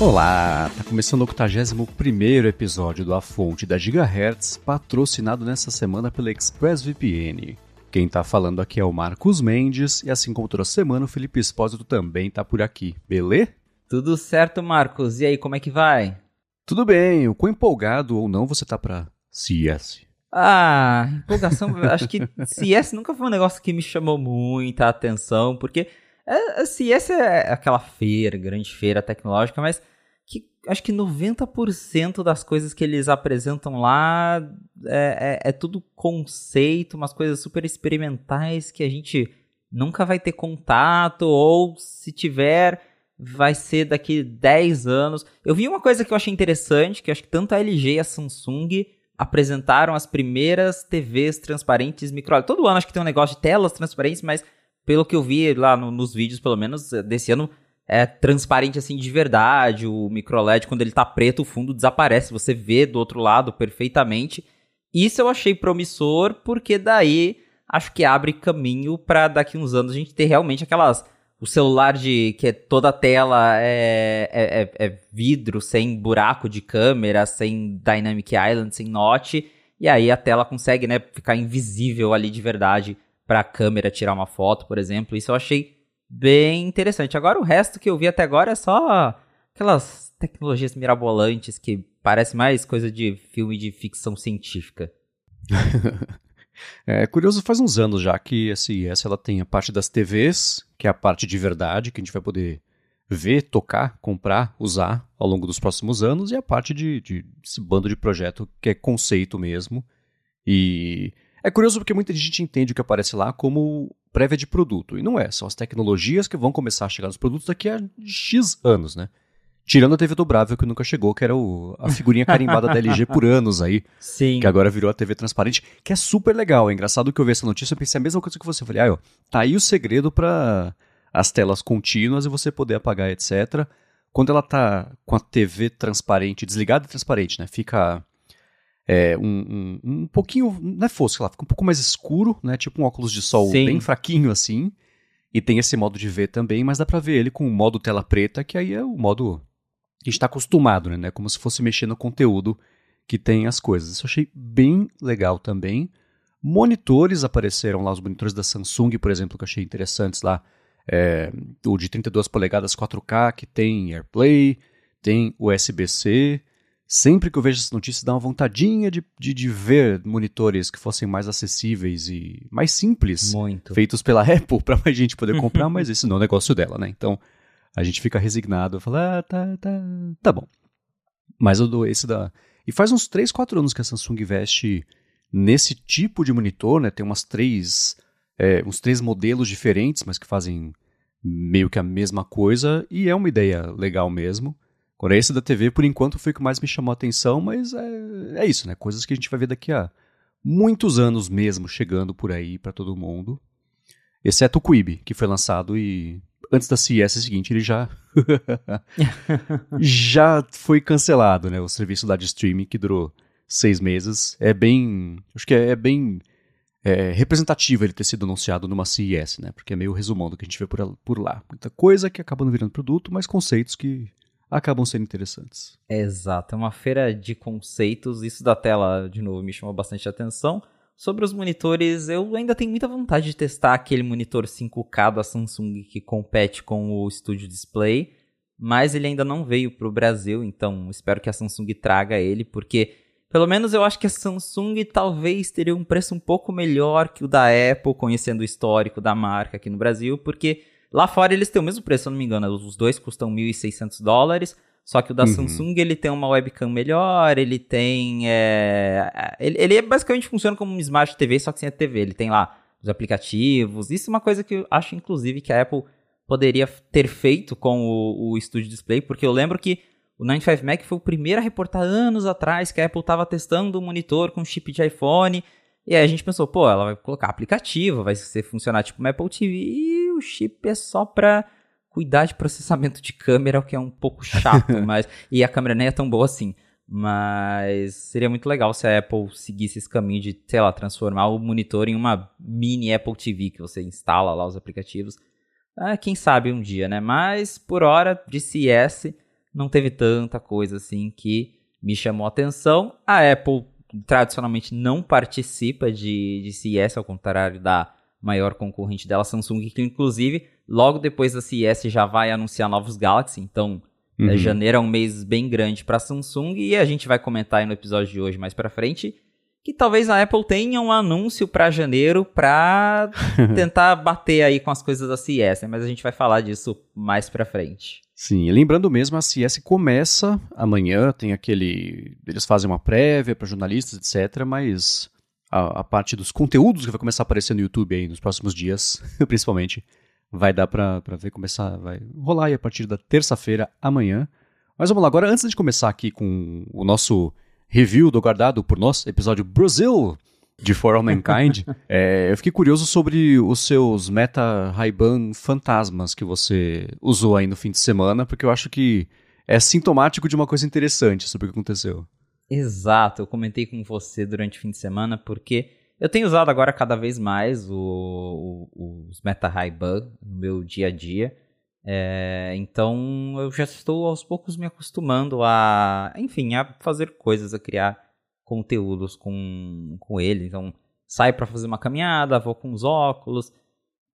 Olá, tá começando o 81 episódio do A Fonte da Gigahertz, patrocinado nessa semana pela ExpressVPN. Quem tá falando aqui é o Marcos Mendes, e assim como toda semana, o Felipe Espósito também tá por aqui, beleza? Tudo certo, Marcos. E aí, como é que vai? Tudo bem, o quão empolgado ou não você tá pra CS? Ah, empolgação, acho que CS nunca foi um negócio que me chamou muita atenção, porque é, assim, essa é aquela feira, grande feira tecnológica, mas que acho que 90% das coisas que eles apresentam lá é, é, é, tudo conceito, umas coisas super experimentais que a gente nunca vai ter contato, ou se tiver, vai ser daqui 10 anos. Eu vi uma coisa que eu achei interessante, que acho que tanto a LG e a Samsung apresentaram as primeiras TVs transparentes micro. Todo ano acho que tem um negócio de telas transparentes, mas pelo que eu vi lá no, nos vídeos, pelo menos, eh, desse ano, é transparente assim de verdade. O microLED, quando ele tá preto, o fundo desaparece. Você vê do outro lado perfeitamente. Isso eu achei promissor, porque daí acho que abre caminho para daqui uns anos a gente ter realmente aquelas. O celular de que é toda a tela é, é, é, é vidro, sem buraco de câmera, sem Dynamic Island, sem notch. E aí a tela consegue né, ficar invisível ali de verdade para a câmera tirar uma foto, por exemplo. Isso eu achei bem interessante. Agora o resto que eu vi até agora é só aquelas tecnologias mirabolantes que parece mais coisa de filme de ficção científica. é curioso, faz uns anos já que a CES ela tem a parte das TVs, que é a parte de verdade, que a gente vai poder ver, tocar, comprar, usar ao longo dos próximos anos, e a parte de, de esse bando de projeto que é conceito mesmo. E é curioso porque muita gente entende o que aparece lá como prévia de produto. E não é, são as tecnologias que vão começar a chegar nos produtos daqui a X anos, né? Tirando a TV dobrável que nunca chegou, que era o, a figurinha carimbada da LG por anos aí. Sim. Que agora virou a TV transparente, que é super legal. É engraçado que eu vi essa notícia, eu pensei a mesma coisa que você. Eu falei, ah, ó, tá aí o segredo para as telas contínuas e você poder apagar, etc. Quando ela tá com a TV transparente, desligada e transparente, né? Fica é, um, um, um, pouquinho, não é fosco, lá, fica um pouco mais escuro, né? Tipo um óculos de sol Sim. bem fraquinho assim. E tem esse modo de ver também, mas dá pra ver ele com o modo tela preta, que aí é o modo que a gente tá acostumado, né? Como se fosse mexer no conteúdo que tem as coisas. Isso eu achei bem legal também. Monitores apareceram lá, os monitores da Samsung, por exemplo, que eu achei interessantes lá. É, o de 32 polegadas 4K, que tem AirPlay, tem USB-C, sempre que eu vejo essas notícias, dá uma vontadinha de, de, de, ver monitores que fossem mais acessíveis e mais simples, Muito. feitos pela Apple, para mais gente poder comprar, mas esse não é o negócio dela, né? Então a gente fica resignado, fala, ah, tá, tá, tá bom. Mas eu dou esse da. E faz uns 3, 4 anos que a Samsung investe nesse tipo de monitor, né? Tem umas três, é, uns três modelos diferentes, mas que fazem meio que a mesma coisa, e é uma ideia legal mesmo. Agora, esse da TV, por enquanto, foi o que mais me chamou a atenção, mas é, é isso, né? Coisas que a gente vai ver daqui a muitos anos mesmo chegando por aí para todo mundo. Exceto o Quibi, que foi lançado e antes da CES seguinte ele já já foi cancelado, né? O serviço lá de streaming que durou seis meses. É bem, acho que é, é bem é, representativo ele ter sido anunciado numa CES, né? Porque é meio resumão do que a gente vê por, por lá. Muita coisa que acaba não virando produto, mas conceitos que acabam sendo interessantes. Exato, é uma feira de conceitos. Isso da tela, de novo, me chamou bastante atenção. Sobre os monitores, eu ainda tenho muita vontade de testar aquele monitor 5K da Samsung que compete com o Studio Display, mas ele ainda não veio para o Brasil, então espero que a Samsung traga ele, porque pelo menos eu acho que a Samsung talvez teria um preço um pouco melhor que o da Apple, conhecendo o histórico da marca aqui no Brasil, porque Lá fora eles têm o mesmo preço, se eu não me engano. Os dois custam 1.600 dólares. Só que o da uhum. Samsung ele tem uma webcam melhor, ele tem. É, ele, ele é basicamente funciona como um Smart TV, só que sem a TV. Ele tem lá os aplicativos. Isso é uma coisa que eu acho, inclusive, que a Apple poderia ter feito com o, o Studio Display, porque eu lembro que o 95 Mac foi o primeiro a reportar anos atrás que a Apple estava testando o um monitor com chip de iPhone. E aí a gente pensou, pô, ela vai colocar aplicativo, vai ser funcionar tipo uma Apple TV. E o chip é só para cuidar de processamento de câmera, o que é um pouco chato, mas e a câmera nem é tão boa assim. Mas seria muito legal se a Apple seguisse esse caminho de, sei lá, transformar o monitor em uma mini Apple TV que você instala lá os aplicativos. Ah, quem sabe um dia, né? Mas por hora, de CS, não teve tanta coisa assim que me chamou a atenção. A Apple tradicionalmente não participa de, de CES, ao contrário da maior concorrente dela, Samsung, que inclusive logo depois da CES já vai anunciar novos Galaxy, então é, uhum. janeiro é um mês bem grande para Samsung e a gente vai comentar aí no episódio de hoje mais para frente que talvez a Apple tenha um anúncio para janeiro para tentar bater aí com as coisas da CES, né? mas a gente vai falar disso mais para frente. Sim, lembrando mesmo, a CES começa amanhã, tem aquele. Eles fazem uma prévia para jornalistas, etc., mas a, a, parte dos conteúdos que vai começar a aparecer no YouTube aí nos próximos dias, principalmente, vai dar para ver começar, vai rolar aí a partir da terça-feira, amanhã. Mas vamos lá, agora antes de começar aqui com o nosso review do guardado por nós, episódio Brasil de For All Mankind, é, eu fiquei curioso sobre os seus Meta Ray-Ban fantasmas que você usou aí no fim de semana, porque eu acho que é sintomático de uma coisa interessante sobre o que aconteceu. Exato, eu comentei com você durante o fim de semana, porque eu tenho usado agora cada vez mais o, o, os Meta Ray-Ban no meu dia a dia. É, então eu já estou aos poucos me acostumando a, enfim, a fazer coisas, a criar conteúdos com, com ele. Então, saio para fazer uma caminhada, vou com os óculos.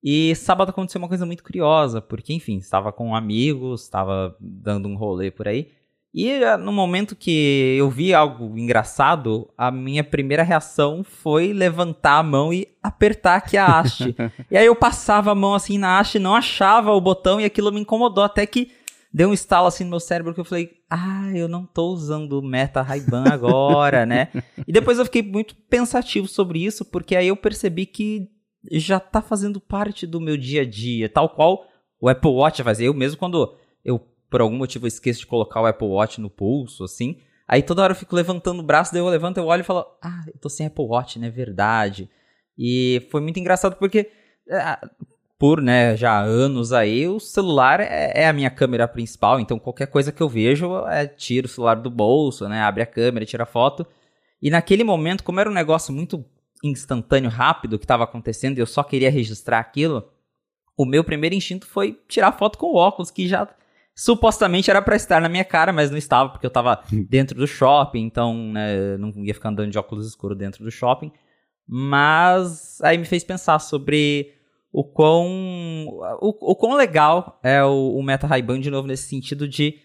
E sábado aconteceu uma coisa muito curiosa, porque, enfim, estava com amigos, estava dando um rolê por aí. E eh, no momento que eu vi algo engraçado, a minha primeira reação foi levantar a mão e apertar aqui a haste. e aí eu passava a mão assim na haste, não achava o botão e aquilo me incomodou até que deu um estalo assim no meu cérebro que eu falei, ah, eu não tô usando o Meta Ray-Ban agora, né? E depois eu fiquei muito pensativo sobre isso, porque aí eu percebi que já tá fazendo parte do meu dia a dia, tal qual o Apple Watch faz. Eu mesmo quando eu, por algum motivo, esqueço de colocar o Apple Watch no pulso, assim, aí toda hora eu fico levantando o braço, daí eu levanto, eu olho e falo, ah, eu tô sem Apple Watch, né? Verdade. E foi muito engraçado porque é, por né, já anos aí, o celular é, é, a minha câmera principal, então qualquer coisa que eu vejo, é tiro o celular do bolso, né, abre a câmera, tira foto. E naquele momento, como era um negócio muito instantâneo, rápido que estava acontecendo e eu só queria registrar aquilo, o meu primeiro instinto foi tirar foto com o óculos, que já supostamente era para estar na minha cara, mas não estava, porque eu estava dentro do shopping, então né, não ia ficar andando de óculos escuros dentro do shopping. Mas aí me fez pensar sobre o quão, o, o quão legal é o, o Meta Ray-Ban de novo nesse sentido de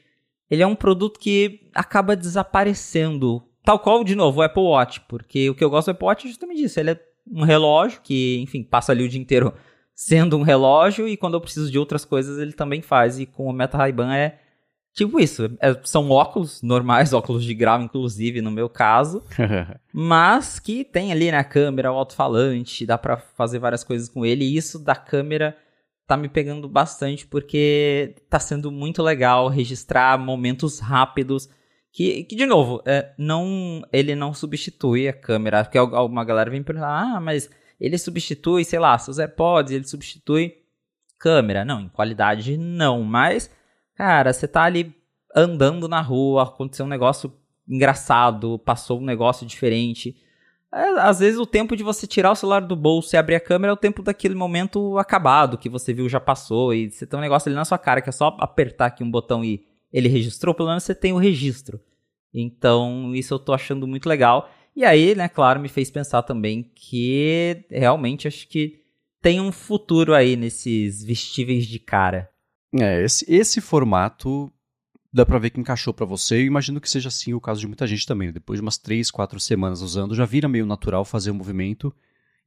ele é um produto que acaba desaparecendo, tal qual de novo o Apple Watch, porque o que eu gosto do Apple Watch é justamente isso, ele é um relógio que, enfim, passa ali o dia inteiro sendo um relógio e quando eu preciso de outras coisas ele também faz. E com o Meta Ray-Ban é Tipo isso, é, são óculos normais, óculos de grau, inclusive, no meu caso, mas que tem ali na né, câmera o alto-falante, dá para fazer várias coisas com ele, e isso da câmera tá me pegando bastante porque tá sendo muito legal registrar momentos rápidos que, que de novo, é, não, ele não substitui a câmera, porque alguma galera vem perguntar, ah, mas ele substitui, sei lá, seus AirPods, ele substitui câmera. Não, em qualidade não, mas Cara, você tá ali andando na rua, aconteceu um negócio engraçado, passou um negócio diferente. É, às vezes o tempo de você tirar o celular do bolso e abrir a câmera é o tempo daquele momento acabado que você viu já passou e você tem um negócio ali na sua cara que é só apertar aqui um botão e ele registrou, pelo menos você tem o registro. Então, isso eu tô achando muito legal. E aí, né, claro, me fez pensar também que realmente acho que tem um futuro aí nesses vestíveis de cara. É, esse, esse formato dá pra ver que encaixou para você. Eu imagino que seja assim o caso de muita gente também. Depois de umas 3, 4 semanas usando, já vira meio natural fazer o movimento.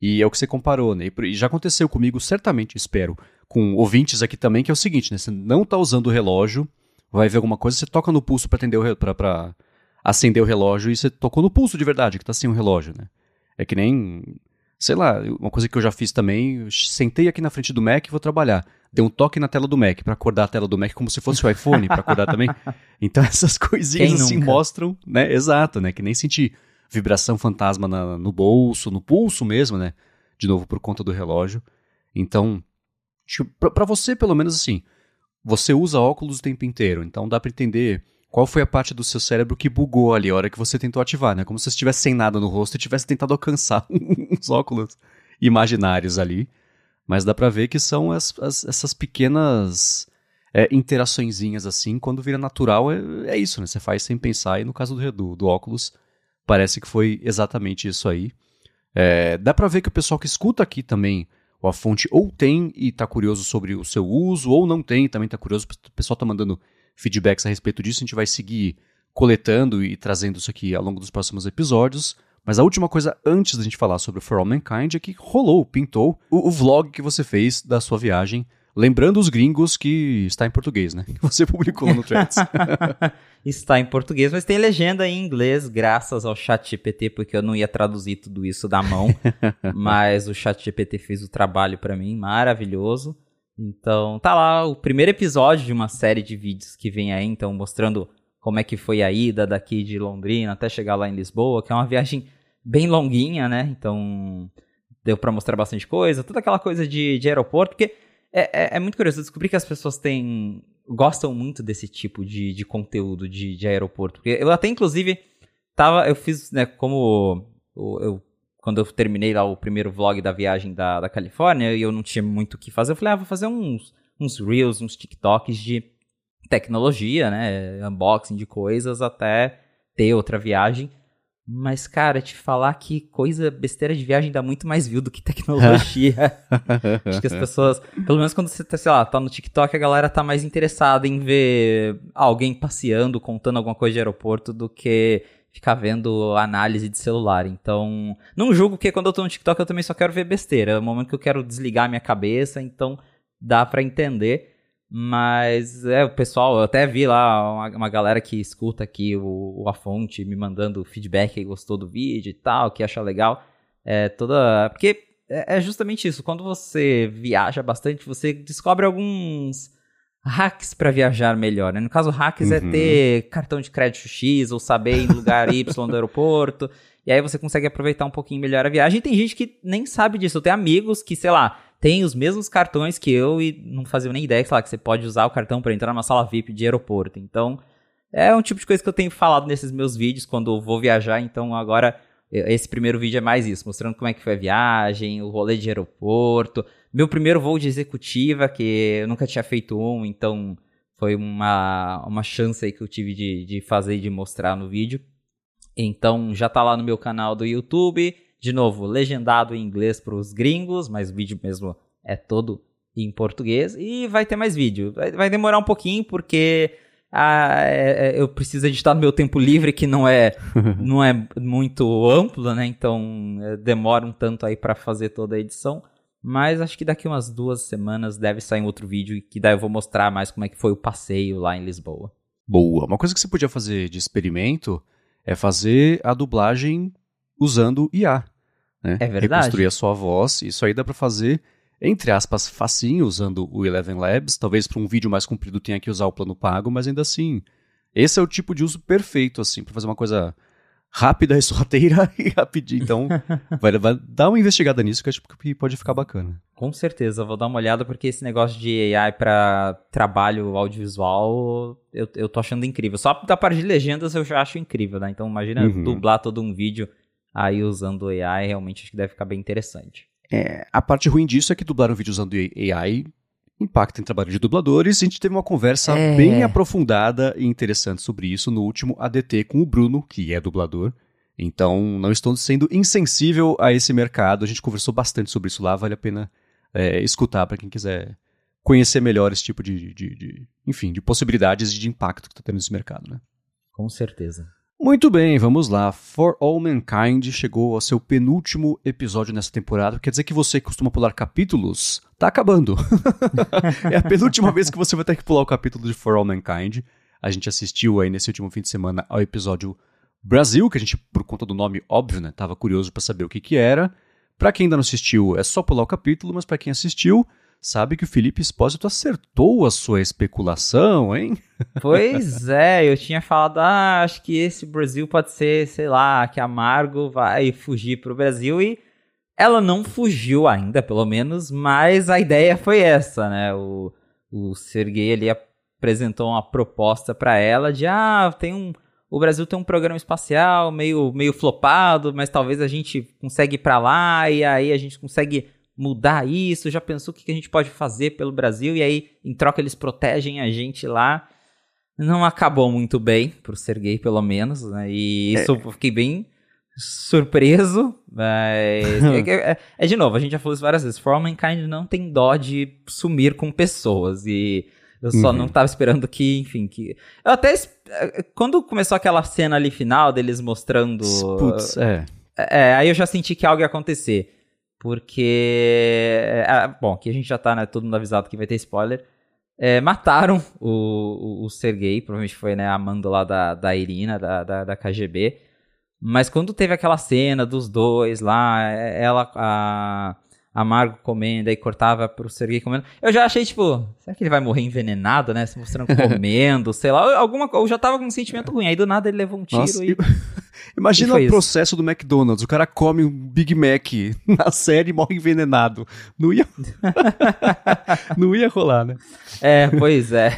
E é o que você comparou, né? E já aconteceu comigo, certamente, espero, com ouvintes aqui também, que é o seguinte, né? Você não tá usando o relógio, vai ver alguma coisa, você toca no pulso para atender o pra acender o relógio e você tocou no pulso de verdade, que tá sem o relógio, né? É que nem, sei lá, uma coisa que eu já fiz também, sentei aqui na frente do Mac e vou trabalhar deu um toque na tela do Mac para acordar a tela do Mac como se fosse o iPhone para acordar também. Então essas coisinhas Quem assim nunca? mostram, né? Exato, né? Que nem sentir vibração fantasma na, no bolso, no pulso mesmo, né? De novo por conta do relógio. Então, para você pelo menos assim, você usa óculos o tempo inteiro, então dá para entender qual foi a parte do seu cérebro que bugou ali a hora que você tentou ativar, né? Como se você estivesse sem nada no rosto e tivesse tentado alcançar uns óculos imaginários ali. Mas dá para ver que são as, as, essas pequenas é, interaçõezinhas assim, quando vira natural, é, é, isso, né? Você faz sem pensar, e no caso do, do, do óculos, parece que foi exatamente isso aí. É, dá pra ver que o pessoal que escuta aqui também, a fonte ou tem e tá curioso sobre o seu uso, ou não tem, também tá curioso, o pessoal tá mandando feedbacks a respeito disso, a gente vai seguir coletando e trazendo isso aqui ao longo dos próximos episódios. Mas a última coisa antes da gente falar sobre For All Mankind é que rolou, pintou o, o vlog que você fez da sua viagem Lembrando os gringos que está em português, né? Que você publicou no Threads. está em português, mas tem legenda em inglês, graças ao ChatGPT, porque eu não ia traduzir tudo isso da mão. mas o ChatGPT fez o trabalho para mim, maravilhoso. Então, tá lá o primeiro episódio de uma série de vídeos que vem aí, então mostrando como é que foi a ida daqui de Londrina até chegar lá em Lisboa, que é uma viagem bem longuinha, né? Então, deu para mostrar bastante coisa, toda aquela coisa de, de aeroporto, porque é, é, é, muito curioso. Eu descobri que as pessoas têm. gostam muito desse tipo de, de conteúdo de, de aeroporto. Porque eu até, inclusive, tava. Eu fiz, né, como. Eu, quando eu terminei lá o primeiro vlog da viagem da, da Califórnia, e eu não tinha muito o que fazer, eu falei, ah, vou fazer uns, uns Reels, uns TikToks de tecnologia, né? Unboxing de coisas até ter outra viagem. Mas, cara, te falar que coisa, besteira de viagem dá muito mais view do que tecnologia. Acho que as pessoas, pelo menos quando você tá, sei lá, tá no TikTok, a galera tá mais interessada em ver alguém passeando, contando alguma coisa de aeroporto do que ficar vendo análise de celular. Então, não julgo que quando eu tô no TikTok eu também só quero ver besteira. É o momento que eu quero desligar minha cabeça, então dá para entender. Mas é, o pessoal, eu até vi lá uma, uma galera que escuta aqui o, o, A Fonte me mandando feedback que gostou do vídeo e tal, que acha legal. É toda. Porque é, é justamente isso. Quando você viaja bastante, você descobre alguns hacks para viajar melhor. Né? No caso, hacks é uhum. é ter cartão de crédito X ou saber em lugar Y do aeroporto. E aí você consegue aproveitar um pouquinho melhor a viagem. E tem gente que nem sabe disso. Eu tenho amigos que, sei lá, tem os mesmos cartões que eu e não fazia nem ideia, sei lá, que você pode usar o cartão para entrar numa sala VIP de aeroporto. Então, é um tipo de coisa que eu tenho falado nesses meus vídeos quando eu vou viajar. Então, agora, esse primeiro vídeo é mais isso, mostrando como é que foi a viagem, o rolê de aeroporto. Meu primeiro voo de executiva, que eu nunca tinha feito um, então foi uma, uma chance aí que eu tive de, de fazer e de mostrar no vídeo. Então, já tá lá no meu canal do YouTube de novo, legendado em inglês para os gringos, mas o vídeo mesmo é todo em português. E vai ter mais vídeo. Vai, vai demorar um pouquinho, porque ah, é, é, eu preciso editar no meu tempo livre, que não é, não é muito amplo, né? Então é, demora um tanto aí para fazer toda a edição. Mas acho que daqui umas duas semanas deve sair um outro vídeo que daí eu vou mostrar mais como é que foi o passeio lá em Lisboa. Boa. Uma coisa que você podia fazer de experimento é fazer a dublagem usando IA. Né? É verdade. Reconstruir a sua voz. Isso aí dá para fazer, entre aspas, facinho, usando o Eleven Labs. Talvez para um vídeo mais comprido tenha que usar o plano pago, mas ainda assim, esse é o tipo de uso perfeito, assim, para fazer uma coisa rápida e sorrateira e rapidinho. Então, vai, vai dar uma investigada nisso que acho que pode ficar bacana. Com certeza, vou dar uma olhada porque esse negócio de AI para trabalho audiovisual eu, eu tô achando incrível. Só da parte de legendas eu já acho incrível, né? Então imagina uhum. dublar todo um vídeo aí usando AI, realmente acho que deve ficar bem interessante. É, a parte ruim disso é que dublar um vídeo usando AI impacta em trabalho de dubladores. A gente teve uma conversa é. bem aprofundada e interessante sobre isso no último ADT com o Bruno, que é dublador. Então, não estou sendo insensível a esse mercado. A gente conversou bastante sobre isso lá, vale a pena é, escutar para quem quiser conhecer melhor esse tipo de, de, de, enfim, de possibilidades e de impacto que está tendo nesse mercado, né? Com certeza. Muito bem, vamos lá. For All Mankind chegou ao seu penúltimo episódio nessa temporada. Quer dizer que você costuma pular capítulos, tá acabando. é a penúltima vez que você vai ter que pular o capítulo de For All Mankind. A gente assistiu aí nesse último fim de semana ao episódio Brasil, que a gente, por conta do nome óbvio, né, tava curioso para saber o que que era. Para quem ainda não assistiu, é só pular o capítulo, mas para quem assistiu, sabe que o Felipe Espósito acertou a sua especulação, hein? Pois é, eu tinha falado, ah, acho que esse Brasil pode ser, sei lá, que a Margo vai fugir pro Brasil e ela não fugiu ainda, pelo menos, mas a ideia foi essa, né? O, o ali apresentou uma proposta para ela de, ah, tem um o Brasil tem um programa espacial meio, meio flopado, mas talvez a gente consiga ir para lá e aí a gente consegue mudar isso? Já pensou o que a gente pode fazer pelo Brasil? E aí, em troca, eles protegem a gente lá. Não acabou muito bem, pro Sergei, pelo menos, né? E isso é. eu fiquei bem surpreso, mas é, é, é, de novo, a gente já falou isso várias vezes. For All Mankind não tem dó de sumir com pessoas e eu só uhum. não tava esperando que, enfim, que eu até é, quando começou aquela cena ali final deles mostrando Putz, é. é. aí eu já senti que algo ia acontecer. Porque é, bom, aqui a gente já tá, né, todo mundo avisado que vai ter spoiler. É, mataram o, o, o, Sergei, provavelmente foi né, amando lá da, da Irina, da, da, da KGB. Mas quando teve aquela cena dos dois lá, é, ela, a, a Margo comendo, aí cortava pro Sergei comendo. Eu já achei, tipo, será que ele vai morrer envenenado, né? Se mostrando comendo, sei lá. Alguma Eu já tava com um sentimento ruim. Aí do nada ele levou um tiro Nossa, e. Imagina e o processo do McDonald's. O cara come um Big Mac na série e morre envenenado. Não ia. Não ia rolar, né? É, pois é.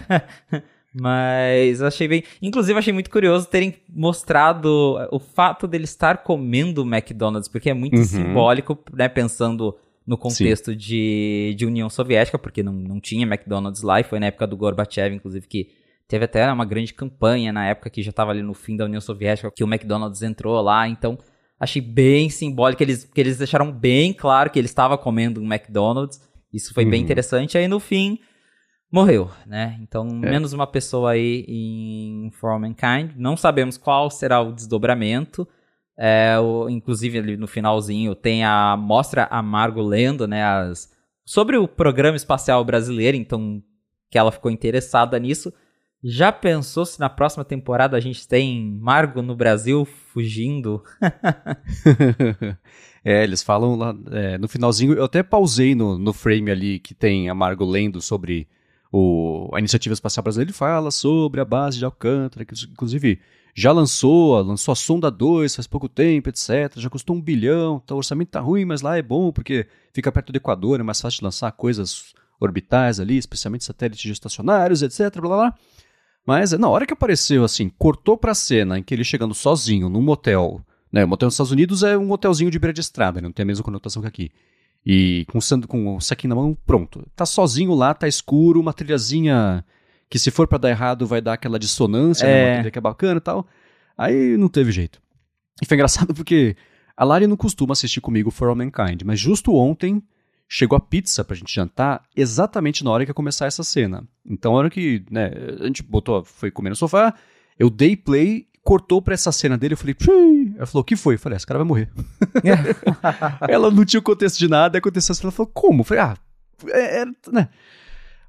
Mas achei bem. Inclusive, achei muito curioso terem mostrado o fato dele estar comendo McDonald's, porque é muito uhum. simbólico, né? Pensando no contexto de, de União Soviética, porque não, não tinha McDonald's lá, e foi na época do Gorbachev, inclusive, que teve até uma grande campanha na época que já estava ali no fim da União Soviética, que o McDonald's entrou lá, então achei bem simbólico, que eles, que eles deixaram bem claro que ele estava comendo um McDonald's, isso foi uhum. bem interessante, aí no fim morreu, né? Então, é. menos uma pessoa aí em For All Mankind. Não sabemos qual será o desdobramento. É, o, inclusive, ali no finalzinho, tem a mostra a Margo lendo, né? As, sobre o programa espacial brasileiro, então, que ela ficou interessada nisso. Já pensou se na próxima temporada a gente tem Margo no Brasil fugindo? é, eles falam lá é, no finalzinho. Eu até pausei no, no frame ali que tem a Margo lendo sobre o, a Iniciativa Espacial Brasileira ele fala sobre a base de Alcântara, que inclusive já lançou, lançou a Sonda 2 faz pouco tempo, etc. Já custou um bilhão, tá, o orçamento tá ruim, mas lá é bom porque fica perto do Equador, é mais fácil de lançar coisas orbitais ali, especialmente satélites geoestacionários, etc. Blá, blá. Mas na hora que apareceu assim, cortou pra cena em que ele chegando sozinho num motel, né? O motel nos Estados Unidos é um motelzinho de beira de estrada, né, não tem a mesma conotação que aqui. E com, com o saquinho na mão, pronto. Tá sozinho lá, tá escuro, uma trilhazinha que se for para dar errado vai dar aquela dissonância, é. né, uma é. trilha que é bacana e tal. Aí não teve jeito. E foi engraçado porque a Lari não costuma assistir comigo For All Mankind, mas justo ontem chegou a pizza pra gente jantar exatamente na hora que ia começar essa cena. Então, a hora que né, a gente botou, foi comer no sofá, eu dei play cortou pra essa cena dele, eu falei, ela falou, o que foi? Eu falei, ah, esse cara vai morrer. ela não tinha contexto de nada, aconteceu assim, ela falou, como? Eu falei, ah, é, é, né?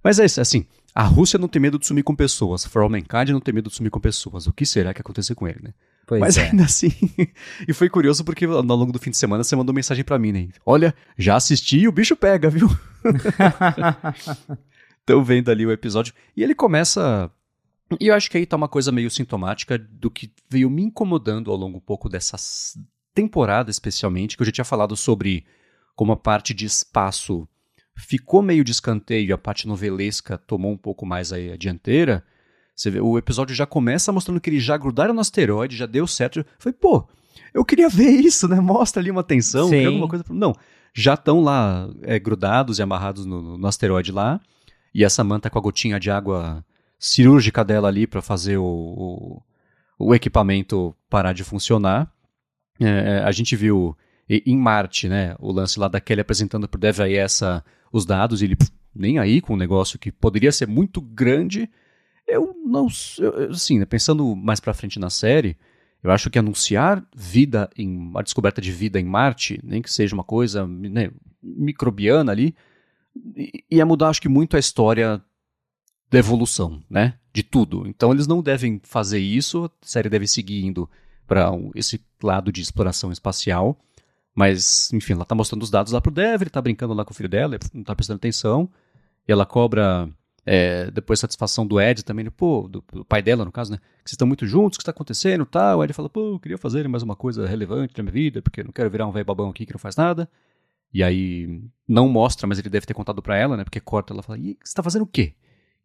Mas é isso, assim, a Rússia não tem medo de sumir com pessoas, For All Mankind não tem medo de sumir com pessoas, o que será que aconteceu com ele, né? Pois Mas é. ainda assim, e foi curioso porque ao longo do fim de semana você mandou mensagem para mim, né? Olha, já assisti e o bicho pega, viu? Estão vendo ali o episódio. E ele começa e eu acho que aí tá uma coisa meio sintomática do que veio me incomodando ao longo um pouco dessa temporada, especialmente, que eu já tinha falado sobre como a parte de espaço ficou meio de escanteio e a parte novelesca tomou um pouco mais a, a dianteira. Você vê, o episódio já começa mostrando que eles já grudaram no asteroide, já deu certo. Foi, pô, eu queria ver isso, né? Mostra ali uma tensão, alguma coisa. Não, já estão lá é, grudados e amarrados no, no, asteroide lá. E essa manta com a gotinha de água cirúrgica dela ali para fazer o, o, o, equipamento parar de funcionar. É, é a gente viu em Marte, né, o lance lá da Kelly apresentando para o Dev essa os dados, e ele pff, nem aí com um negócio que poderia ser muito grande. Eu não, eu, assim, né, pensando mais para frente na série, eu acho que anunciar vida em a descoberta de vida em Marte, nem que seja uma coisa né, microbiana ali, ia mudar acho que muito a história da evolução, né? De tudo. Então eles não devem fazer isso, a série deve seguir indo para esse lado de exploração espacial. Mas, enfim, ela tá mostrando os dados lá pro Dev, ele tá brincando lá com o filho dela, não tá prestando atenção. E ela cobra é, depois satisfação do Ed também, pô, do, do, pai dela, no caso, né? Que vocês estão muito juntos, o que está acontecendo tal. O Ed fala, pô, eu queria fazer mais uma coisa relevante na minha vida, porque não quero virar um velho babão aqui que não faz nada. E aí não mostra, mas ele deve ter contado para ela, né? Porque corta, ela fala, e você tá fazendo o quê?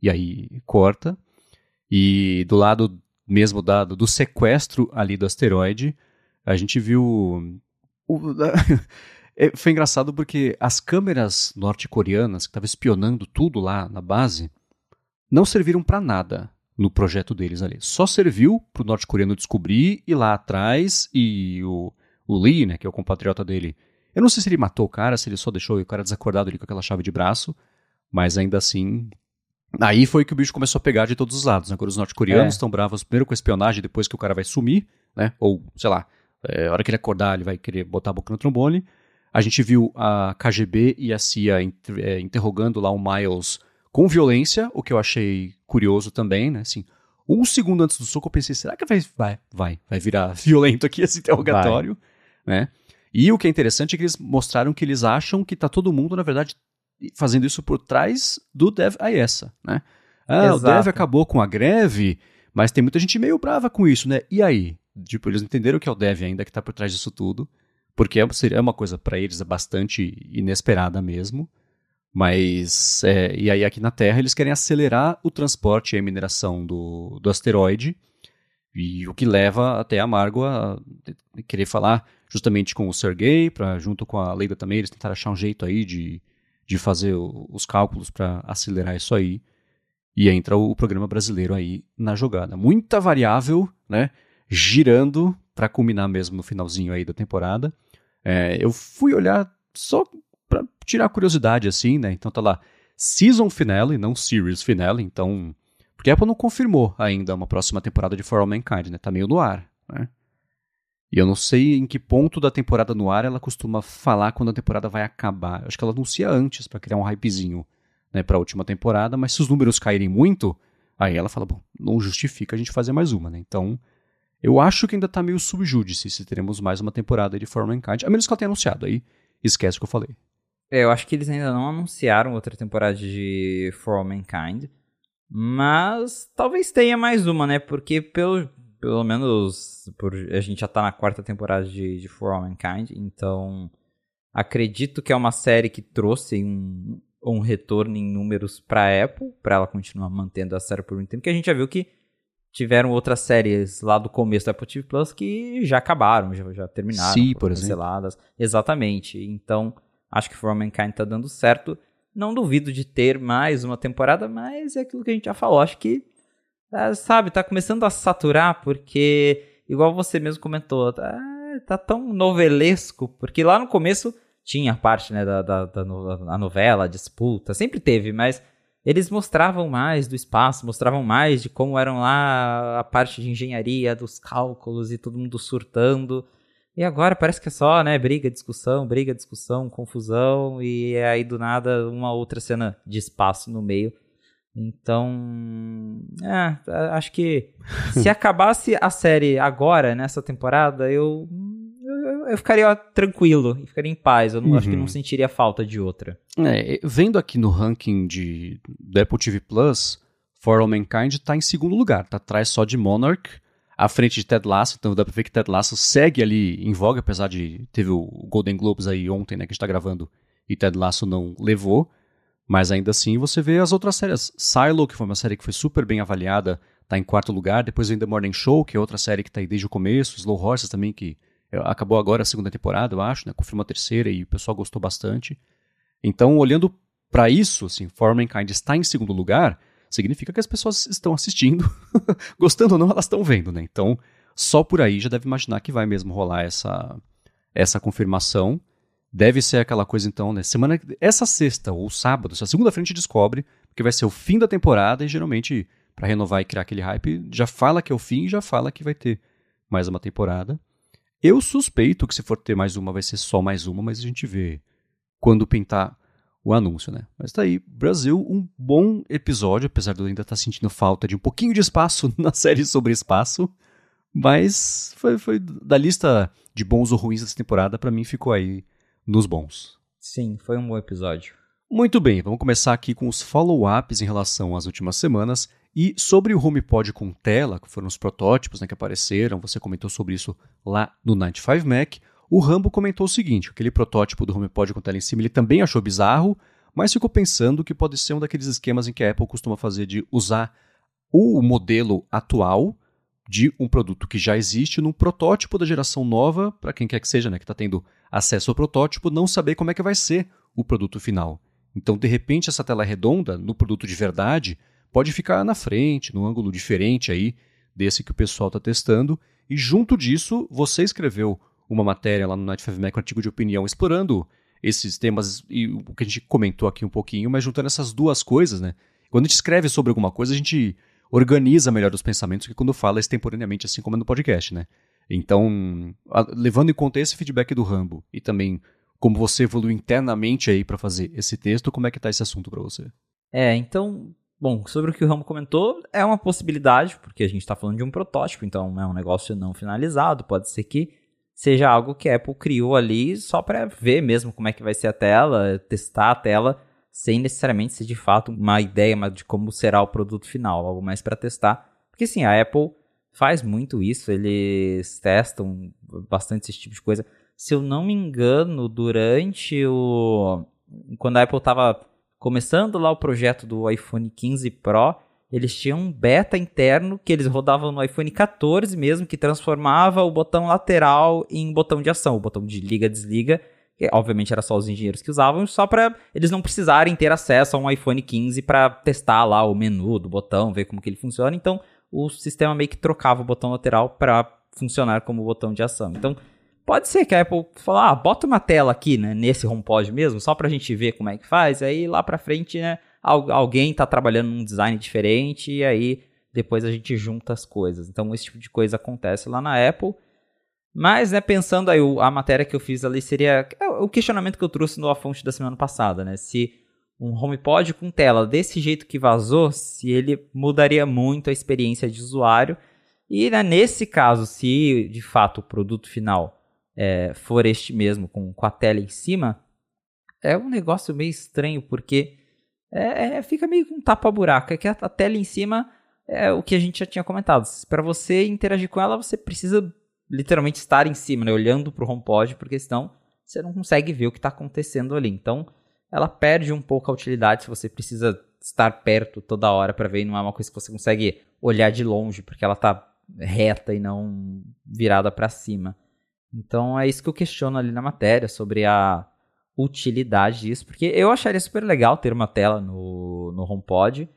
E aí corta. E do lado mesmo dado do sequestro ali do asteroide, a gente viu. O, É, foi engraçado porque as câmeras norte-coreanas que estavam espionando tudo lá na base não serviram para nada no projeto deles ali. Só serviu para o norte-coreano descobrir e lá atrás e o, o Lee, né, que é o compatriota dele. Eu não sei se ele matou o cara, se ele só deixou o cara desacordado ali com aquela chave de braço, mas ainda assim. Aí foi que o bicho começou a pegar de todos os lados. Né? Agora os norte-coreanos estão é. bravos primeiro com a espionagem, depois que o cara vai sumir, né? Ou, sei lá, é, a hora que ele acordar, ele vai querer botar a boca no trombone. A gente viu a KGB e a CIA inter, é, interrogando lá o Miles com violência, o que eu achei curioso também, né? Assim, um segundo antes do soco eu pensei, será que vai, vai, vai, vai virar violento aqui esse interrogatório, vai. né? E o que é interessante é que eles mostraram que eles acham que tá todo mundo, na verdade, fazendo isso por trás do Dev Ayesa, né? Ah, Exato. o Dev acabou com a greve, mas tem muita gente meio brava com isso, né? E aí? Tipo, eles entenderam que é o Dev ainda que tá por trás disso tudo, porque é, é uma coisa para eles bastante inesperada mesmo. Mas, é, e aí aqui na Terra eles querem acelerar o transporte e a mineração do, do asteroide, e o que leva até a Margo a querer falar justamente com o Sergei, para junto com a Leida também, eles tentaram achar um jeito aí de, de fazer os cálculos para acelerar isso aí. E entra o, programa brasileiro aí na jogada. Muita variável, né? Girando para culminar mesmo no finalzinho aí da temporada. É, eu fui olhar só para tirar curiosidade assim, né? Então tá lá Season Finale, não Series Finale, então... Porque a Apple não confirmou ainda uma próxima temporada de For All Mankind, né? Tá meio no ar, né? E eu não sei em que ponto da temporada no ar ela costuma falar quando a temporada vai acabar. Eu acho que ela anuncia antes para criar um hypezinho né, para a última temporada, mas se os números caírem muito, aí ela fala, bom, não justifica a gente fazer mais uma, né? Então, eu acho que ainda tá meio subjúdice se teremos mais uma temporada de For Mankind, a menos que ela tenha anunciado, aí esquece o que eu falei. É, eu acho que eles ainda não anunciaram outra temporada de For All Mankind. Mas talvez tenha mais uma, né? Porque pelo, pelo menos por, a gente já tá na quarta temporada de, de For All Mankind. Então acredito que é uma série que trouxe um, um retorno em números pra Apple. Pra ela continuar mantendo a série por muito tempo. Que a gente já viu que tiveram outras séries lá do começo da Apple TV Plus que já acabaram, já, já terminaram. Sim, por canceladas. exemplo. Exatamente. Então Acho que For Mankind tá dando certo. Não duvido de ter mais uma temporada, mas é aquilo que a gente já falou. Acho que, sabe, tá começando a saturar, porque, igual você mesmo comentou, tá, tá tão novelesco, porque lá no começo tinha a parte, né, da, da, da, da novela, a disputa, sempre teve, mas eles mostravam mais do espaço, mostravam mais de como eram lá a parte de engenharia, dos cálculos e todo mundo surtando. E agora parece que é só, né, briga, discussão, briga, discussão, confusão, e aí do nada uma outra cena de espaço no meio. Então, é, acho que se acabasse a série agora, nessa temporada, eu, eu, eu ficaria tranquilo, ficaria em paz. Eu não, uhum. acho que não uhum. sentiria falta de outra. É, vendo aqui no ranking de, do Apple TV Plus, For All Mankind está em segundo lugar, tá atrás só de Monarch à frente de Ted Lasso, então dá pra ver que Ted Lasso segue ali em voga, apesar de teve o Golden Globes aí ontem, né, que a gente tá gravando, e Ted Lasso não levou, mas ainda assim você vê as outras séries. Silo, que foi uma série que foi super bem avaliada, tá em quarto lugar, depois vem The Morning Show, que é outra série que tá aí desde o começo, Slow Horses também, que é, acabou agora a segunda temporada, eu acho, né, confirma a terceira e o pessoal gostou bastante. Então, olhando para isso, assim, For Mankind está em segundo lugar, significa que as pessoas estão assistindo, gostando ou não, elas estão vendo, né? Então, só por aí já deve imaginar que vai mesmo rolar essa, essa confirmação. Deve ser aquela coisa, então, né? Semana, essa sexta ou sábado, essa segunda-feira a gente descobre, porque vai ser o fim da temporada e geralmente, para renovar e criar aquele hype, já fala que é o fim e já fala que vai ter mais uma temporada. Eu suspeito que se for ter mais uma, vai ser só mais uma, mas a gente vê quando pintar o anúncio, né? Mas tá aí, Brasil, um bom episódio, apesar de eu ainda estar tá sentindo falta de um pouquinho de espaço na série sobre espaço, mas foi, foi da lista de bons ou ruins dessa temporada, para mim ficou aí nos bons. Sim, foi um bom episódio. Muito bem, vamos começar aqui com os follow-ups em relação às últimas semanas. E sobre o HomePod com tela, que foram os protótipos né, que apareceram, você comentou sobre isso lá no 95 Mac. O Rambo comentou o seguinte: aquele protótipo do HomePod com tela em cima ele também achou bizarro, mas ficou pensando que pode ser um daqueles esquemas em que a Apple costuma fazer de usar o modelo atual de um produto que já existe num protótipo da geração nova, para quem quer que seja, né, que está tendo acesso ao protótipo, não saber como é que vai ser o produto final. Então, de repente, essa tela redonda no produto de verdade pode ficar na frente, num ângulo diferente aí desse que o pessoal está testando. E junto disso, você escreveu uma matéria lá no Night 5 Mac, um artigo de opinião, explorando esses temas e o que a gente comentou aqui um pouquinho, mas juntando essas duas coisas, né? Quando a gente escreve sobre alguma coisa, a gente organiza melhor os pensamentos que quando fala extemporaneamente, assim como é no podcast, né? Então, a, levando em conta esse feedback do Rambo e também como você evoluiu internamente aí para fazer esse texto, como é que tá esse assunto para você? É, então, bom, sobre o que o Rambo comentou, é uma possibilidade, porque a gente está falando de um protótipo, então é um negócio não finalizado, pode ser que seja algo que a Apple criou ali só para ver mesmo como é que vai ser a tela, testar a tela, sem necessariamente ser de fato uma ideia de como será o produto final, algo mais para testar. Porque sim, a Apple faz muito isso, eles testam bastante esse tipo de coisa. Se eu não me engano, durante o. Quando a Apple estava começando lá o projeto do iPhone 15 Pro, eles tinham um beta interno que eles rodavam no iPhone 14 mesmo, que transformava o botão lateral em botão de ação, o botão de liga, desliga. Que, obviamente era só os engenheiros que usavam, só para eles não precisarem ter acesso a um iPhone 15 para testar lá o menu do botão, ver como que ele funciona. Então o sistema meio que trocava o botão lateral para funcionar como botão de ação. Então pode ser que a Apple fale, ah, bota uma tela aqui, né, nesse HomePod mesmo, só para a gente ver como é que faz. Aí lá para frente, né, alguém está trabalhando num design diferente e aí depois a gente junta as coisas. Então esse tipo de coisa acontece lá na Apple. Mas, né, pensando aí, a matéria que eu fiz ali seria é, o questionamento que eu trouxe no A Fonte da semana passada, né? Se um HomePod com tela desse jeito que vazou, se ele mudaria muito a experiência de usuário. E né, nesse caso, se de fato o produto final é, for este mesmo, com, com a tela em cima, é um negócio meio estranho, porque é, é, fica meio um tapa-buraco. É que a, a, tela em cima é o que a gente já tinha comentado. Para você interagir com ela, você precisa literalmente estar em cima, né, olhando para o HomePod, porque senão você não consegue ver o que está acontecendo ali. Então, ela perde um pouco a utilidade se você precisa estar perto toda hora para ver, não é uma coisa que você consegue olhar de longe, porque ela está reta e não virada para cima. Então é isso que eu questiono ali na matéria sobre a utilidade disso, porque eu acharia super legal ter uma tela no, no HomePod,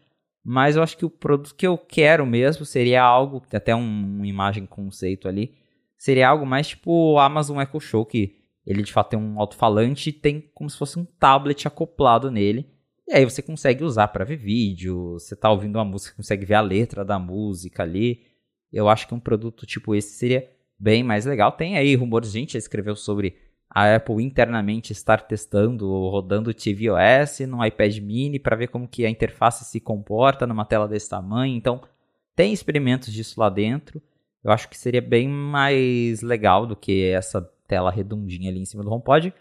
mas eu acho que o produto que eu quero mesmo seria algo, até um, uma imagem conceito ali, seria algo mais tipo Amazon Echo Show, que ele de fato tem um alto-falante e tem como se fosse um tablet acoplado nele. E aí você consegue usar para ver vídeo, você tá ouvindo uma música, consegue ver a letra da música ali. Eu acho que um produto tipo esse seria bem mais legal. Tem aí rumores, gente já escreveu sobre a Apple internamente estar testando ou rodando tvOS no iPad mini para ver como que a interface se comporta numa tela desse tamanho. Então, tem experimentos disso lá dentro. Eu acho que seria bem mais legal do que essa tela redondinha ali em cima do HomePod.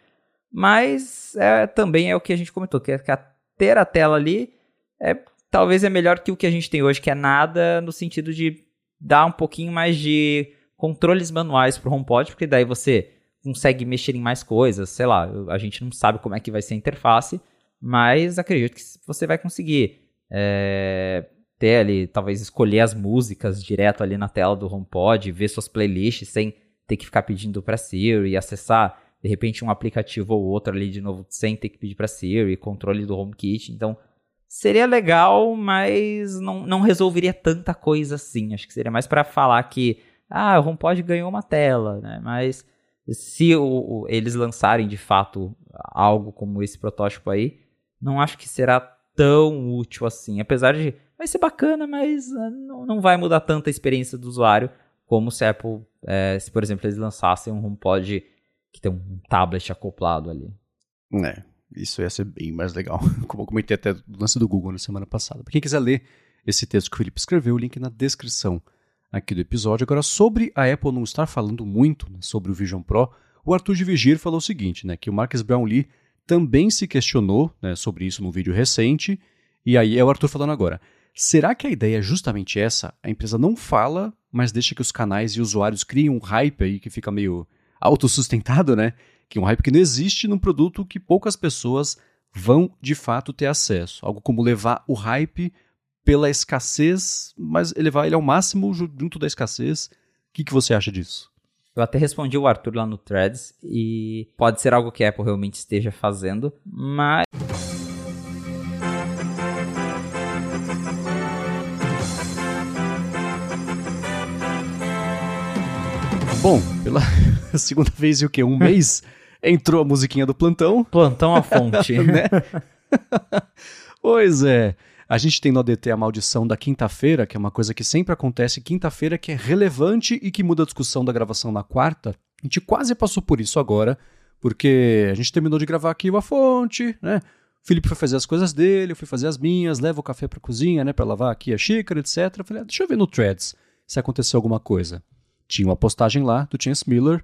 Mas é, também é o que a gente comentou, que, é, que a, ter a tela ali é, talvez é melhor que o que a gente tem hoje, que é nada no sentido de dar um pouquinho mais de controles manuais para o HomePod, porque daí você consegue mexer em mais coisas, sei lá, a gente não sabe como é que vai ser a interface, mas acredito que você vai conseguir é, ter ali, talvez escolher as músicas direto ali na tela do HomePod, ver suas playlists sem ter que ficar pedindo para Siri, acessar de repente um aplicativo ou outro ali de novo sem ter que pedir para Siri, controle do HomeKit. Então, seria legal, mas não, não resolveria tanta coisa assim. Acho que seria mais para falar que ah, o HomePod ganhou uma tela, né? Mas se o, o, eles lançarem de fato algo como esse protótipo aí, não acho que será tão útil assim. Apesar de vai ser bacana, mas ah, não, não vai mudar tanta a experiência do usuário como se a Apple, é, se por exemplo eles lançassem um HomePod que tem um tablet acoplado ali. É, isso ia ser bem mais legal. Como eu comentei até no lance do Google na semana passada. Para quem quiser ler esse texto que o Felipe escreveu, o link na descrição aqui do episódio. Agora, sobre a Apple não estar falando muito né, sobre o Vision Pro, o Arthur de Vigir falou o seguinte, né, que o Marcus Brownlee também se questionou né, sobre isso no vídeo recente, e aí é o Arthur falando agora. Será que a ideia é justamente essa? A empresa não fala, mas deixa que os canais e usuários criem um hype aí que fica meio autossustentado, né? Que é um hype que não existe num produto que poucas pessoas vão de fato ter acesso. Algo como levar o hype pela escassez, mas elevar ele ao máximo junto da escassez. O que, que você acha disso? Eu até respondi o Arthur lá no Threads e pode ser algo que a Apple realmente esteja fazendo, mas. Bom, pela segunda vez e o quê? Um mês? Entrou a musiquinha do plantão. Plantão à fonte. né? pois é. A gente tem no ADT a maldição da quinta-feira, que é uma coisa que sempre acontece quinta-feira, que é relevante e que muda a discussão da gravação na quarta. A gente quase passou por isso agora, porque a gente terminou de gravar aqui o A Fonte, né? O Felipe foi fazer as coisas dele, eu fui fazer as minhas, leva o café pra cozinha, né, pra lavar aqui a xícara, etc. Eu falei, ah, deixa eu ver no Threads se aconteceu alguma coisa. Tinha uma postagem lá do Chance Miller.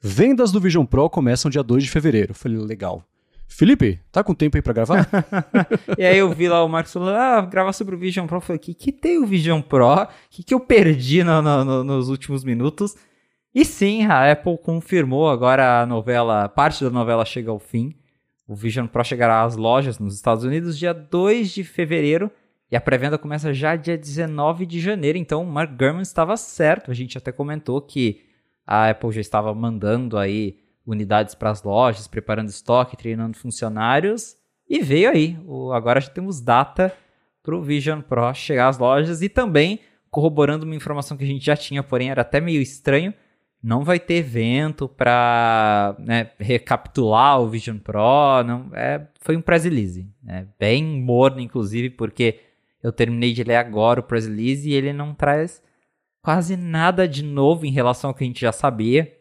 Vendas do Vision Pro começam dia 2 de fevereiro. Falei, legal. Felipe, tá com tempo aí pra gravar? e aí eu vi lá o Marcos falando, ah, gravar sobre o Vision Pro. Eu falei, que, que tem o Vision Pro? O que, que eu perdi no, no, no, nos últimos minutos? E sim, a Apple confirmou agora a novela, parte da novela chega ao fim. O Vision Pro chegará às lojas nos Estados Unidos dia 2 de fevereiro e a pré-venda começa já dia 19 de janeiro. Então, o Mark Gurman estava certo. A gente até comentou que a Apple já estava mandando aí unidades para as lojas, preparando estoque, treinando funcionários. E veio aí. O, agora já temos data para o Vision Pro chegar às lojas e também corroborando uma informação que a gente já tinha, porém era até meio estranho não vai ter evento para né, recapitular o Vision Pro, não, é, foi um press release, né, bem morno inclusive, porque eu terminei de ler agora o press release e ele não traz quase nada de novo em relação ao que a gente já sabia.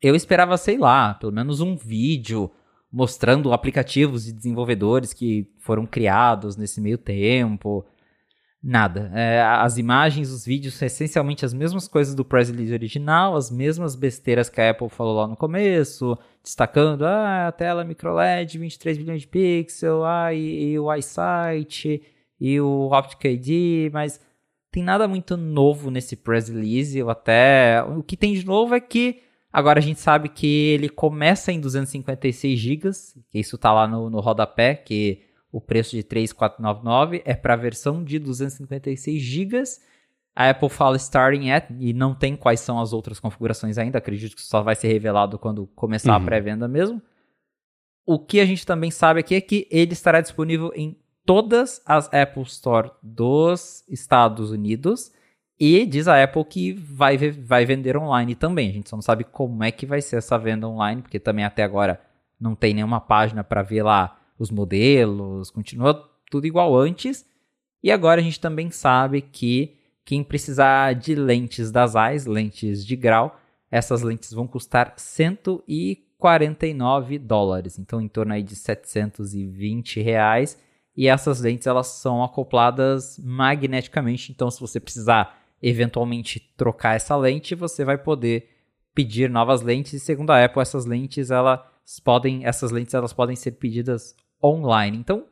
Eu esperava, sei lá, pelo menos um vídeo mostrando aplicativos e desenvolvedores que foram criados nesse meio tempo, Nada. É, as imagens, os vídeos são essencialmente as mesmas coisas do press release original, as mesmas besteiras que a Apple falou lá no começo, destacando ah, a tela microLED, 23 bilhões de pixels, ah, e, e o iSight, e o Optic ID, mas tem nada muito novo nesse press release. Eu até o que tem de novo é que agora a gente sabe que ele começa em 256 GB, que isso tá lá no, no rodapé, que o preço de 3,499 é para a versão de 256 GB. A Apple fala starting at e não tem quais são as outras configurações ainda. Acredito que só vai ser revelado quando começar uhum. a pré-venda mesmo. O que a gente também sabe aqui é que ele estará disponível em todas as Apple Store dos Estados Unidos. E diz a Apple que vai, vai vender online também. A gente só não sabe como é que vai ser essa venda online, porque também até agora não tem nenhuma página para ver lá os modelos, continua tudo igual antes. E agora a gente também sabe que quem precisar de lentes das eyes, lentes de grau, essas lentes vão custar 149 dólares, então em torno aí de 720 reais. E essas lentes elas são acopladas magneticamente, então se você precisar eventualmente trocar essa lente, você vai poder pedir novas lentes. E segundo a Apple, essas lentes elas podem, essas lentes elas podem ser pedidas online. Então,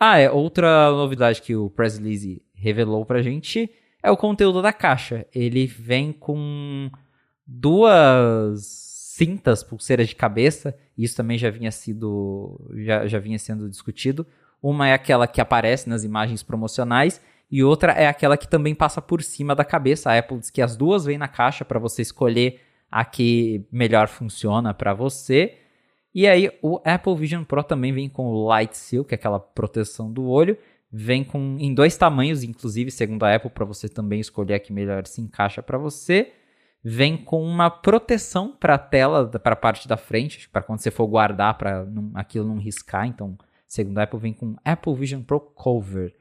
ah, é outra novidade que o press release revelou pra gente é o conteúdo da caixa. Ele vem com duas cintas, pulseiras de cabeça. Isso também já vinha sido já, já vinha sendo discutido. Uma é aquela que aparece nas imagens promocionais e outra é aquela que também passa por cima da cabeça. A Apple diz que as duas vêm na caixa para você escolher a que melhor funciona para você. E aí o Apple Vision Pro também vem com o Light Seal, que é aquela proteção do olho, vem com em dois tamanhos, inclusive, segundo a Apple, para você também escolher a que melhor se encaixa para você. Vem com uma proteção para a tela, para a parte da frente, para quando você for guardar, para aquilo não riscar. Então, segundo a Apple, vem com Apple Vision Pro Cover.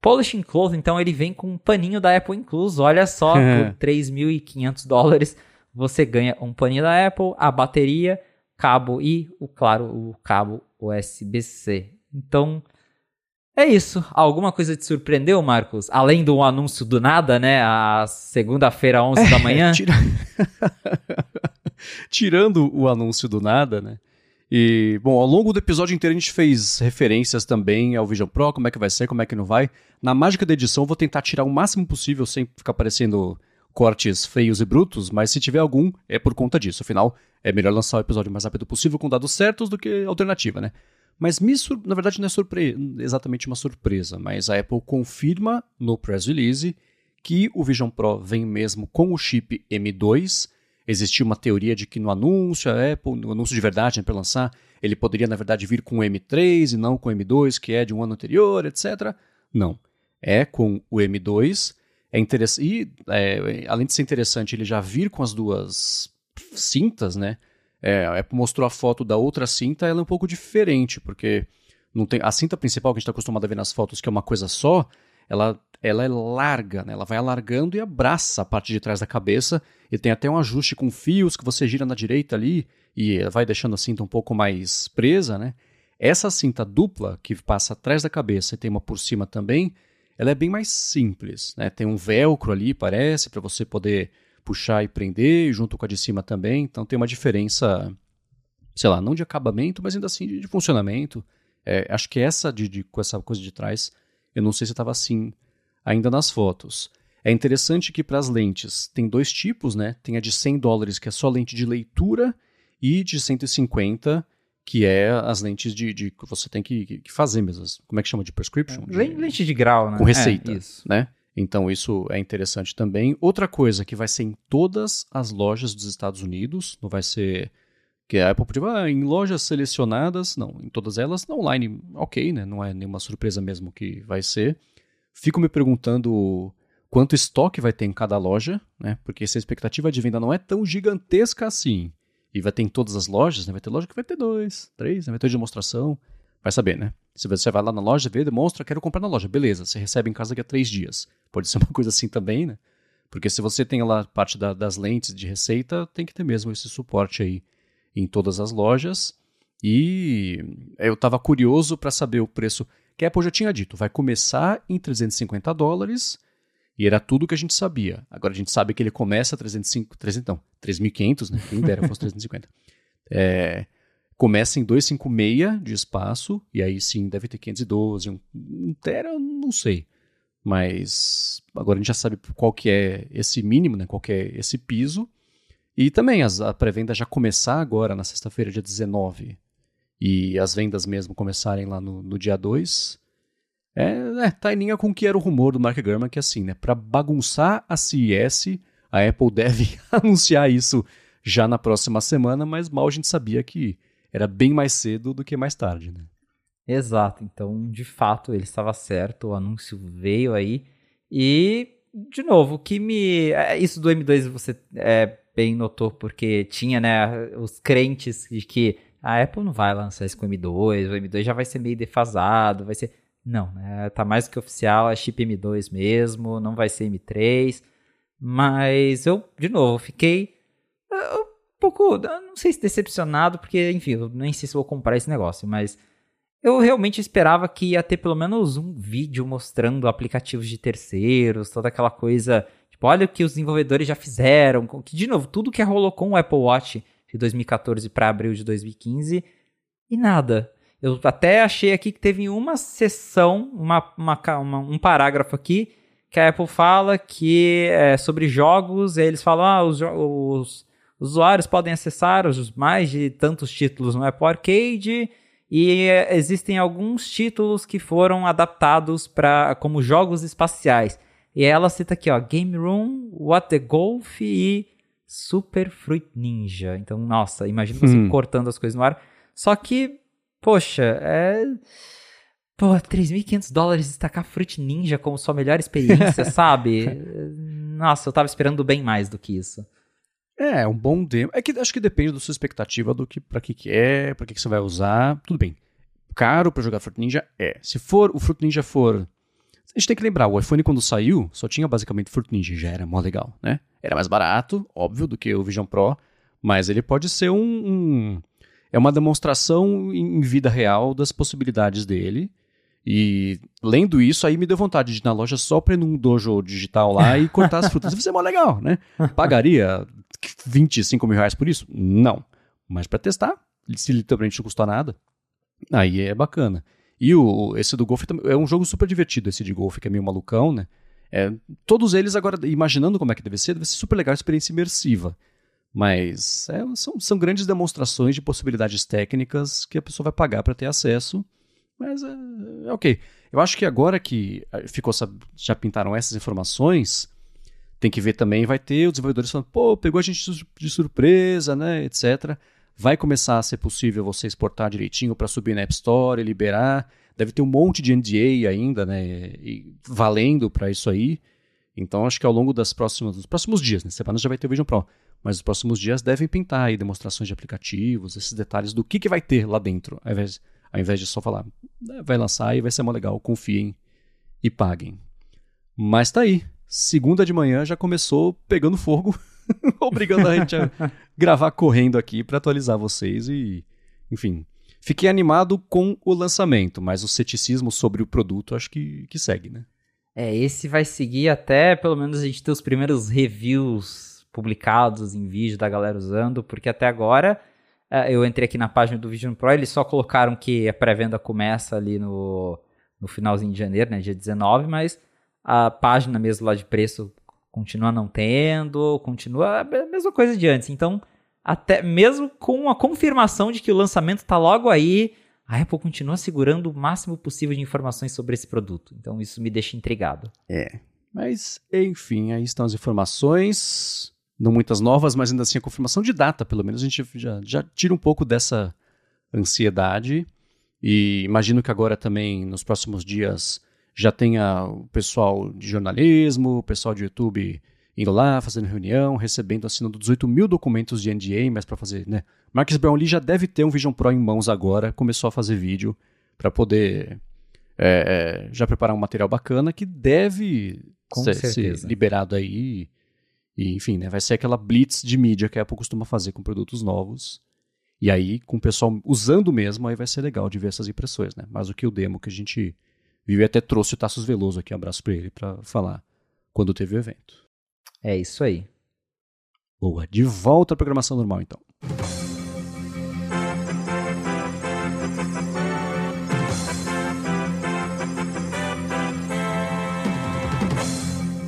Polishing Cloth, então, ele vem com um paninho da Apple incluso. Olha só, por 3.500 dólares você ganha um paninho da Apple, a bateria cabo e, o claro, o cabo USB-C. Então, é isso. Alguma coisa te surpreendeu, Marcos? Além do anúncio do nada, né? A segunda-feira, 11 é, da manhã. Tira... Tirando o anúncio do nada, né? E, bom, ao longo do episódio inteiro a gente fez referências também ao Vision Pro, como é que vai ser, como é que não vai. Na mágica da edição, eu vou tentar tirar o máximo possível sem ficar parecendo cortes feios e brutos, mas se tiver algum, é por conta disso. Afinal, é melhor lançar o episódio o mais rápido possível com dados certos do que alternativa, né? Mas me na verdade não é surpre... exatamente uma surpresa, mas a Apple confirma no press release que o Vision Pro vem mesmo com o chip M2. Existia uma teoria de que no anúncio, a Apple, no anúncio de verdade, né, para lançar, ele poderia, na verdade, vir com o M3 e não com o M2, que é de um ano anterior, etc. Não. É com o M2. É interessante. E, é, além de ser interessante, ele já vir com as duas cintas, né? É, a Apple mostrou a foto da outra cinta, ela é um pouco diferente, porque não tem a cinta principal que a gente está acostumado a ver nas fotos, que é uma coisa só, ela, ela é larga, né? ela vai alargando e abraça a parte de trás da cabeça, e tem até um ajuste com fios que você gira na direita ali, e vai deixando a cinta um pouco mais presa, né? Essa cinta dupla, que passa atrás da cabeça e tem uma por cima também, ela é bem mais simples, né? Tem um velcro ali, parece, para você poder puxar e prender, junto com a de cima também, então tem uma diferença, sei lá, não de acabamento, mas ainda assim de, funcionamento. É, acho que essa de, de, com essa coisa de trás, eu não sei se estava assim ainda nas fotos. É interessante que para as lentes tem dois tipos, né? Tem a de 100 dólares, que é só lente de leitura, e de 150, que é as lentes de, de que você tem que, que, fazer mesmo. Como é que chama? De prescription? De, lente de grau, né? Com receita, é, né? Então isso é interessante também. Outra coisa que vai ser em todas as lojas dos Estados Unidos, não vai ser que a Apple podia, ah, em lojas selecionadas, não, em todas elas, na online, ok, né? Não é nenhuma surpresa mesmo que vai ser. Fico me perguntando quanto estoque vai ter em cada loja, né? Porque se a expectativa de venda não é tão gigantesca assim, e vai ter em todas as lojas, né? Vai ter loja que vai ter dois, três, né? vai ter demonstração. Vai saber, né? Se você vai lá na loja, vê, demonstra, quero comprar na loja. Beleza, você recebe em casa daqui a três dias. Pode ser uma coisa assim também, né? Porque se você tem lá parte da, das lentes de receita, tem que ter mesmo esse suporte aí em todas as lojas. E eu estava curioso para saber o preço que a Apple já tinha dito. Vai começar em 350 dólares e era tudo que a gente sabia. Agora a gente sabe que ele começa a 305, 300, não, 3.500, né? Quem dera fosse 350. É, começa em 256 de espaço, e aí sim deve ter 512, um, um tera, não sei. Mas agora a gente já sabe qual que é esse mínimo, né? Qual que é esse piso. E também as, a pré-venda já começar agora na sexta-feira, dia 19, e as vendas mesmo começarem lá no, no dia 2, é, é, tá em linha com o que era o rumor do Mark Gurman, que é assim, né? Para bagunçar a CES, a Apple deve anunciar isso já na próxima semana, mas mal a gente sabia que era bem mais cedo do que mais tarde, né? Exato, então de fato ele estava certo, o anúncio veio aí. E, de novo, o que me. É, isso do M2 você é, bem notou, porque tinha né, os crentes de que a Apple não vai lançar esse com o M2, o M2 já vai ser meio defasado, vai ser. Não, né? Tá mais do que oficial, é chip M2 mesmo, não vai ser M3. Mas eu, de novo, fiquei uh, um pouco, não sei se decepcionado, porque, enfim, nem sei se vou comprar esse negócio, mas eu realmente esperava que ia ter pelo menos um vídeo mostrando aplicativos de terceiros, toda aquela coisa. Tipo, olha o que os desenvolvedores já fizeram. Que, de novo, tudo que rolou com o Apple Watch de 2014 para abril de 2015 e nada. Eu até achei aqui que teve uma sessão, uma, uma, uma, um parágrafo aqui, que a Apple fala que é sobre jogos, eles falam, ah, os, os usuários podem acessar os mais de tantos títulos no Apple Arcade, e é, existem alguns títulos que foram adaptados para como jogos espaciais. E ela cita aqui, ó, Game Room, What the Golf e Super Fruit Ninja. Então, nossa, imagina você hum. cortando as coisas no ar. Só que Poxa, é. Pô, 3.500 dólares destacar Fruit Ninja como sua melhor experiência, sabe? Nossa, eu tava esperando bem mais do que isso. É, um bom demo. É que acho que depende da sua expectativa do que para que, que é, para que, que você vai usar. Tudo bem. Caro para jogar Fruit Ninja é. Se for o Fruit Ninja for a gente tem que lembrar, o iPhone quando saiu, só tinha basicamente Fruit Ninja, já era mó legal, né? Era mais barato, óbvio, do que o Vision Pro, mas ele pode ser um, um é uma demonstração em vida real das possibilidades dele. E lendo isso, aí me deu vontade de ir na loja só pra ir num dojo digital lá e cortar as frutas. Vai ser mó legal, né? Pagaria 25 mil reais por isso? Não. Mas para testar, se literalmente não custou nada, aí é bacana. E o, esse do golfe é um jogo super divertido, esse de golfe, que é meio malucão, né? É, todos eles agora, imaginando como é que deve ser, deve ser super legal, experiência imersiva. Mas é, são, são grandes demonstrações de possibilidades técnicas que a pessoa vai pagar para ter acesso. Mas é, é, ok. Eu acho que agora que eh, ficou já pintaram essas informações, tem que ver também, vai ter os desenvolvedores falando, pô, pegou a gente de surpresa, né, etc. Vai começar a ser possível você exportar direitinho para subir na App Store liberar. Deve ter um monte de NDA ainda, né, e valendo para isso aí. Então acho que ao longo das próximas, dos próximos dias, né, semana já vai ter o Vision Pro, mas os próximos dias devem pintar aí demonstrações de aplicativos, esses detalhes do que, que vai ter lá dentro, ao invés, ao invés de só falar, ah, vai lançar e vai ser mó legal, confiem e paguem. Mas tá aí, segunda de manhã já começou pegando fogo, obrigando a gente a gravar correndo aqui para atualizar vocês e, enfim, fiquei animado com o lançamento, mas o ceticismo sobre o produto acho que, que segue, né? É, esse vai seguir até pelo menos a gente ter os primeiros reviews publicados em vídeo da galera usando, porque até agora é, eu entrei aqui na página do Vision Pro, eles só colocaram que a pré-venda começa ali no, no finalzinho de janeiro, né, dia 19, mas a página mesmo lá de preço continua não tendo, continua a mesma coisa de antes. Então, até mesmo com a confirmação de que o lançamento está logo aí, a Apple continua segurando o máximo possível de informações sobre esse produto. Então isso me deixa intrigado. É. Mas, enfim, aí estão as informações. Não muitas novas, mas ainda assim a confirmação de data, pelo menos a gente já, já tira um pouco dessa ansiedade. E imagino que agora também, nos próximos dias, já tenha o pessoal de jornalismo, o pessoal de YouTube indo lá, fazendo reunião, recebendo, assinando 18 mil documentos de NDA, mas para fazer, né? Marcus Brownlee já deve ter um Vision Pro em mãos agora, começou a fazer vídeo para poder é, é, já preparar um material bacana que deve ser, ser, liberado aí. E, enfim, né, vai ser aquela blitz de mídia que a Apple costuma fazer com produtos novos. E aí, com o pessoal usando mesmo, aí vai ser legal de ver essas impressões, né? Mas o que o demo que a gente viu até trouxe o Tassos Veloso aqui, um abraço para ele, para falar quando teve o evento. É isso aí. Boa, de volta à programação normal então.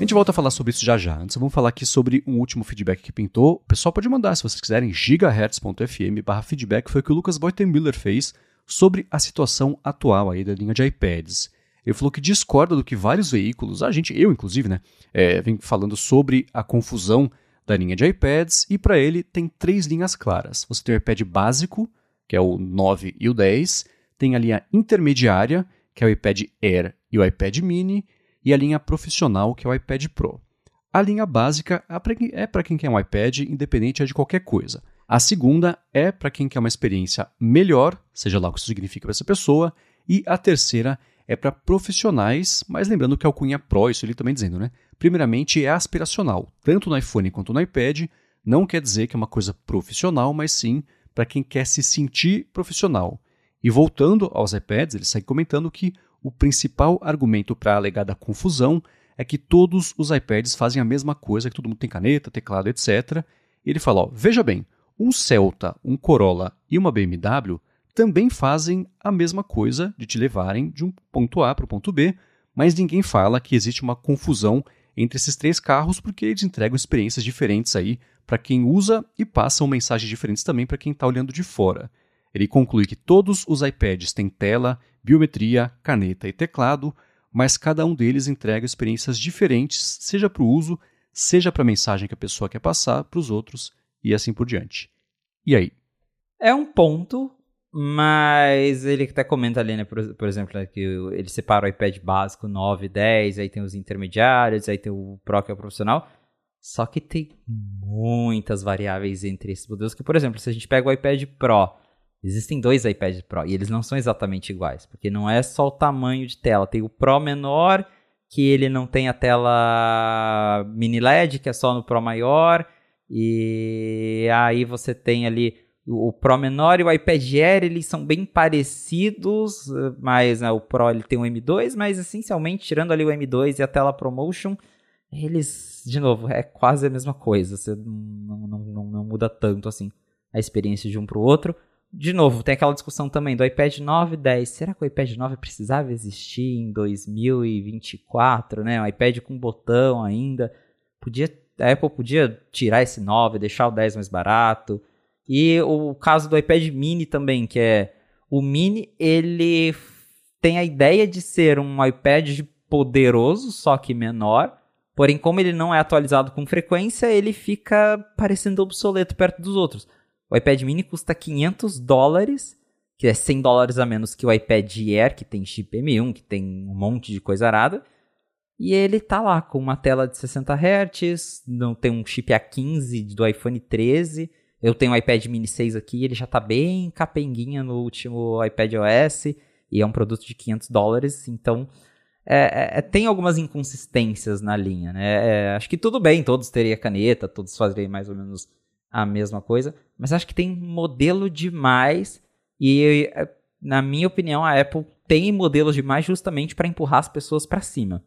A gente volta a falar sobre isso já já. Antes vamos falar aqui sobre um último feedback que pintou. O pessoal pode mandar, se vocês quiserem, gigahertz.fm feedback, foi o que o Lucas Beutenmüller fez sobre a situação atual aí da linha de iPads. Ele falou que discorda do que vários veículos, a gente, eu inclusive, né, é, vem falando sobre a confusão da linha de iPads, e para ele tem três linhas claras. Você tem o iPad básico, que é o 9 e o 10, tem a linha intermediária, que é o iPad Air e o iPad Mini, e a linha profissional, que é o iPad Pro. A linha básica é para quem quer um iPad independente de qualquer coisa. A segunda é para quem quer uma experiência melhor, seja lá o que isso significa para essa pessoa. E a terceira é para profissionais, mas lembrando que a alcunha Pro, isso ele também dizendo, né? Primeiramente é aspiracional, tanto no iPhone quanto no iPad. Não quer dizer que é uma coisa profissional, mas sim para quem quer se sentir profissional. E voltando aos iPads, ele segue comentando que o principal argumento para a alegada confusão é que todos os iPads fazem a mesma coisa, que todo mundo tem caneta, teclado, etc. E ele fala: ó, veja bem, um Celta, um Corolla e uma BMW também fazem a mesma coisa de te levarem de um ponto A para o ponto B, mas ninguém fala que existe uma confusão entre esses três carros porque eles entregam experiências diferentes aí para quem usa e passam mensagens diferentes também para quem está olhando de fora. Ele conclui que todos os iPads têm tela, biometria, caneta e teclado, mas cada um deles entrega experiências diferentes, seja para o uso, seja para a mensagem que a pessoa quer passar para os outros e assim por diante. E aí? É um ponto, mas ele até comenta ali, né, por, por exemplo, né, que ele separa o iPad básico 9 e 10, aí tem os intermediários, aí tem o Pro que é o profissional. Só que tem muitas variáveis entre esses modelos, que por exemplo, se a gente pega o iPad Pro Existem dois iPad Pro e eles não são exatamente iguais, porque não é só o tamanho de tela. Tem o Pro menor, que ele não tem a tela mini LED, que é só no Pro maior. E aí você tem ali o Pro menor e o iPad Air, eles são bem parecidos, mas né, o Pro ele tem um M2, mas essencialmente, tirando ali o M2 e a tela ProMotion, eles, de novo, é quase a mesma coisa. Você não, não, não, não muda tanto assim a experiência de um para o outro de novo, tem aquela discussão também do iPad 9 e 10. Será que o iPad 9 precisava existir em 2024, né? Um iPad com botão ainda. Podia, a Apple podia tirar esse 9, deixar o 10 mais barato. E o caso do iPad mini também, que é o mini, ele tem a ideia de ser um iPad poderoso, só que menor, Porém, como ele não é atualizado com frequência, ele fica parecendo obsoleto perto dos outros. O iPad mini custa 500 dólares, que é 100 dólares a menos que o iPad Air, que tem chip M1, que tem um monte de coisa arada. E ele tá lá com uma tela de 60 Hz, não tem um chip A15 do iPhone 13. Eu tenho o iPad mini 6 aqui, ele já tá bem capenguinha no último iPad OS e é um produto de 500 dólares, então é, é, é, tem algumas inconsistências na linha, né? É, acho que tudo bem, todos teriam caneta, todos fariam mais ou menos a mesma coisa, mas acho que tem modelo demais e, é, na minha opinião, a Apple tem modelos demais justamente para empurrar as pessoas para cima.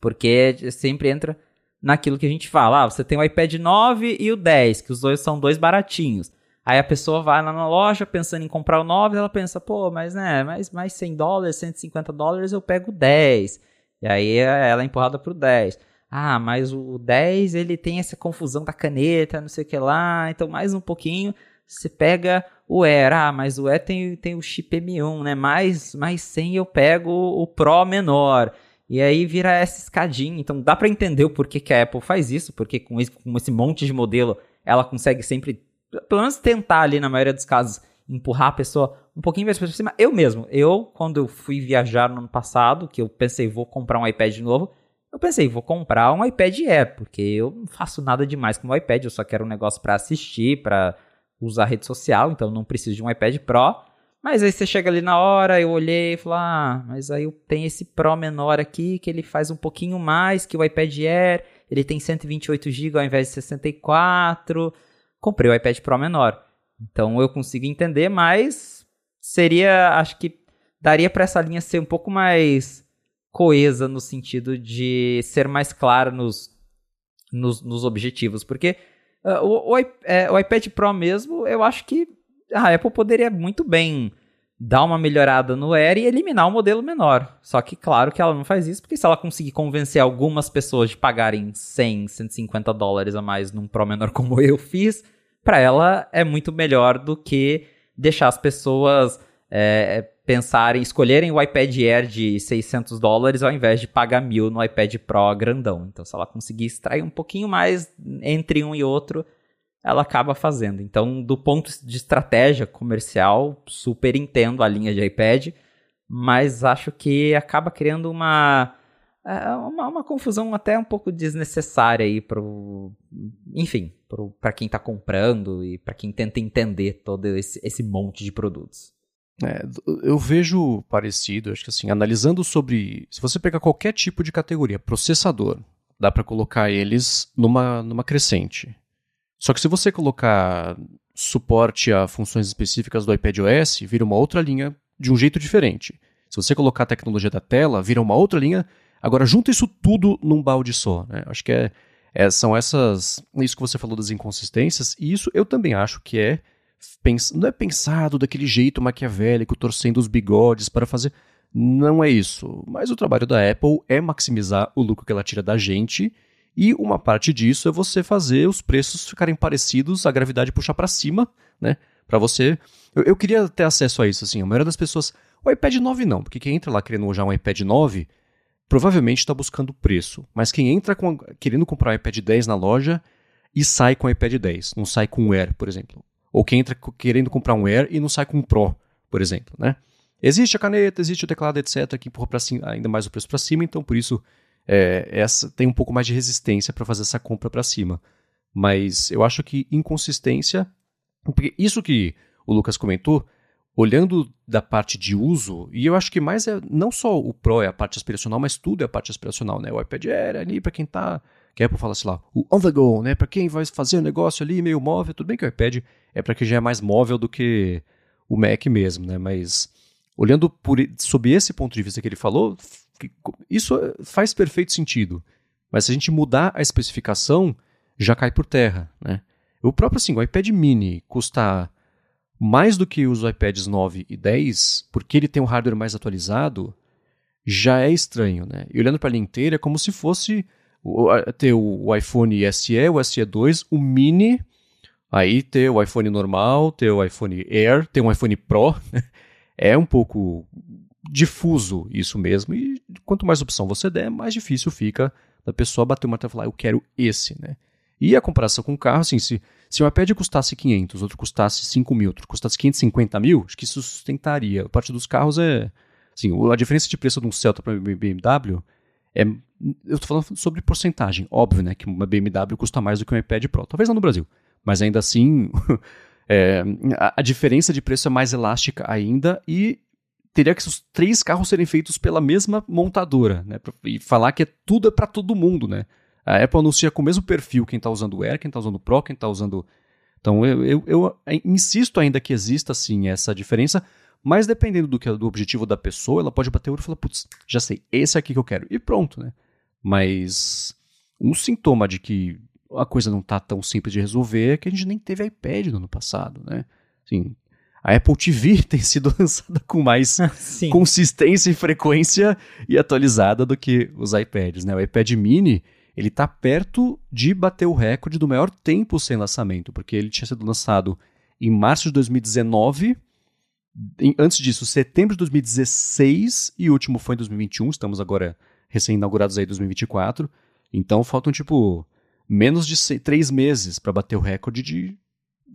Porque sempre entra naquilo que a gente fala. Ah, você tem o iPad 9 e o 10, que os dois são dois baratinhos. Aí a pessoa vai lá na loja pensando em comprar o 9, ela pensa, pô, mas né, mais, mais 100 dólares, 150 dólares eu pego o 10. E aí ela é empurrada pro 10. Ah, mas o 10 ele tem essa confusão da caneta, não sei o que lá, então mais um pouquinho você pega o Air. Ah, mas o Air tem, tem o chip M1, né? Mais, mais 100 eu pego o Pro menor. E aí vira essa escadinha. Então dá para entender o porquê que a Apple faz isso, porque com esse, com esse monte de modelo ela consegue sempre, pelo menos tentar ali na maioria dos casos, empurrar a pessoa um pouquinho mais para cima. Eu mesmo, eu quando eu fui viajar no ano passado, que eu pensei vou comprar um iPad novo, eu pensei vou comprar um iPad Air, porque eu não faço nada demais com o iPad, eu só quero um negócio para assistir, para usar rede social, então não preciso de um iPad Pro. Mas aí você chega ali na hora, eu olhei e falei, ah, mas aí tem esse Pro menor aqui, que ele faz um pouquinho mais que o iPad Air, ele tem 128 GB ao invés de 64. Comprei o iPad Pro menor. Então eu consigo entender, mas seria, acho que daria para essa linha ser um pouco mais coesa no sentido de ser mais clara nos, nos, nos objetivos, porque uh, o, o, é, o iPad Pro mesmo, eu acho que a Apple poderia muito bem dar uma melhorada no Air e eliminar o modelo menor. Só que, claro que ela não faz isso, porque se ela conseguir convencer algumas pessoas de pagarem 100, 150 dólares a mais num Pro menor como eu fiz, para ela é muito melhor do que deixar as pessoas é, pensarem, escolherem o iPad Air de 600 dólares ao invés de pagar mil no iPad Pro grandão. Então, se ela conseguir extrair um pouquinho mais entre um e outro, ela acaba fazendo. Então, do ponto de estratégia comercial, super entendo a linha de iPad, mas acho que acaba criando uma, é, uma, uma confusão até um pouco desnecessária aí pro, enfim, para quem está comprando e para quem tenta entender todo esse, esse monte de produtos. É, eu vejo parecido, acho que assim, analisando sobre, se você pegar qualquer tipo de categoria, processador, dá para colocar eles numa, numa crescente. Só que se você colocar suporte a funções específicas do iPadOS, vira uma outra linha de um jeito diferente. Se você colocar a tecnologia da tela, vira uma outra linha. Agora, junta isso tudo num balde só. Né? Acho que é, é, são essas. Isso que você falou das inconsistências, e isso eu também acho que é. Pens, não é pensado daquele jeito maquiavélico, torcendo os bigodes para fazer. Não é isso. Mas o trabalho da Apple é maximizar o lucro que ela tira da gente e uma parte disso é você fazer os preços ficarem parecidos, a gravidade puxar para cima, né? Para você. Eu, eu, queria ter acesso a isso, assim. A maioria das pessoas. O iPad 9 não, porque quem entra lá querendo já um iPad 9 provavelmente está buscando preço. Mas quem entra com, querendo comprar um iPad 10 na loja e sai com o iPad 10, não sai com o Air, por exemplo. Ou quem entra querendo comprar um Air e não sai com um Pro, por exemplo, né? Existe a caneta, existe o teclado, etc., que empurra ainda mais o preço para cima, então por isso é, essa tem um pouco mais de resistência para fazer essa compra para cima. Mas eu acho que inconsistência, porque isso que o Lucas comentou, olhando da parte de uso, e eu acho que mais é não só o Pro é a parte aspiracional, mas tudo é a parte aspiracional, né? O iPad Air ali para quem tá, que a Apple fala assim lá, o on the go, né? Para quem vai fazer um negócio ali meio móvel, tudo bem que o iPad é para quem já é mais móvel do que o Mac mesmo, né? Mas olhando por sob esse ponto de vista que ele falou, isso faz perfeito sentido. Mas se a gente mudar a especificação, já cai por terra. Né? O próprio assim, o iPad mini custa mais do que os iPads 9 e 10, porque ele tem um hardware mais atualizado, já é estranho. Né? E olhando para a linha inteira, é como se fosse ter o iPhone SE, o SE2, o mini, aí ter o iPhone normal, ter o iPhone Air, ter um iPhone Pro. é um pouco difuso isso mesmo, e quanto mais opção você der, mais difícil fica da pessoa bater o martelo e falar, eu quero esse, né? E a comparação com o carro, assim, se, se um iPad custasse 500, outro custasse 5 mil, outro custasse 550 mil, acho que isso sustentaria. A parte dos carros é, assim, a diferença de preço de um Celta para BMW é, eu estou falando sobre porcentagem, óbvio, né, que uma BMW custa mais do que um iPad Pro, talvez não no Brasil, mas ainda assim, é, a, a diferença de preço é mais elástica ainda e teria que os três carros serem feitos pela mesma montadora, né? E falar que é tudo é para todo mundo, né? A Apple anuncia com o mesmo perfil quem está usando o Air, quem está usando o Pro, quem está usando. Então eu, eu, eu, insisto ainda que exista sim essa diferença, mas dependendo do, que, do objetivo da pessoa, ela pode bater o olho e falar, putz, já sei, esse aqui que eu quero. E pronto, né? Mas um sintoma de que a coisa não está tão simples de resolver é que a gente nem teve iPad no ano passado, né? Assim, a Apple TV tem sido lançada com mais consistência e frequência e atualizada do que os iPads, né? O iPad mini, ele está perto de bater o recorde do maior tempo sem lançamento, porque ele tinha sido lançado em março de 2019, em, antes disso, setembro de 2016 e o último foi em 2021, estamos agora recém-inaugurados aí em 2024, então faltam tipo menos de seis, três meses para bater o recorde de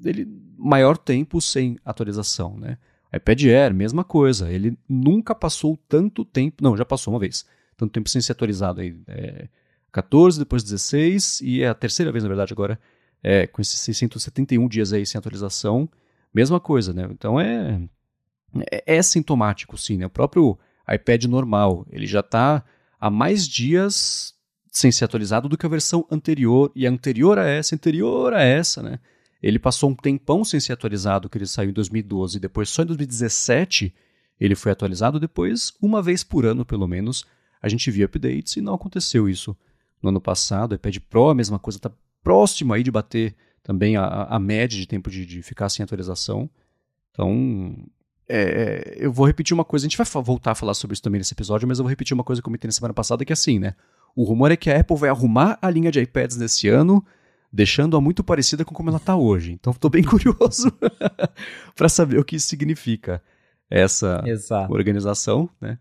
ele maior tempo sem atualização, né? iPad Air, mesma coisa. Ele nunca passou tanto tempo. Não, já passou uma vez. Tanto tempo sem ser atualizado aí. É, 14, depois 16, e é a terceira vez, na verdade, agora, é, com esses 671 dias aí sem atualização. Mesma coisa, né? Então é, é, é sintomático, sim, né? O próprio iPad normal, ele já está há mais dias sem ser atualizado do que a versão anterior, e a anterior a essa, anterior a essa, né? Ele passou um tempão sem ser atualizado, que ele saiu em 2012, depois só em 2017 ele foi atualizado, depois, uma vez por ano pelo menos, a gente via updates e não aconteceu isso no ano passado. O iPad Pro, a mesma coisa, está próximo aí de bater também a, a média de tempo de, de ficar sem atualização. Então, é, eu vou repetir uma coisa, a gente vai voltar a falar sobre isso também nesse episódio, mas eu vou repetir uma coisa que eu comentei na semana passada, que é assim, né? O rumor é que a Apple vai arrumar a linha de iPads nesse ano, deixando-a muito parecida com como ela está hoje. Então estou bem curioso para saber o que isso significa essa Exato. organização, né?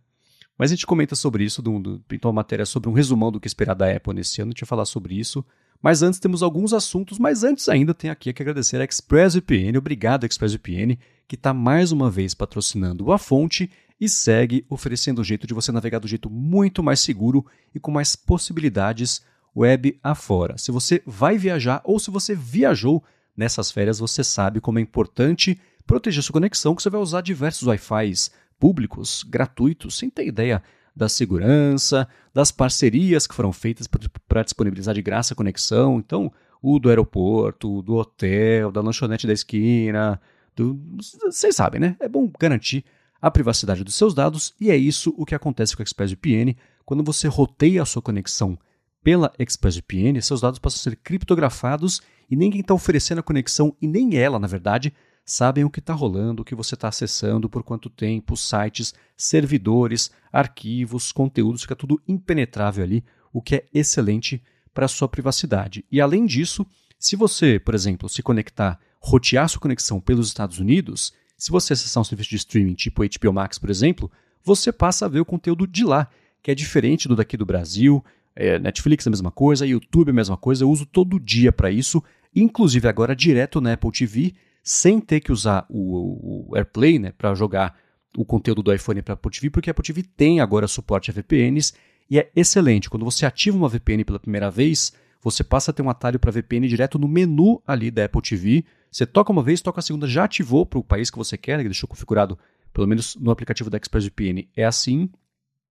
Mas a gente comenta sobre isso, do, do, pintou uma matéria sobre um resumão do que esperar da Apple nesse ano, a gente vai falar sobre isso. Mas antes temos alguns assuntos, mas antes ainda tem aqui que agradecer a ExpressVPN, obrigado ExpressVPN, que está mais uma vez patrocinando a fonte e segue oferecendo um jeito de você navegar do jeito muito mais seguro e com mais possibilidades web afora. Se você vai viajar ou se você viajou nessas férias, você sabe como é importante proteger sua conexão, que você vai usar diversos Wi-Fis públicos, gratuitos, sem ter ideia da segurança, das parcerias que foram feitas para disponibilizar de graça a conexão. Então, o do aeroporto, do hotel, da lanchonete da esquina, do... vocês sabem, né? É bom garantir a privacidade dos seus dados e é isso o que acontece com o ExpressVPN quando você roteia a sua conexão pela ExpressVPN, seus dados passam a ser criptografados e ninguém está oferecendo a conexão, e nem ela, na verdade, sabem o que está rolando, o que você está acessando, por quanto tempo, sites, servidores, arquivos, conteúdos, fica tudo impenetrável ali, o que é excelente para a sua privacidade. E além disso, se você, por exemplo, se conectar, rotear sua conexão pelos Estados Unidos, se você acessar um serviço de streaming tipo HBO Max, por exemplo, você passa a ver o conteúdo de lá, que é diferente do daqui do Brasil, é, Netflix é a mesma coisa, YouTube é a mesma coisa, eu uso todo dia para isso, inclusive agora direto na Apple TV, sem ter que usar o, o AirPlay né, para jogar o conteúdo do iPhone para a Apple TV, porque a Apple TV tem agora suporte a VPNs e é excelente. Quando você ativa uma VPN pela primeira vez, você passa a ter um atalho para VPN direto no menu ali da Apple TV. Você toca uma vez, toca a segunda, já ativou para o país que você quer, né, que deixou configurado, pelo menos no aplicativo da ExpressVPN, é assim.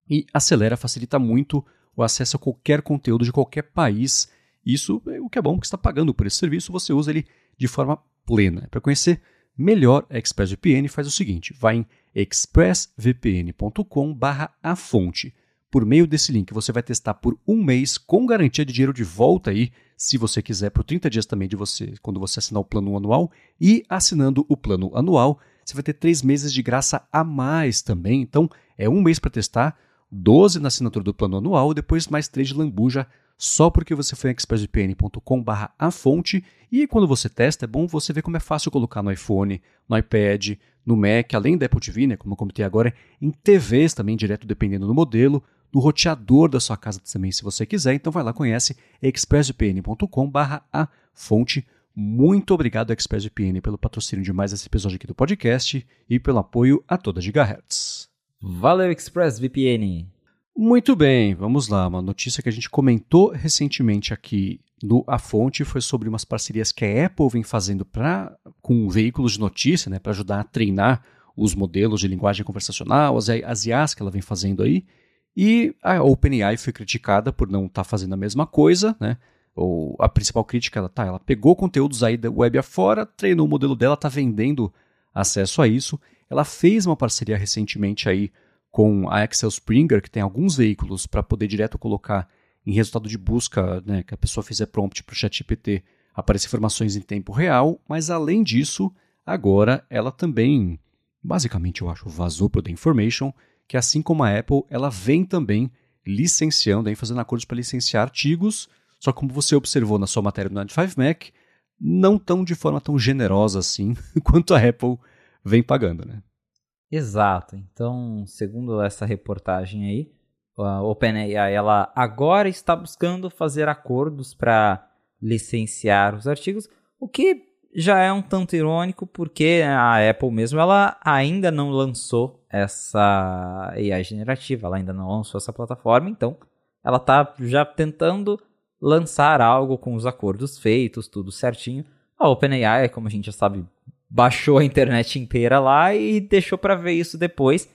E acelera, facilita muito o acesso a qualquer conteúdo de qualquer país. Isso é o que é bom, porque está pagando por esse serviço, você usa ele de forma plena. Para conhecer melhor a ExpressVPN, faz o seguinte: vai em expressvpn.com/a fonte. Por meio desse link, você vai testar por um mês com garantia de dinheiro de volta aí, se você quiser, por 30 dias também de você, quando você assinar o plano anual. E assinando o plano anual, você vai ter três meses de graça a mais também. Então, é um mês para testar 12 na assinatura do plano anual depois mais 3 de lambuja só porque você foi em expressvpn.com a fonte e quando você testa é bom você ver como é fácil colocar no iPhone, no iPad, no Mac, além da Apple TV, né, como eu comentei agora, em TVs também direto dependendo do modelo, no roteador da sua casa também, se você quiser. Então vai lá, conhece expressvpn.com/barra a fonte. Muito obrigado, ExpressVPN, pelo patrocínio de mais esse episódio aqui do podcast e pelo apoio a toda Gigahertz. Valeu, ExpressVPN! Muito bem, vamos lá. Uma notícia que a gente comentou recentemente aqui no A Fonte foi sobre umas parcerias que a Apple vem fazendo pra, com veículos de notícia, né, para ajudar a treinar os modelos de linguagem conversacional, as, as IAs que ela vem fazendo aí. E a OpenAI foi criticada por não estar tá fazendo a mesma coisa, né? ou a principal crítica, ela, tá, ela pegou conteúdos aí da web afora, treinou o modelo dela, está vendendo acesso a isso. Ela fez uma parceria recentemente aí com a Axel Springer, que tem alguns veículos para poder direto colocar em resultado de busca, né, que a pessoa fizer prompt para o ChatGPT, aparecer informações em tempo real, mas além disso, agora ela também, basicamente eu acho, vazou para o The Information, que assim como a Apple, ela vem também licenciando, aí, fazendo acordos para licenciar artigos só que como você observou na sua matéria do 95 Mac, não tão de forma tão generosa assim quanto a Apple vem pagando, né? Exato. Então, segundo essa reportagem aí, a OpenAI ela agora está buscando fazer acordos para licenciar os artigos, o que já é um tanto irônico porque a Apple mesmo ela ainda não lançou essa AI generativa, ela ainda não lançou essa plataforma, então ela está já tentando lançar algo com os acordos feitos, tudo certinho. A OpenAI, como a gente já sabe, baixou a internet inteira lá e deixou para ver isso depois.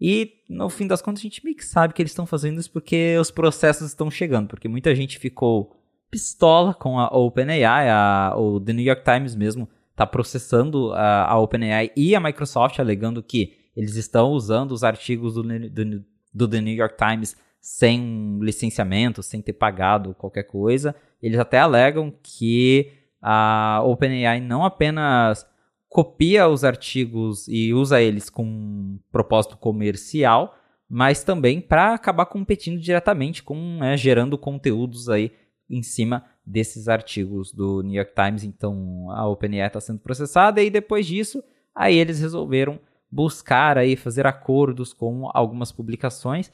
E no fim das contas a gente meio que sabe que eles estão fazendo isso porque os processos estão chegando, porque muita gente ficou pistola com a OpenAI, a, o The New York Times mesmo está processando a, a OpenAI e a Microsoft alegando que eles estão usando os artigos do, do, do The New York Times sem licenciamento, sem ter pagado qualquer coisa. Eles até alegam que a OpenAI não apenas copia os artigos e usa eles com propósito comercial, mas também para acabar competindo diretamente com né, gerando conteúdos aí em cima desses artigos do New York Times. Então a OpenAI está sendo processada e depois disso aí eles resolveram buscar aí fazer acordos com algumas publicações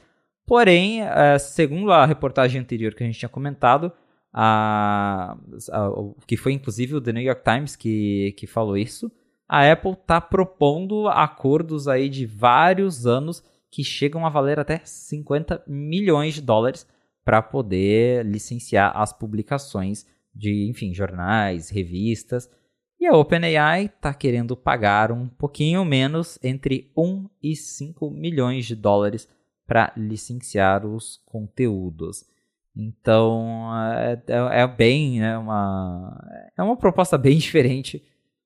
Porém, é, segundo a reportagem anterior que a gente tinha comentado, a, a, que foi inclusive o The New York Times que, que falou isso, a Apple está propondo acordos aí de vários anos que chegam a valer até 50 milhões de dólares para poder licenciar as publicações de, enfim, jornais, revistas. E a OpenAI está querendo pagar um pouquinho menos, entre 1 e 5 milhões de dólares para licenciar os conteúdos. Então é, é, é bem né, uma é uma proposta bem diferente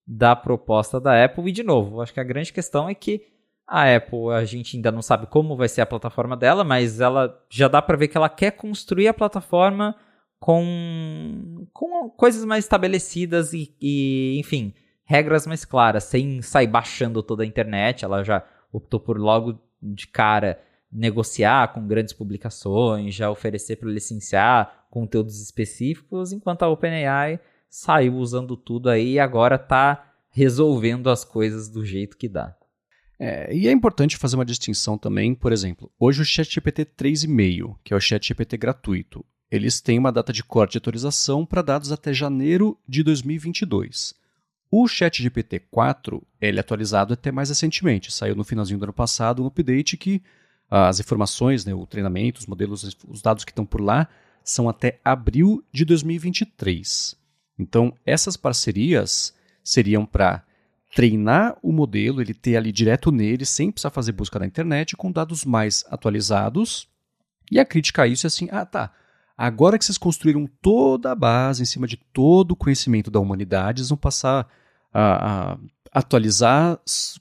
da proposta da Apple. E de novo acho que a grande questão é que a Apple a gente ainda não sabe como vai ser a plataforma dela mas ela já dá para ver que ela quer construir a plataforma com, com coisas mais estabelecidas e, e enfim regras mais claras sem sair baixando toda a internet. Ela já optou por logo de cara negociar com grandes publicações, já oferecer para licenciar conteúdos específicos, enquanto a OpenAI saiu usando tudo aí e agora está resolvendo as coisas do jeito que dá. É, e é importante fazer uma distinção também, por exemplo, hoje o ChatGPT 3.5, que é o ChatGPT gratuito, eles têm uma data de corte de atualização para dados até janeiro de 2022. O ChatGPT 4, ele é atualizado até mais recentemente, saiu no finalzinho do ano passado um update que as informações, né, o treinamento, os modelos, os dados que estão por lá, são até abril de 2023. Então, essas parcerias seriam para treinar o modelo, ele ter ali direto nele, sem precisar fazer busca na internet, com dados mais atualizados. E a crítica a isso é assim: ah, tá. Agora que vocês construíram toda a base em cima de todo o conhecimento da humanidade, eles vão passar a, a atualizar,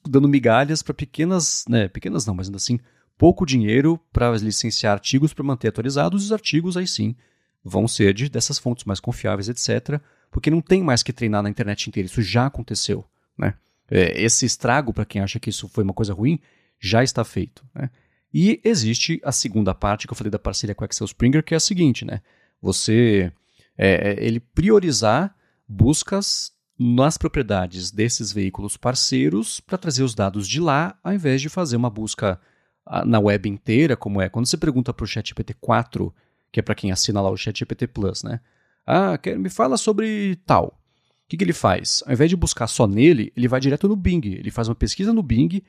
dando migalhas para pequenas, né, pequenas não, mas ainda assim, pouco dinheiro para licenciar artigos para manter atualizados, os artigos aí sim vão ser de, dessas fontes mais confiáveis, etc. Porque não tem mais que treinar na internet inteira, isso já aconteceu. Né? É, esse estrago, para quem acha que isso foi uma coisa ruim, já está feito. Né? E existe a segunda parte que eu falei da parceria com a Axel Springer, que é a seguinte, né? Você é, é ele priorizar buscas nas propriedades desses veículos parceiros para trazer os dados de lá, ao invés de fazer uma busca na web inteira, como é quando você pergunta para o ChatGPT 4, que é para quem assina lá o ChatGPT Plus, né? Ah, quer, me fala sobre tal. O que, que ele faz? Ao invés de buscar só nele, ele vai direto no Bing. Ele faz uma pesquisa no Bing,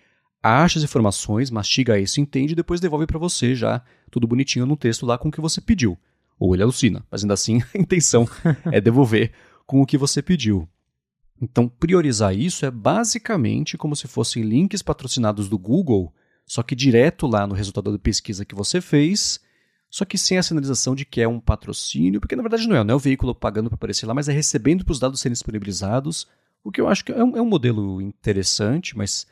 acha as informações, mastiga isso, entende e depois devolve para você já tudo bonitinho no texto lá com o que você pediu. Ou ele alucina, mas ainda assim a intenção é devolver com o que você pediu. Então, priorizar isso é basicamente como se fossem links patrocinados do Google, só que direto lá no resultado da pesquisa que você fez, só que sem a sinalização de que é um patrocínio, porque na verdade não é, não é o veículo pagando para aparecer lá, mas é recebendo para os dados serem disponibilizados, o que eu acho que é um, é um modelo interessante, mas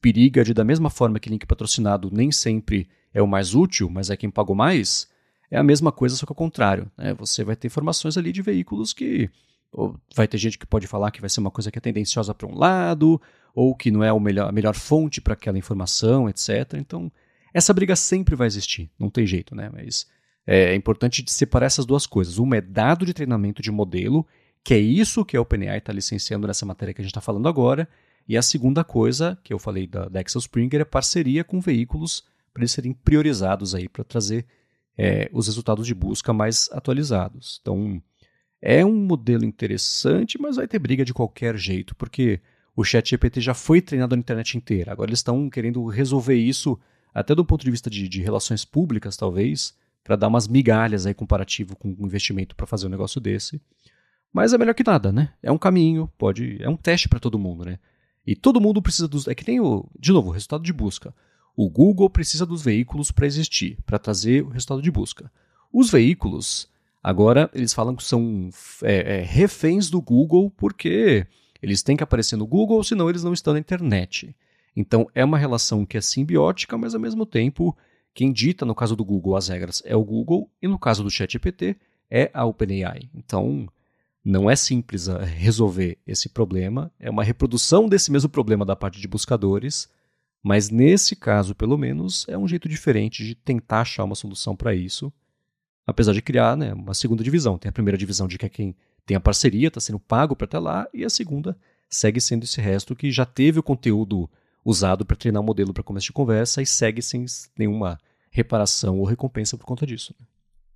periga de, da mesma forma que link patrocinado nem sempre é o mais útil, mas é quem pagou mais, é a mesma coisa, só que ao contrário. Né? Você vai ter informações ali de veículos que vai ter gente que pode falar que vai ser uma coisa que é tendenciosa para um lado, ou que não é melhor, a melhor fonte para aquela informação, etc. Então, essa briga sempre vai existir, não tem jeito, né? Mas é importante separar essas duas coisas. Uma é dado de treinamento de modelo, que é isso que a OpenAI está licenciando nessa matéria que a gente está falando agora, e a segunda coisa, que eu falei da, Axel Springer, é parceria com veículos para eles serem priorizados aí para trazer é, os resultados de busca mais atualizados. Então, é um modelo interessante, mas vai ter briga de qualquer jeito, porque o chat GPT já foi treinado na internet inteira. Agora eles estão querendo resolver isso até do ponto de vista de, de relações públicas, talvez, para dar umas migalhas aí comparativo com um investimento para fazer um negócio desse. Mas é melhor que nada, né? É um caminho, pode, é um teste para todo mundo, né? E todo mundo precisa dos, é que nem o, de novo, o resultado de busca. O Google precisa dos veículos para existir, para trazer o resultado de busca. Os veículos Agora, eles falam que são é, é, reféns do Google porque eles têm que aparecer no Google, senão eles não estão na internet. Então, é uma relação que é simbiótica, mas ao mesmo tempo, quem dita, no caso do Google, as regras é o Google, e no caso do ChatGPT, é a OpenAI. Então, não é simples ah, resolver esse problema, é uma reprodução desse mesmo problema da parte de buscadores, mas nesse caso, pelo menos, é um jeito diferente de tentar achar uma solução para isso apesar de criar né, uma segunda divisão. Tem a primeira divisão de que é quem tem a parceria, está sendo pago para estar lá, e a segunda segue sendo esse resto que já teve o conteúdo usado para treinar o modelo para começo de conversa e segue sem nenhuma reparação ou recompensa por conta disso. Né?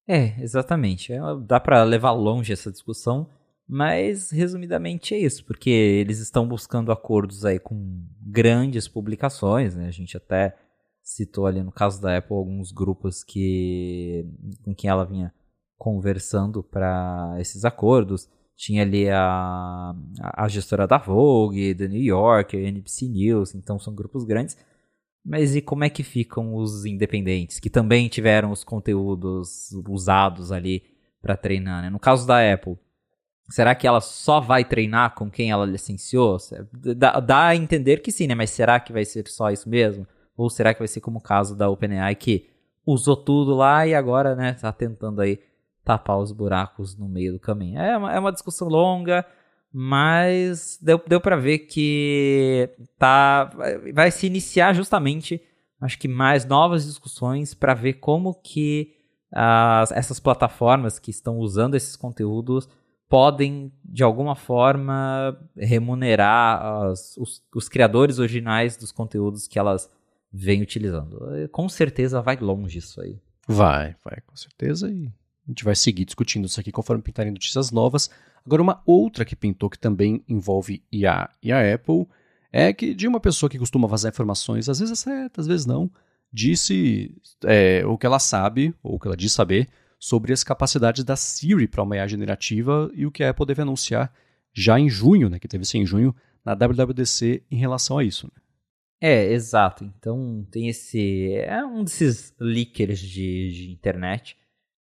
É, exatamente. É, dá para levar longe essa discussão, mas resumidamente é isso, porque eles estão buscando acordos aí com grandes publicações, né? A gente até citou ali no caso da Apple alguns grupos que com quem ela vinha conversando para esses acordos. Tinha ali a, a gestora da Vogue, da New York, a NBC News, então são grupos grandes. Mas e como é que ficam os independentes, que também tiveram os conteúdos usados ali para treinar? Né? No caso da Apple, será que ela só vai treinar com quem ela licenciou? Dá, dá a entender que sim, né? Mas será que vai ser só isso mesmo? Ou será que vai ser como o caso da OpenAI que usou tudo lá e agora, né, tá tentando aí tapar os buracos no meio do caminho? É uma, é uma discussão longa, mas deu, deu para ver que tá vai se iniciar justamente, acho que mais novas discussões para ver como que as, essas plataformas que estão usando esses conteúdos podem, de alguma forma, remunerar as, os, os criadores originais dos conteúdos que elas vem utilizando. Com certeza vai longe isso aí. Vai, vai, com certeza. E a gente vai seguir discutindo isso aqui conforme pintarem notícias novas. Agora, uma outra que pintou que também envolve IA e a Apple é que de uma pessoa que costuma vazar informações, às vezes é certa, às vezes não, disse é, o que ela sabe, ou o que ela diz saber, sobre as capacidades da Siri para uma IA generativa e o que a Apple deve anunciar já em junho, né, que deve ser em junho, na WWDC em relação a isso. Né? É, exato. Então tem esse. É um desses leakers de, de internet.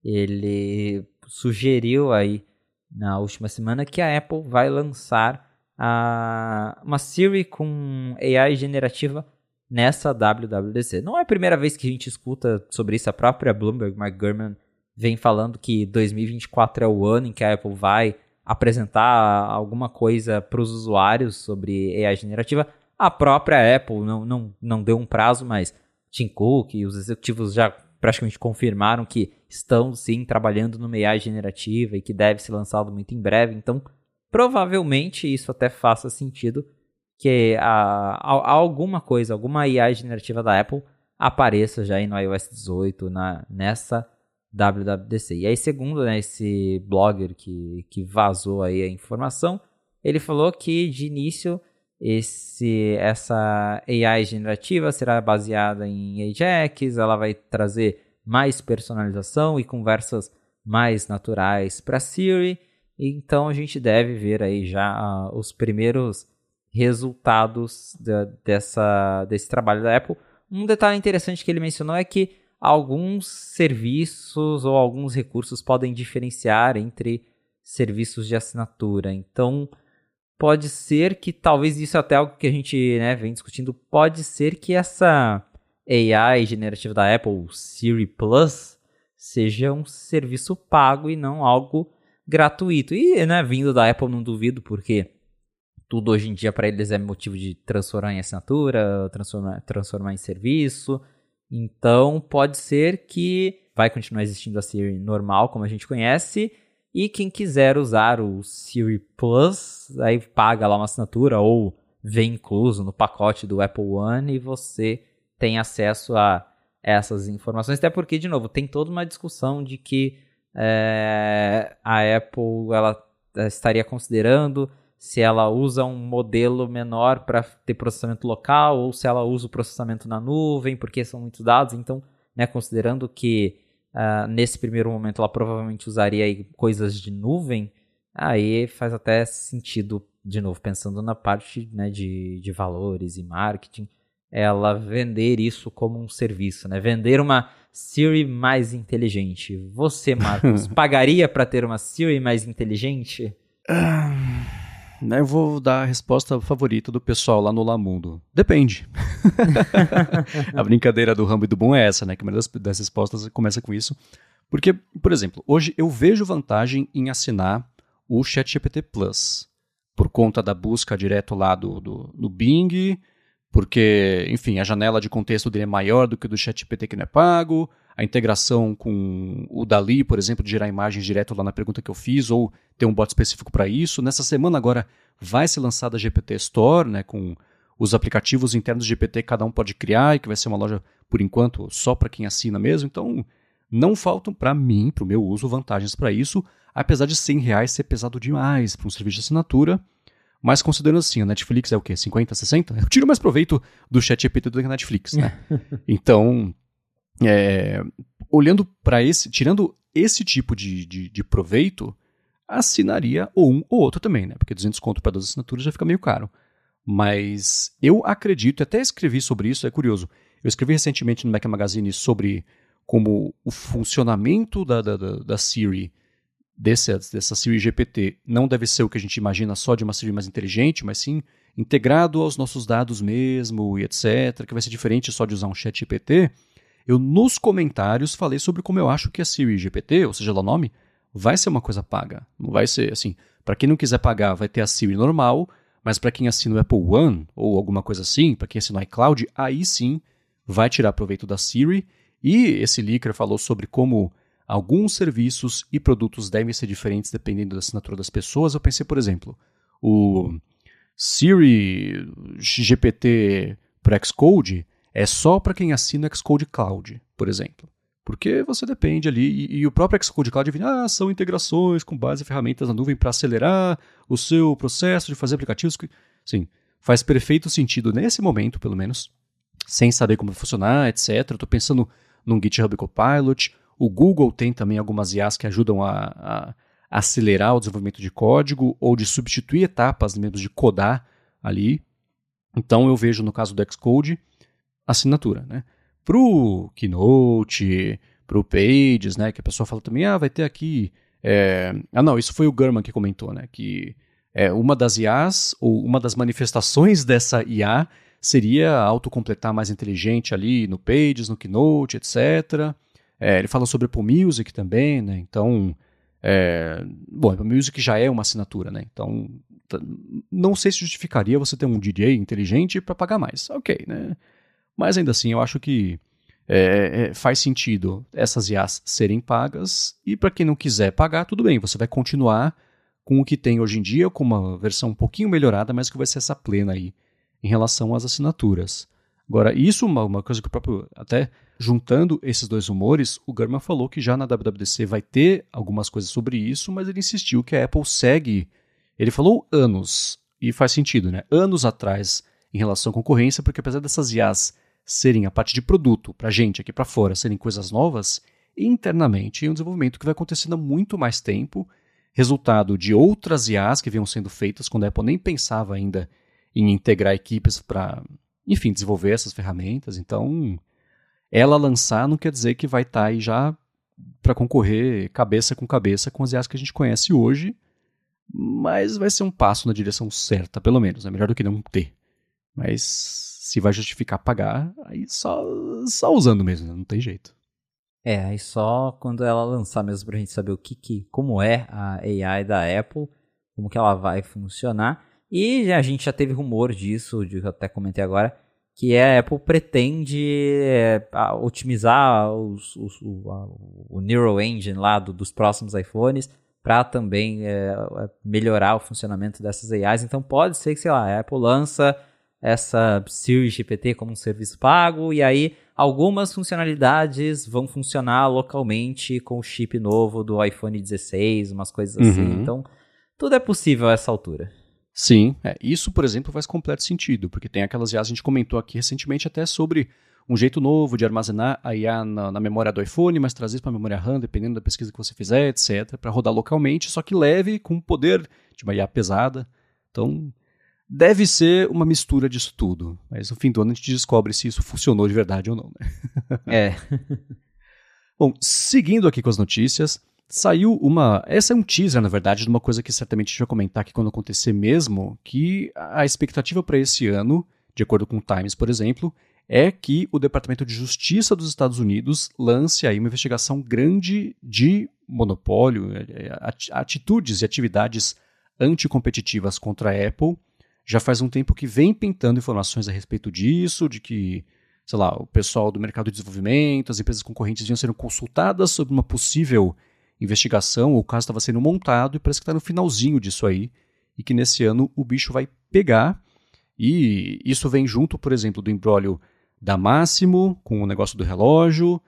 Ele sugeriu aí na última semana que a Apple vai lançar a, uma Siri com AI generativa nessa WWDC. Não é a primeira vez que a gente escuta sobre isso. A própria Bloomberg, Mark Gurman, vem falando que 2024 é o ano em que a Apple vai apresentar alguma coisa para os usuários sobre AI generativa. A própria Apple não, não, não deu um prazo, mas Tim Cook e os executivos já praticamente confirmaram que estão sim trabalhando no AI generativa e que deve ser lançado muito em breve. Então, provavelmente isso até faça sentido que a, a, alguma coisa, alguma AI generativa da Apple apareça já aí no iOS 18 na, nessa WWDC. E aí, segundo né, esse blogger que, que vazou aí a informação, ele falou que de início esse, essa AI generativa será baseada em Ajax, ela vai trazer mais personalização e conversas mais naturais para Siri. Então a gente deve ver aí já uh, os primeiros resultados de, dessa, desse trabalho da Apple. Um detalhe interessante que ele mencionou é que alguns serviços ou alguns recursos podem diferenciar entre serviços de assinatura. Então, pode ser que talvez isso é até algo que a gente né, vem discutindo. Pode ser que essa AI generativa da Apple, Siri Plus, seja um serviço pago e não algo gratuito. E, né, vindo da Apple, não duvido, porque tudo hoje em dia para eles é motivo de transformar em assinatura, transformar, transformar em serviço. Então, pode ser que vai continuar existindo a Siri normal, como a gente conhece, e quem quiser usar o Siri Plus, aí paga lá uma assinatura ou vem incluso no pacote do Apple One e você tem acesso a essas informações. Até porque, de novo, tem toda uma discussão de que é, a Apple ela eh, estaria considerando se ela usa um modelo menor para ter processamento local ou se ela usa o processamento na nuvem, porque são muitos dados. Então, né, considerando que uh, nesse primeiro momento ela provavelmente usaria aí coisas de nuvem, aí faz até sentido, de novo, pensando na parte né, de, de valores e marketing, ela vender isso como um serviço, né? Vender uma Siri mais inteligente. Você, Marcos, pagaria para ter uma Siri mais inteligente? Eu vou dar a resposta favorita do pessoal lá no Lamundo. Depende. a brincadeira do Rambo e do Bom é essa, né? Que uma das, das respostas começa com isso. Porque, por exemplo, hoje eu vejo vantagem em assinar o ChatGPT Plus. Por conta da busca direto lá do, do, Bing, porque, enfim, a janela de contexto dele é maior do que do ChatGPT que não é pago, a integração com o Dali, por exemplo, de gerar imagens direto lá na pergunta que eu fiz, ou ter um bot específico para isso. Nessa semana agora vai ser lançada a GPT Store, né, com os aplicativos internos de GPT que cada um pode criar e que vai ser uma loja, por enquanto, só para quem assina mesmo. Então, não faltam para mim, para o meu uso, vantagens para isso, apesar de 100 reais ser pesado demais para um serviço de assinatura. Mas considerando assim, a Netflix é o quê? 50, 60? Eu tiro mais proveito do chat GPT do que a Netflix, né? então, é, olhando para esse, tirando esse tipo de, de, de, proveito, assinaria ou um ou outro também, né? Porque 200 conto para duas assinaturas já fica meio caro. Mas eu acredito, até escrevi sobre isso, é curioso. Eu escrevi recentemente no Mac Magazine sobre como o funcionamento da, da, da, da Siri desse, dessa Siri GPT não deve ser o que a gente imagina só de uma Siri mais inteligente, mas sim integrado aos nossos dados mesmo e etc., que vai ser diferente só de usar um chat GPT, eu nos comentários falei sobre como eu acho que a Siri GPT, ou seja lá o nome, vai ser uma coisa paga. Não vai ser assim, para quem não quiser pagar, vai ter a Siri normal, mas para quem assina o Apple One ou alguma coisa assim, para quem assina o iCloud, aí sim vai tirar proveito da Siri. E esse leaker falou sobre como alguns serviços e produtos devem ser diferentes dependendo da assinatura das pessoas. Eu pensei, por exemplo, o Siri GPT para Xcode é só para quem assina Xcode Cloud, por exemplo. Porque você depende ali, e, e o próprio Xcode Cloud vem, ah, são integrações com base em ferramentas na nuvem para acelerar o seu processo de fazer aplicativos. Sim, faz perfeito sentido nesse momento, pelo menos, sem saber como funcionar, etc. Estou pensando num GitHub Copilot, o Google tem também algumas IAs que ajudam a, a acelerar o desenvolvimento de código ou de substituir etapas mesmo de codar ali. Então eu vejo no caso do Xcode assinatura, né? Pro Keynote, pro Pages, né? Que a pessoa fala também, ah, vai ter aqui. É... Ah, não, isso foi o Gurman que comentou, né? Que é, uma das IAs, ou uma das manifestações dessa IA, seria autocompletar mais inteligente ali no Pages, no Keynote, etc. É, ele fala sobre Apple Music também, né? Então, é, bom, Apple Music já é uma assinatura, né? Então, não sei se justificaria você ter um DJ inteligente para pagar mais. Ok, né? Mas ainda assim, eu acho que é, é, faz sentido essas IAs serem pagas e para quem não quiser pagar, tudo bem, você vai continuar com o que tem hoje em dia, com uma versão um pouquinho melhorada, mas que vai ser essa plena aí em relação às assinaturas. Agora, isso uma, uma coisa que o próprio. Até juntando esses dois rumores, o Gurman falou que já na WWDC vai ter algumas coisas sobre isso, mas ele insistiu que a Apple segue. Ele falou anos, e faz sentido, né? Anos atrás em relação à concorrência, porque apesar dessas IAs serem a parte de produto para gente aqui para fora, serem coisas novas, internamente é um desenvolvimento que vai acontecendo há muito mais tempo, resultado de outras IAs que vinham sendo feitas quando a Apple nem pensava ainda em integrar equipes para, enfim, desenvolver essas ferramentas. Então, ela lançar não quer dizer que vai estar tá aí já para concorrer cabeça com cabeça com as IAs que a gente conhece hoje, mas vai ser um passo na direção certa, pelo menos. É melhor do que não ter. Mas se vai justificar pagar, aí só, só usando mesmo, né? não tem jeito. É, aí só quando ela lançar mesmo pra gente saber o que, que como é a AI da Apple, como que ela vai funcionar. E a gente já teve rumor disso, de, eu até comentei agora, que a Apple pretende é, otimizar os, os, o, a, o Neural Engine lá do, dos próximos iPhones para também é, é, melhorar o funcionamento dessas AIs. Então pode ser que, sei lá, a Apple lança essa Siri GPT como um serviço pago e aí algumas funcionalidades vão funcionar localmente com o chip novo do iPhone 16, umas coisas assim. Uhum. Então tudo é possível a essa altura. Sim, é, isso, por exemplo, faz completo sentido, porque tem aquelas IAs, a gente comentou aqui recentemente até sobre um jeito novo de armazenar a IA na, na memória do iPhone, mas trazer isso para a memória RAM, dependendo da pesquisa que você fizer, etc., para rodar localmente, só que leve, com poder de uma IA pesada. Então, deve ser uma mistura disso tudo. Mas no fim do ano a gente descobre se isso funcionou de verdade ou não. Né? É. Bom, seguindo aqui com as notícias, saiu uma. Essa é um teaser, na verdade, de uma coisa que certamente a gente vai comentar aqui quando acontecer mesmo, que a expectativa para esse ano, de acordo com o Times, por exemplo, é que o Departamento de Justiça dos Estados Unidos lance aí uma investigação grande de monopólio, é, é, atitudes e atividades anticompetitivas contra a Apple. Já faz um tempo que vem pintando informações a respeito disso, de que, sei lá, o pessoal do mercado de desenvolvimento, as empresas concorrentes vinham sendo consultadas sobre uma possível investigação, o caso estava sendo montado e parece que está no finalzinho disso aí, e que nesse ano o bicho vai pegar. E isso vem junto, por exemplo, do embrólio da Máximo com o negócio do relógio.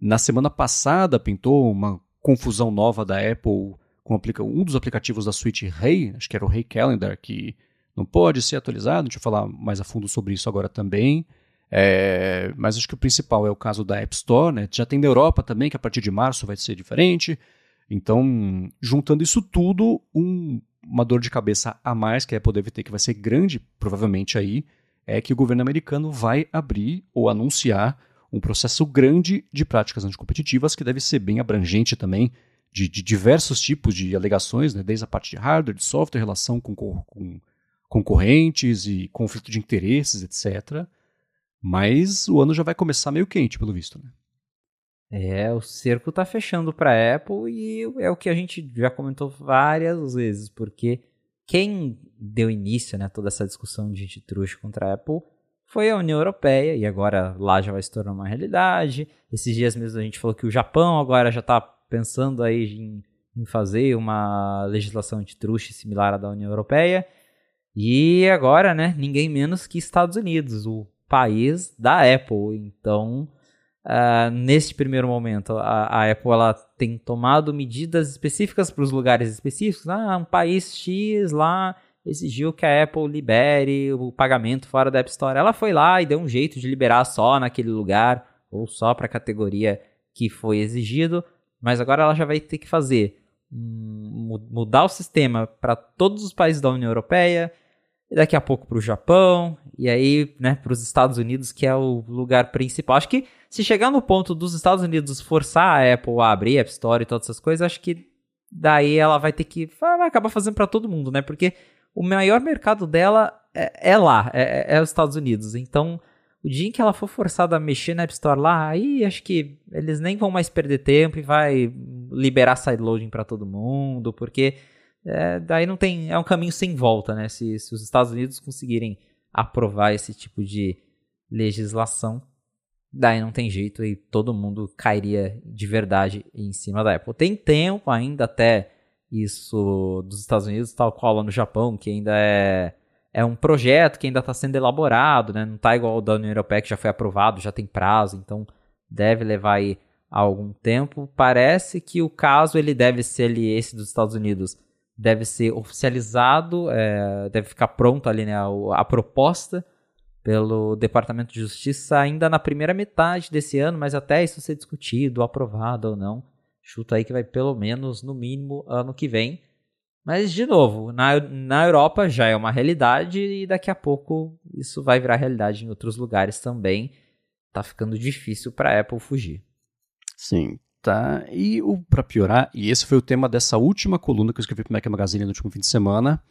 Na semana passada pintou uma confusão nova da Apple com um dos aplicativos da suíte Hey, acho que era o Hey Calendar, que não pode ser atualizado. Deixa eu falar mais a fundo sobre isso agora também. É, mas acho que o principal é o caso da App Store, né? Já tem na Europa também, que a partir de março vai ser diferente. Então, juntando isso tudo, um, uma dor de cabeça a mais que a Apple deve ter, que vai ser grande, provavelmente aí, é que o governo americano vai abrir ou anunciar um processo grande de práticas anticompetitivas, que deve ser bem abrangente também, de, de diversos tipos de alegações, né? desde a parte de hardware, de software, relação com, com concorrentes e conflito de interesses, etc. Mas o ano já vai começar meio quente, pelo visto, né? É, o cerco tá fechando para a Apple e é o que a gente já comentou várias vezes, porque quem deu início né, a toda essa discussão de antitruste contra a Apple foi a União Europeia, e agora lá já vai se tornar uma realidade. Esses dias mesmo a gente falou que o Japão agora já está pensando aí em, em, fazer uma legislação antitruste similar à da União Europeia. E agora, né, ninguém menos que Estados Unidos, o país da Apple. Então, uh, neste primeiro momento, a, a, Apple ela tem tomado medidas específicas para os lugares específicos. Ah, um país X lá exigiu que a Apple libere o pagamento fora da App Store. Ela foi lá e deu um jeito de liberar só naquele lugar ou só para a categoria que foi exigido, mas agora ela já vai ter que fazer um, mudar o sistema para todos os países da União Europeia e daqui a pouco para o Japão e aí, né, para os Estados Unidos, que é o lugar principal. Acho que se chegar no ponto dos Estados Unidos forçar a Apple a abrir App Store e todas essas coisas, acho que daí ela vai ter que vai acabar fazendo para todo mundo, né? Porque o maior mercado dela é, é lá, é, é, os Estados Unidos. Então, o dia em que ela for forçada a mexer na App Store lá, aí acho que eles nem vão mais perder tempo e vai liberar sideloading para todo mundo, porque é, daí não tem. É um caminho sem volta, né? Se, se os Estados Unidos conseguirem aprovar esse tipo de legislação, daí não tem jeito e todo mundo cairia de verdade em cima da Apple. Tem tempo ainda até isso dos Estados Unidos, tal qual lá no Japão, que ainda é, é um projeto que ainda está sendo elaborado, né? Não está igual o da União Europeia que já foi aprovado, já tem prazo, então deve levar aí algum tempo. Parece que o caso ele deve ser esse dos Estados Unidos, deve ser oficializado, é, deve ficar pronto ali né, a, a, proposta pelo Departamento de Justiça ainda na primeira metade desse ano, mas até isso ser discutido, aprovado ou não. Chuta aí que vai pelo menos, no mínimo, ano que vem. Mas, de novo, na, na Europa já é uma realidade e daqui a pouco isso vai virar realidade em outros lugares também. Tá ficando difícil para a Apple fugir. Sim, tá. E o para piorar, e esse foi o tema dessa última coluna que eu escrevi para o Mac Magazine no último fim de semana,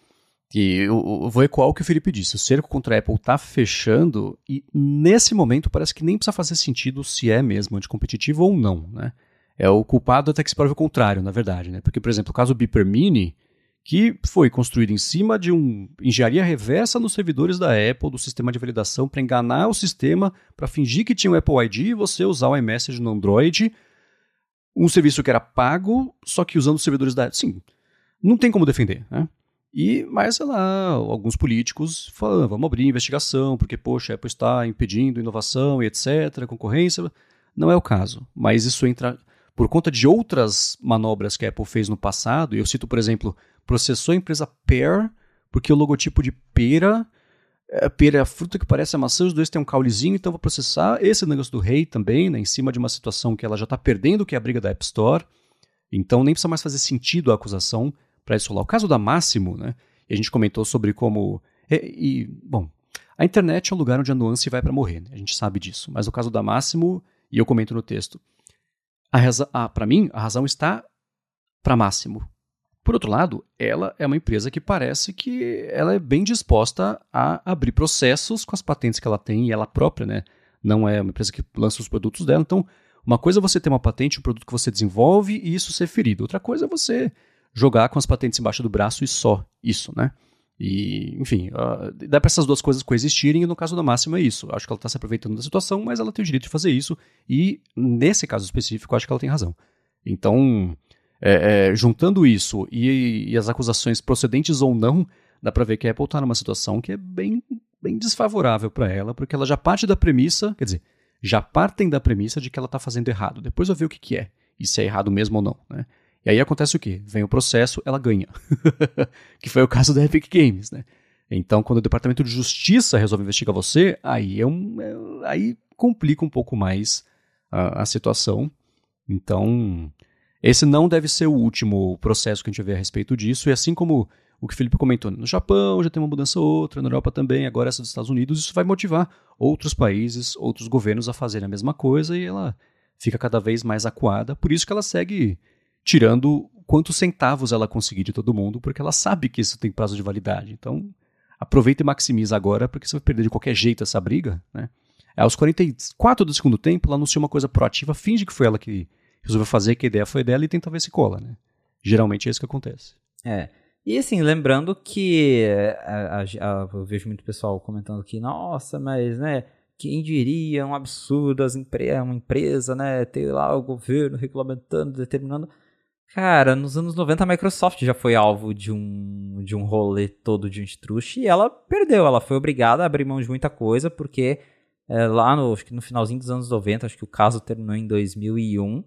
que eu, eu vou ecoar o que o Felipe disse. O cerco contra a Apple tá fechando e nesse momento parece que nem precisa fazer sentido se é mesmo anticompetitivo ou não, né? É o culpado até que se prove o contrário, na verdade, né? Porque, por exemplo, o caso Beeper Mini, que foi construído em cima de uma engenharia reversa nos servidores da Apple, do sistema de validação, para enganar o sistema, para fingir que tinha o Apple ID e você usar o iMessage no Android, um serviço que era pago, só que usando servidores da. Sim, não tem como defender, né? E, mas, sei lá, alguns políticos falam, vamos abrir investigação, porque, poxa, a Apple está impedindo inovação e etc., concorrência. Não é o caso, mas isso entra por conta de outras manobras que a Apple fez no passado, eu cito, por exemplo, processou a empresa Pear, porque o logotipo de pera, é, pera é a fruta que parece a maçã, os dois têm um caulezinho, então vou processar esse negócio do rei também, né, em cima de uma situação que ela já está perdendo, que é a briga da App Store, então nem precisa mais fazer sentido a acusação para isso lá. O caso da Máximo, né, e a gente comentou sobre como... É, e, bom, a internet é um lugar onde a nuance vai para morrer, né, a gente sabe disso, mas o caso da Máximo, e eu comento no texto, para mim, a razão está para Máximo. Por outro lado, ela é uma empresa que parece que ela é bem disposta a abrir processos com as patentes que ela tem e ela própria, né? Não é uma empresa que lança os produtos dela. Então, uma coisa é você ter uma patente, um produto que você desenvolve e isso ser ferido. Outra coisa é você jogar com as patentes embaixo do braço e só isso, né? E, enfim, uh, dá para essas duas coisas coexistirem, e no caso da Máxima é isso. Acho que ela está se aproveitando da situação, mas ela tem o direito de fazer isso, e nesse caso específico, acho que ela tem razão. Então, é, é, juntando isso e, e, as acusações procedentes ou não, dá para ver que a Apple está numa situação que é bem, bem desfavorável para ela, porque ela já parte da premissa, quer dizer, já partem da premissa de que ela está fazendo errado. Depois vai ver o que, que é, e se é errado mesmo ou não. Né? E aí acontece o quê? Vem o processo, ela ganha. que foi o caso da Epic Games, né? Então, quando o Departamento de Justiça resolve investigar você, aí, é um, é, aí complica um pouco mais a, a, situação. Então, esse não deve ser o último processo que a gente ver a respeito disso. E assim como o que o Felipe comentou, no Japão já tem uma mudança ou outra, na Europa também, agora essa dos Estados Unidos, isso vai motivar outros países, outros governos a fazerem a mesma coisa e ela fica cada vez mais acuada. Por isso que ela segue tirando quantos centavos ela conseguir de todo mundo, porque ela sabe que isso tem prazo de validade. Então, aproveita e maximiza agora, porque você vai perder de qualquer jeito essa briga, né? Aos 44 do segundo tempo, ela anuncia uma coisa proativa, finge que foi ela que resolveu fazer, que a ideia foi dela e tenta ver se cola, né? Geralmente é isso que acontece. É. E assim, lembrando que a, a, a, eu vejo muito pessoal comentando aqui, nossa, mas né, quem diria um absurdo as empre uma empresa, né, ter lá o governo regulamentando, determinando. Cara, nos anos 90 a Microsoft já foi alvo de um, de um rolê todo de antitrust e ela perdeu. Ela foi obrigada a abrir mão de muita coisa porque é, lá no, acho que no finalzinho dos anos 90, acho que o caso terminou em 2001,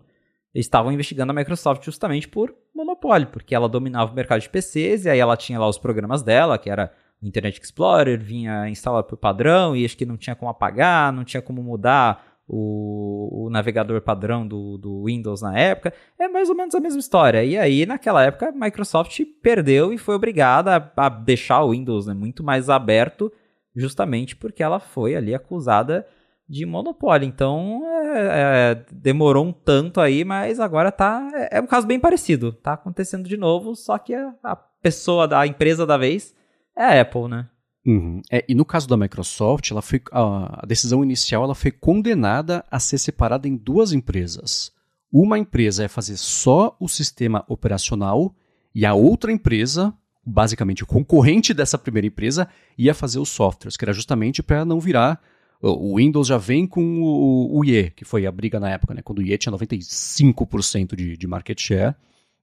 eles estavam investigando a Microsoft justamente por monopólio, porque ela dominava o mercado de PCs e aí ela tinha lá os programas dela, que era o Internet Explorer, vinha instalado por padrão e acho que não tinha como apagar, não tinha como mudar o, o navegador padrão do, do, Windows na época, é mais ou menos a mesma história. E aí, naquela época, a Microsoft perdeu e foi obrigada a, a deixar o Windows né, muito mais aberto, justamente porque ela foi ali acusada de monopólio. Então, é, é, demorou um tanto aí, mas agora tá. É, é, um caso bem parecido. Tá acontecendo de novo, só que a, a pessoa da empresa da vez é a Apple, né? Uhum. É, e no caso da Microsoft, ela foi, a, a, decisão inicial ela foi condenada a ser separada em duas empresas. Uma empresa é fazer só o sistema operacional e a outra empresa, basicamente o concorrente dessa primeira empresa, ia fazer os softwares, que era justamente para não virar. O Windows já vem com o, o IE, que foi a briga na época, né, quando o IE tinha 95% de, de market share.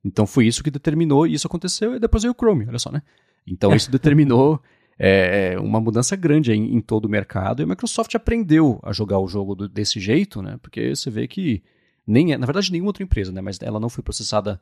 Então foi isso que determinou, e isso aconteceu, e depois veio o Chrome, olha só, né? Então isso determinou é, uma mudança grande em, em, todo o mercado e a Microsoft aprendeu a jogar o jogo do, desse jeito, né? Porque você vê que nem é, na verdade nenhuma outra empresa, né? Mas ela não foi processada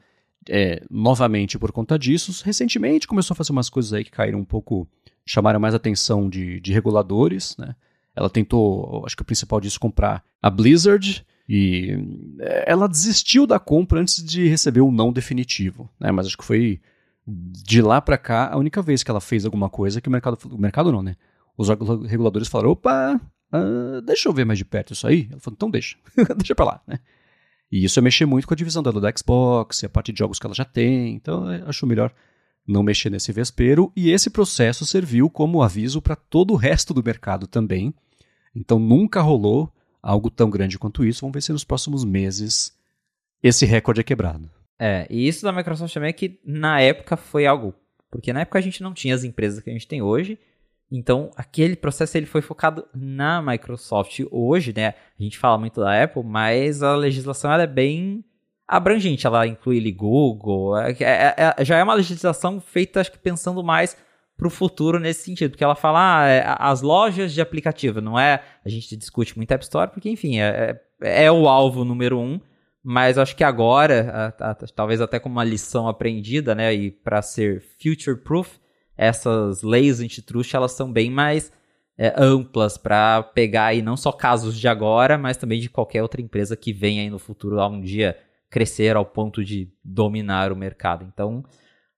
é, novamente por conta disso. Recentemente começou a fazer umas coisas aí que caíram um pouco, chamaram mais atenção de, de reguladores, né? Ela tentou, acho que o principal disso, comprar a Blizzard e é, ela desistiu da compra antes de receber o não definitivo, né? Mas acho que foi de lá para cá a única vez que ela fez alguma coisa que o mercado, o mercado não, né? Os reguladores falaram, opa, uh, deixa eu ver mais de perto isso aí. Ela falou, então deixa, deixa pra lá, né? E isso é mexer muito com a divisão dela do Xbox, a parte de jogos que ela já tem, então acho melhor não mexer nesse vespeiro. E esse processo serviu como aviso para todo o resto do mercado também. Então nunca rolou algo tão grande quanto isso. Vamos ver se nos próximos meses esse recorde é quebrado. É, e isso da Microsoft também é que na época foi algo. Porque na época a gente não tinha as empresas que a gente tem hoje. Então, aquele processo ele foi focado na Microsoft. Hoje, né, a gente fala muito da Apple, mas a legislação é bem abrangente. Ela inclui ali Google. É, é, é, já é uma legislação feita, acho que pensando mais para o futuro nesse sentido. Porque ela fala, ah, é, as lojas de aplicativo, não é... A gente discute muito App Store, porque, enfim, é, é, é o alvo número um. Mas acho que agora, a, a, talvez até como uma lição aprendida, né, e para ser future-proof, essas leis antitrust elas são bem mais é, amplas para pegar aí não só casos de agora, mas também de qualquer outra empresa que venha aí no futuro a um dia crescer ao ponto de dominar o mercado. Então,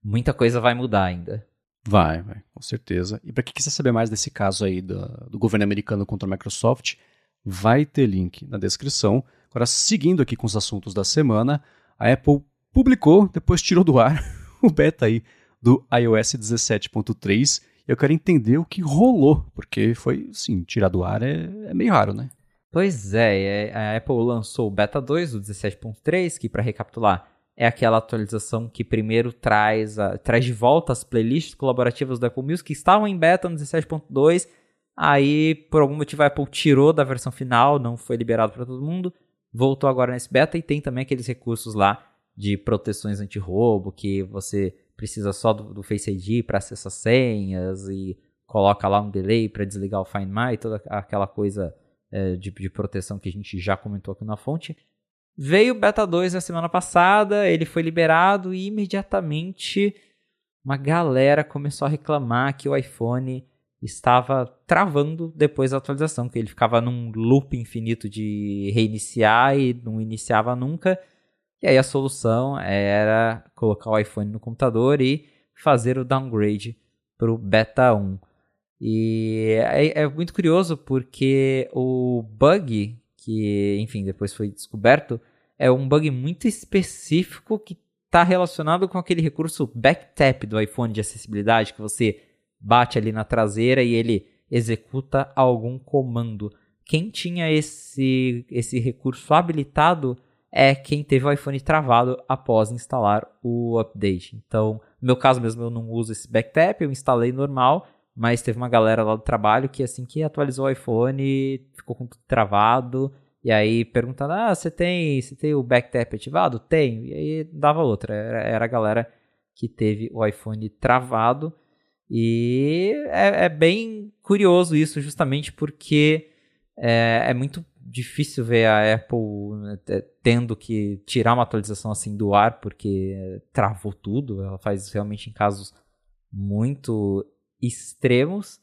muita coisa vai mudar ainda. Vai, vai, com certeza. E para quem quiser saber mais desse caso aí do, do governo americano contra a Microsoft, vai ter link na descrição. Agora, seguindo aqui com os assuntos da semana, a Apple publicou, depois tirou do ar, o beta aí do iOS 17.3. Eu quero entender o que rolou, porque foi, sim, tirar do ar é, é meio raro, né? Pois é, a Apple lançou o Beta 2 do 17.3, que para recapitular é aquela atualização que primeiro traz, a, traz de volta as playlists colaborativas do Apple Music que estavam em beta no 17.2. Aí, por algum motivo, a Apple tirou da versão final, não foi liberado para todo mundo, voltou agora nesse beta e tem também aqueles recursos lá de proteções anti-roubo que você precisa só do, do Face ID para acessar senhas e coloca lá um delay para desligar o Find My, toda aquela coisa é, de, de proteção que a gente já comentou aqui na fonte. Veio o Beta 2 na semana passada, ele foi liberado e imediatamente uma galera começou a reclamar que o iPhone estava travando depois da atualização, que ele ficava num loop infinito de reiniciar e não iniciava nunca. E aí a solução era colocar o iPhone no computador e fazer o downgrade para o Beta 1. E é, é, muito curioso porque o bug que, enfim, depois foi descoberto, é um bug muito específico que está relacionado com aquele recurso backtap do iPhone de acessibilidade que você bate ali na traseira e ele executa algum comando. Quem tinha esse, esse recurso habilitado é quem teve o iPhone travado após instalar o update. Então, no meu caso mesmo, eu não uso esse backtap, eu instalei normal, mas teve uma galera lá do trabalho que assim que atualizou o iPhone, ficou com tudo travado, e aí perguntando: "Ah, você tem, você tem o backtap ativado?" Tenho. E aí dava outra, era, era a galera que teve o iPhone travado. E é, é bem curioso isso, justamente porque é, é muito difícil ver a Apple né, tendo que tirar uma atualização assim do ar porque travou tudo. Ela faz realmente em casos muito extremos.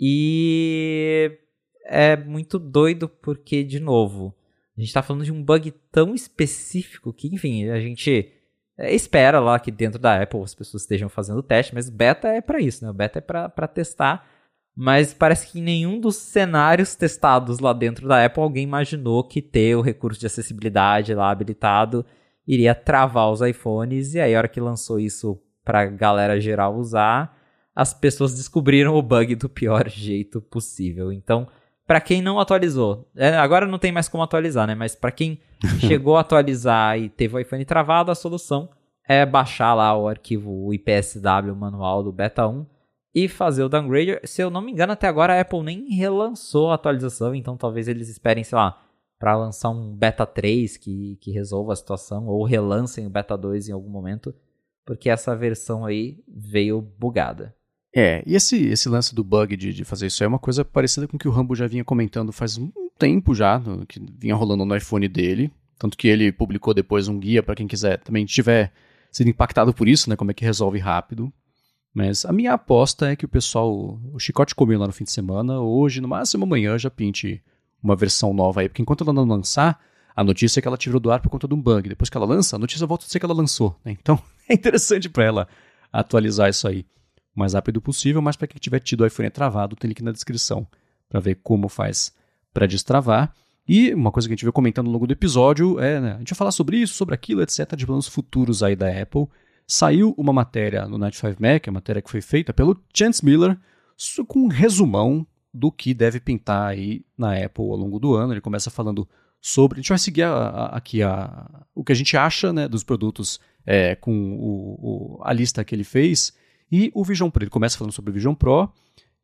E é muito doido porque, de novo, a gente está falando de um bug tão específico que, enfim, a gente espera lá que dentro da Apple as pessoas estejam fazendo o teste, mas beta é para isso, né? O beta é para testar mas parece que em nenhum dos cenários testados lá dentro da Apple alguém imaginou que ter o recurso de acessibilidade lá habilitado iria travar os iPhones. E aí, a hora que lançou isso pra galera geral usar, as pessoas descobriram o bug do pior jeito possível. Então, para quem não atualizou, é, agora não tem mais como atualizar, né? Mas para quem chegou a atualizar e teve o iPhone travado, a solução é baixar lá o arquivo IPSW manual do Beta 1 e fazer o downgrade. Se eu não me engano, até agora a Apple nem relançou a atualização, então talvez eles esperem, sei lá, para lançar um beta 3 que, que resolva a situação, ou relancem o beta 2 em algum momento, porque essa versão aí veio bugada. É, e esse, esse lance do bug de, de fazer isso é uma coisa parecida com o que o Rambo já vinha comentando faz um tempo já, no, que vinha rolando no iPhone dele. Tanto que ele publicou depois um guia para quem quiser também tiver sido impactado por isso, né? Como é que resolve rápido. Mas a minha aposta é que o pessoal, o chicote comeu lá no fim de semana, hoje, no máximo amanhã, já pinte uma versão nova aí, porque enquanto ela não lançar, a notícia é que ela tirou do ar por conta de um bug. Depois que ela lança, a notícia volta a ser que ela lançou. Né? Então é interessante para ela atualizar isso aí o mais rápido possível, mas para quem tiver tido o iPhone travado, tem link na descrição para ver como faz para destravar. E uma coisa que a gente veio comentando ao longo do episódio é, né, a gente vai falar sobre isso, sobre aquilo, etc, de planos futuros aí da Apple. Saiu uma matéria no Night 5 Mac, a matéria que foi feita pelo Chance Miller, com um resumão do que deve pintar aí na Apple ao longo do ano. Ele começa falando sobre. A gente vai seguir a, a, aqui a, o que a gente acha né, dos produtos é, com o, o, a lista que ele fez e o Vision Pro. Ele começa falando sobre o Vision Pro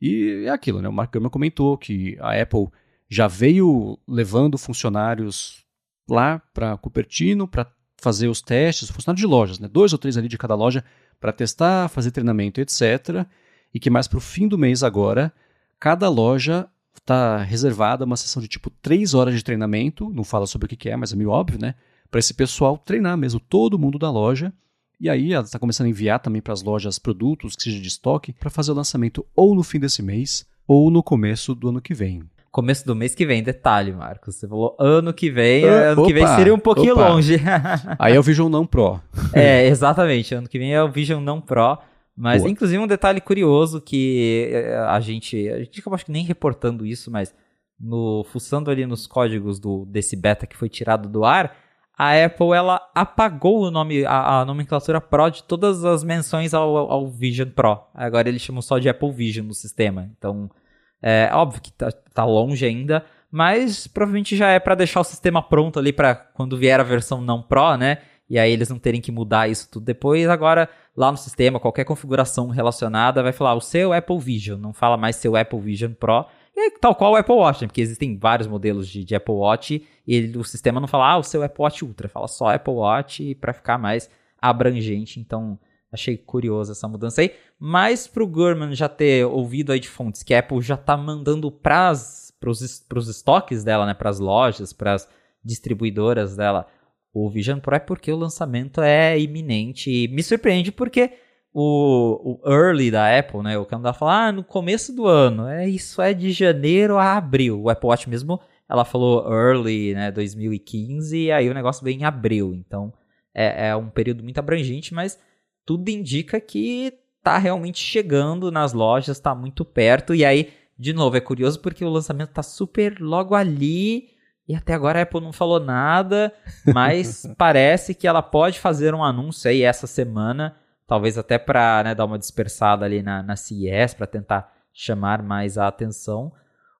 e é aquilo, né? O Mark Gurman comentou que a Apple já veio levando funcionários lá para Cupertino para fazer os testes, funcionários de lojas, né? dois ou três ali de cada loja para testar, fazer treinamento, etc. E que mais para o fim do mês agora, cada loja está reservada uma sessão de tipo três horas de treinamento, não fala sobre o que é, mas é meio óbvio, né? Para esse pessoal treinar mesmo todo mundo da loja. E aí ela está começando a enviar também para as lojas produtos que seja de estoque para fazer o lançamento ou no fim desse mês ou no começo do ano que vem. Começo do mês que vem, detalhe, Marcos. Você falou ano que vem, uh, ano opa, que vem seria um pouquinho opa. longe. aí é o Vision não Pro. é, exatamente. Ano que vem é o Vision não Pro. Mas, Boa. inclusive, um detalhe curioso que eh, a gente. A gente acabou acho que nem reportando isso, mas no fuçando ali nos códigos do, desse beta que foi tirado do ar, a Apple ela apagou o nome, a, a nomenclatura Pro de todas as menções ao, ao, Vision Pro. Agora eles chamam só de Apple Vision no sistema. Então, é óbvio que tá, tá longe ainda, mas provavelmente já é para deixar o sistema pronto ali para quando vier a versão não Pro, né? e aí eles não terem que mudar isso tudo depois. Agora, lá no sistema, qualquer configuração relacionada vai falar o seu Apple Vision, não fala mais seu Apple Vision Pro. E tal qual o Apple Watch, né? porque existem vários modelos de, de Apple Watch e ele, o sistema não fala, ah, o seu Apple Watch Ultra, fala só Apple Watch para ficar mais abrangente. Então, achei curioso essa mudança aí. Mas pro Gurman já ter ouvido aí de fontes que a Apple já tá mandando para os estoques dela, né, para as lojas, para as distribuidoras dela, o Vision Pro é porque o lançamento é iminente. E me surpreende porque o, o early da Apple, né? O Canadá fala, ah, no começo do ano. É, isso é de janeiro a abril. O Apple Watch mesmo, ela falou early, né? 2015, e aí o negócio veio em abril. Então é, é um período muito abrangente, mas tudo indica que tá realmente chegando nas lojas, tá muito perto. E aí, de novo, é curioso porque o lançamento tá super logo ali e até agora a Apple não falou nada, mas parece que ela pode fazer um anúncio aí essa semana, talvez até para né, dar uma dispersada ali na, na CES, para tentar chamar mais a atenção.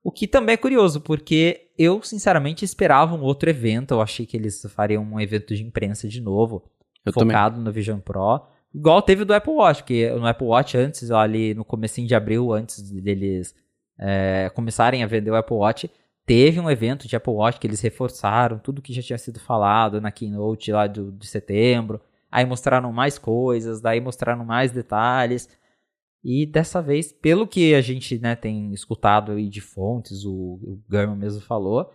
O que também é curioso, porque eu sinceramente esperava um outro evento, eu achei que eles fariam um evento de imprensa de novo, eu focado também. no Vision Pro. Igual teve do Apple Watch, que no Apple Watch antes, ali no comecinho de abril, antes deles é, começarem a vender o Apple Watch, teve um evento de Apple Watch que eles reforçaram tudo que já tinha sido falado na keynote lá do, de setembro. Aí mostraram mais coisas, daí mostraram mais detalhes. E dessa vez, pelo que a gente né, tem escutado aí de fontes, o, o mesmo falou,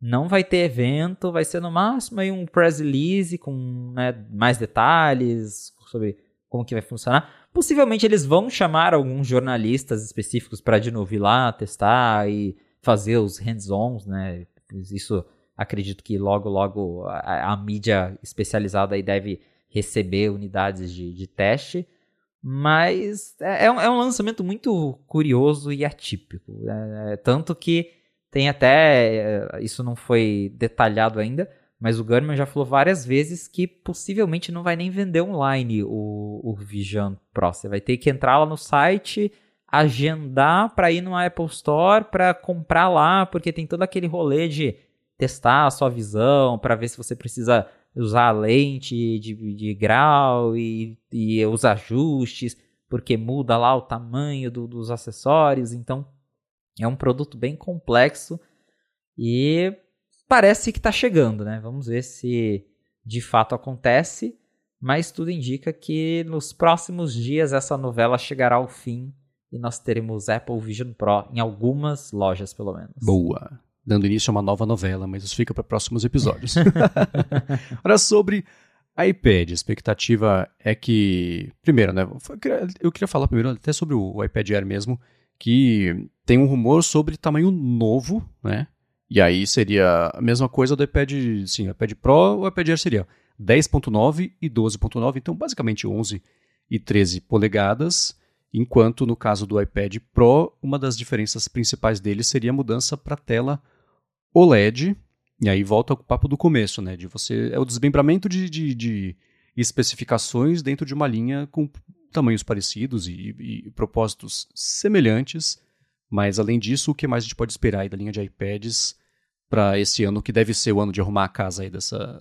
não vai ter evento, vai ser no máximo aí um press release com né, mais detalhes sobre como que vai funcionar. Possivelmente eles vão chamar alguns jornalistas específicos para de novo ir lá testar e fazer os hands-ons, né? Isso acredito que logo, logo a, a, mídia especializada aí deve receber unidades de, de teste. Mas é, é, um, é, um, lançamento muito curioso e atípico. É, é, tanto que tem até. É, isso não foi detalhado ainda, mas o Gurman já falou várias vezes que possivelmente não vai nem vender online o, o Vision Pro. Você vai ter que entrar lá no site agendar para ir no Apple Store para comprar lá, porque tem todo aquele rolê de testar a sua visão, para ver se você precisa usar a lente de, de grau e, e os ajustes, porque muda lá o tamanho do, dos acessórios. Então, é um produto bem complexo e parece que está chegando, né? Vamos ver se de fato acontece, mas tudo indica que nos próximos dias essa novela chegará ao fim e nós teremos Apple Vision Pro em algumas lojas, pelo menos. Boa. Dando início a uma nova novela, mas isso fica para próximos episódios. Agora, sobre iPad, a expectativa é que. Primeiro, né? Eu queria falar primeiro até sobre o iPad Air mesmo, que tem um rumor sobre tamanho novo, né? E aí seria a mesma coisa do iPad, sim, o iPad Pro, o iPad Air seria 10.9 e 12.9, então basicamente 11 e 13 polegadas, enquanto no caso do iPad Pro, uma das diferenças principais dele seria a mudança para tela OLED, e aí volta o papo do começo, né, de você, é o desmembramento de, de, de especificações dentro de uma linha com tamanhos parecidos e, e, propósitos semelhantes, mas além disso, o que mais a gente pode esperar aí da linha de iPads para esse ano, que deve ser o ano de arrumar a casa aí dessa,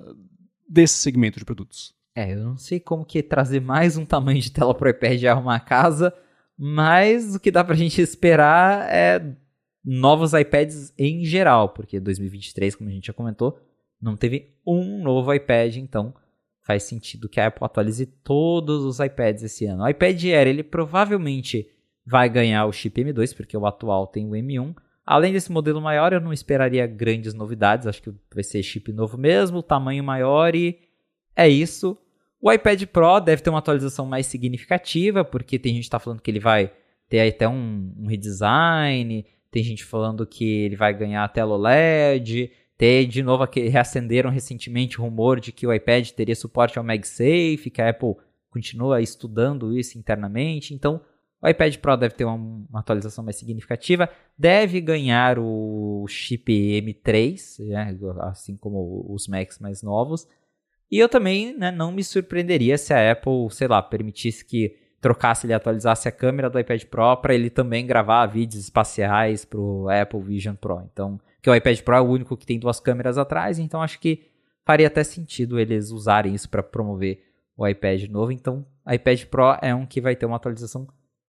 desse segmento de produtos? É, eu não sei como que trazer mais um tamanho de tela para o iPad e arrumar a casa, mas o que dá para a gente esperar é novos iPads em geral, porque 2023, como a gente já comentou, não teve um novo iPad, então faz sentido que a Apple atualize todos os iPads esse ano. O iPad Air, ele provavelmente vai ganhar o chip M2, porque o atual tem o M1. Além desse modelo maior, eu não esperaria grandes novidades, acho que vai ser chip novo mesmo, tamanho maior e é isso. O iPad Pro deve ter uma atualização mais significativa, porque tem gente que está falando que ele vai ter até um, um, redesign, tem gente falando que ele vai ganhar tela OLED, ter de novo que reacenderam recentemente o rumor de que o iPad teria suporte ao MagSafe, que a Apple continua estudando isso internamente. Então, o iPad Pro deve ter uma, uma atualização mais significativa, deve ganhar o chip M3, né, assim como os Macs mais novos. E eu também né, não me surpreenderia se a Apple, sei lá, permitisse que trocasse e atualizasse a câmera do iPad Pro para ele também gravar vídeos espaciais para o Apple Vision Pro. Então, que o iPad Pro é o único que tem duas câmeras atrás, então acho que faria até sentido eles usarem isso para promover o iPad novo. Então, o iPad Pro é um que vai ter uma atualização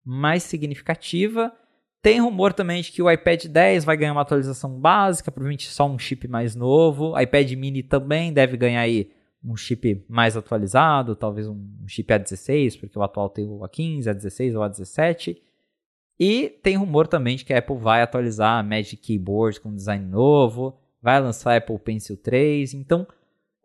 mais significativa. Tem rumor também de que o iPad 10 vai ganhar uma atualização básica, provavelmente só um chip mais novo. IPad mini também deve ganhar aí um chip mais atualizado, talvez um chip A16, porque o atual tem o A15, A16 ou A17. E tem rumor também de que a Apple vai atualizar a Magic Keyboard com design novo, vai lançar a Apple Pencil 3. Então,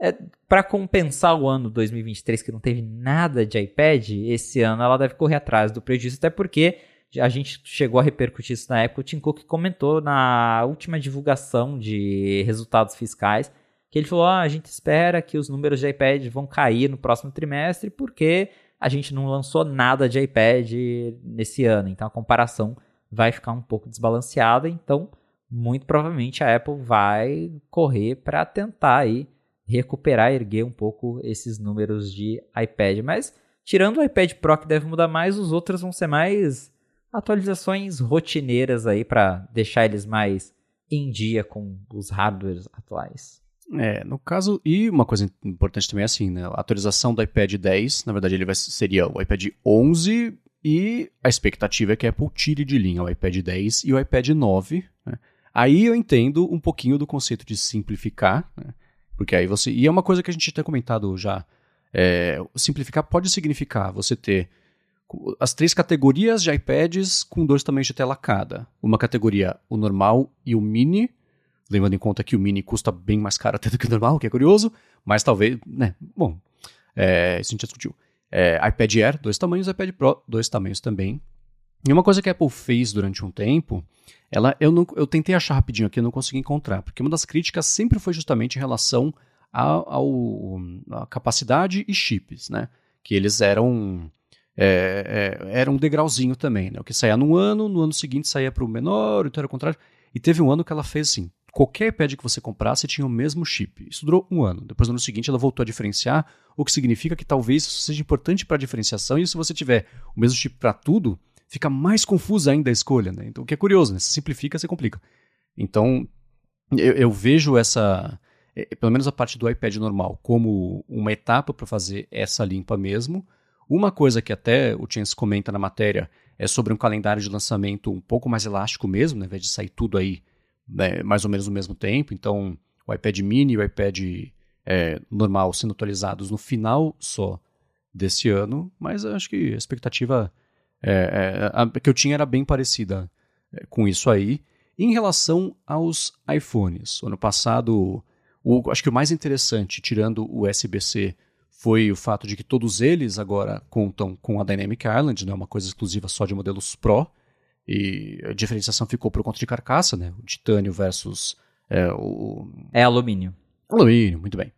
é, para compensar o ano 2023 que não teve nada de iPad, esse ano ela deve correr atrás do prejuízo, até porque a gente chegou a repercutir isso na época. O Tim Cook comentou na última divulgação de resultados fiscais que ele falou: ah, a gente espera que os números de iPad vão cair no próximo trimestre porque a gente não lançou nada de iPad nesse ano. Então a comparação vai ficar um pouco desbalanceada. Então, muito provavelmente a Apple vai correr para tentar aí recuperar, erguer um pouco esses números de iPad. Mas tirando o iPad Pro que deve mudar mais, os outros vão ser mais atualizações rotineiras aí para deixar eles mais em dia com os hardwares atuais. É, no caso, e uma coisa importante também é assim, né? A atualização do iPad 10, na verdade, ele vai, seria o iPad 11 e a expectativa é que a Apple tire de linha o iPad 10 e o iPad 9. Né? Aí eu entendo um pouquinho do conceito de simplificar, né? Porque aí você. E é uma coisa que a gente tem comentado já. É, simplificar pode significar você ter as três categorias de iPads com dois tamanhos de tela cada. Uma categoria, o normal e o mini, levando em conta que o mini custa bem mais caro até do que o normal, que é curioso, mas talvez, né, bom, é, isso a gente já discutiu. É, iPad Air, dois tamanhos, iPad Pro, dois tamanhos também. E uma coisa que a Apple fez durante um tempo, ela, eu, não, eu tentei achar rapidinho aqui, eu não consegui encontrar, porque uma das críticas sempre foi justamente em relação à capacidade e chips, né? Que eles eram é, é, era um degrauzinho também, né? O que saía num ano, no ano seguinte saía para o menor, então era o contrário. E teve um ano que ela fez assim: qualquer iPad que você comprasse tinha o mesmo chip. Isso durou um ano. Depois, no ano seguinte, ela voltou a diferenciar, o que significa que talvez isso seja importante para a diferenciação. E se você tiver o mesmo chip para tudo, fica mais confusa ainda a escolha, né? Então, o que é curioso, né? Se simplifica, se complica. Então, eu, eu vejo essa, é, pelo menos a parte do iPad normal, como uma etapa para fazer essa limpa mesmo. Uma coisa que até o Chance comenta na matéria é sobre um calendário de lançamento um pouco mais elástico mesmo, né? ao invés de sair tudo aí né, mais ou menos no mesmo tempo. Então, o iPad mini e o iPad é, normal sendo atualizados no final só desse ano, mas acho que a expectativa É, é, a que eu tinha era bem parecida é, com isso aí. Em relação aos iPhones, ano passado, o, acho que o mais interessante, tirando o SBC, foi o fato de que todos eles agora contam com a Dynamic Island, né, uma coisa exclusiva só de modelos Pro, e a diferenciação ficou por conta de carcaça, né, o titânio versus é, o... É alumínio. Alumínio, muito bem.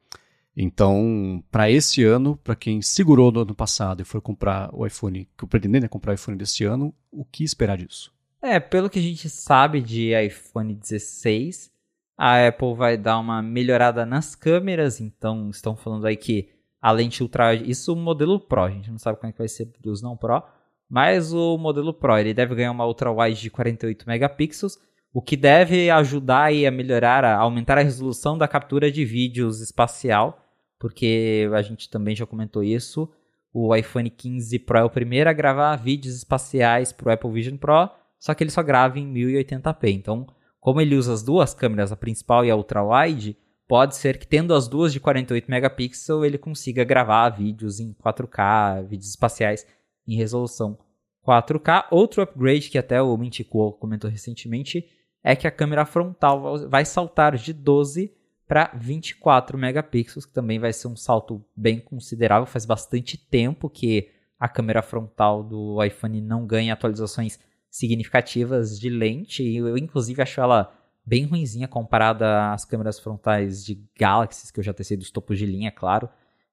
Então, para esse ano, para quem segurou no ano passado e for comprar o iPhone, que o pretendendo é comprar o iPhone deste ano, o que esperar disso? É, pelo que a gente sabe de iPhone 16, a Apple vai dar uma melhorada nas câmeras, então estão falando aí que a lente ultra isso o modelo Pro, a gente não sabe como é que vai ser dos não Pro, mas o modelo Pro, ele deve ganhar uma ultra wide de 48 megapixels, o que deve ajudar a melhorar, a aumentar a resolução da captura de vídeos espacial, porque a gente também já comentou isso. O iPhone 15 Pro é o primeiro a gravar vídeos espaciais para o Apple Vision Pro, só que ele só grava em 1080p. Então, como ele usa as duas câmeras, a principal e a ultra-wide, pode ser que tendo as duas de 48 megapixels, ele consiga gravar vídeos em 4K, vídeos espaciais em resolução 4K. Outro upgrade que até o Mintico comentou recentemente é que a câmera frontal vai saltar de 12 para 24 megapixels, que também vai ser um salto bem considerável. Faz bastante tempo que a câmera frontal do iPhone não ganha atualizações significativas de lente. Eu, inclusive, acho ela bem ruinzinha comparada às câmeras frontais de Galaxy, que eu já testei dos topos de linha, claro.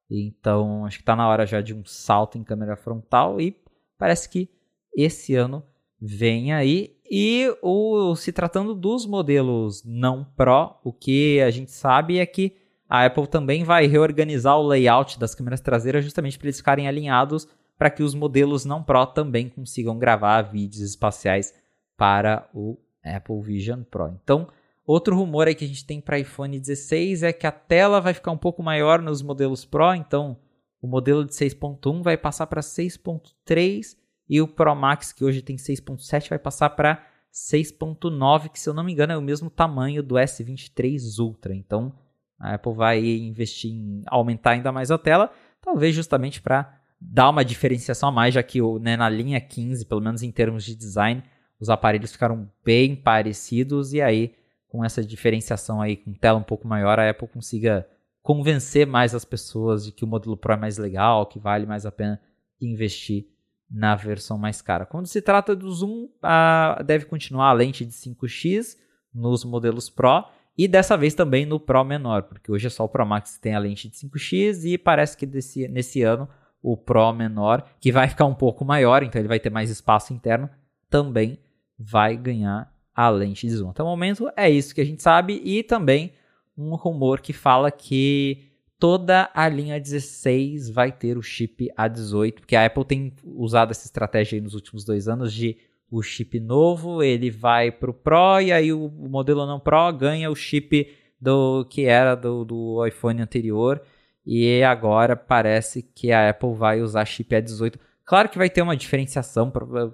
Então, acho que está na hora já de um salto em câmera frontal e parece que esse ano vem aí. E o, se tratando dos modelos não Pro, o que a gente sabe é que a Apple também vai reorganizar o layout das câmeras traseiras justamente para eles ficarem alinhados para que os modelos não Pro também consigam gravar vídeos espaciais para o Apple Vision Pro. Então, outro rumor aí que a gente tem para iPhone 16 é que a tela vai ficar um pouco maior nos modelos Pro, então o modelo de 6.1 vai passar para 6.3 e o Pro Max, que hoje tem 6.7, vai passar para 6.9, que se eu não me engano é o mesmo tamanho do S23 Ultra. Então a Apple vai investir em aumentar ainda mais a tela, talvez justamente para dar uma diferenciação a mais, já que né, na linha 15, pelo menos em termos de design, os aparelhos ficaram bem parecidos e aí com essa diferenciação aí com tela um pouco maior, a Apple consiga convencer mais as pessoas de que o modelo Pro é mais legal, que vale mais a pena investir na versão mais cara. Quando se trata do zoom, a, deve continuar a lente de 5x nos modelos Pro e dessa vez também no Pro menor, porque hoje é só o Pro Max que tem a lente de 5x e parece que desse, nesse ano o Pro menor, que vai ficar um pouco maior, então ele vai ter mais espaço interno, também vai ganhar a lente de zoom. Até o momento é isso que a gente sabe e também um rumor que fala que toda a linha 16 vai ter o chip A18, porque a Apple tem usado essa estratégia nos últimos dois anos de o chip novo, ele vai para o Pro e aí o modelo não Pro ganha o chip do que era do, do iPhone anterior e agora parece que a Apple vai usar chip A18. Claro que vai ter uma diferenciação,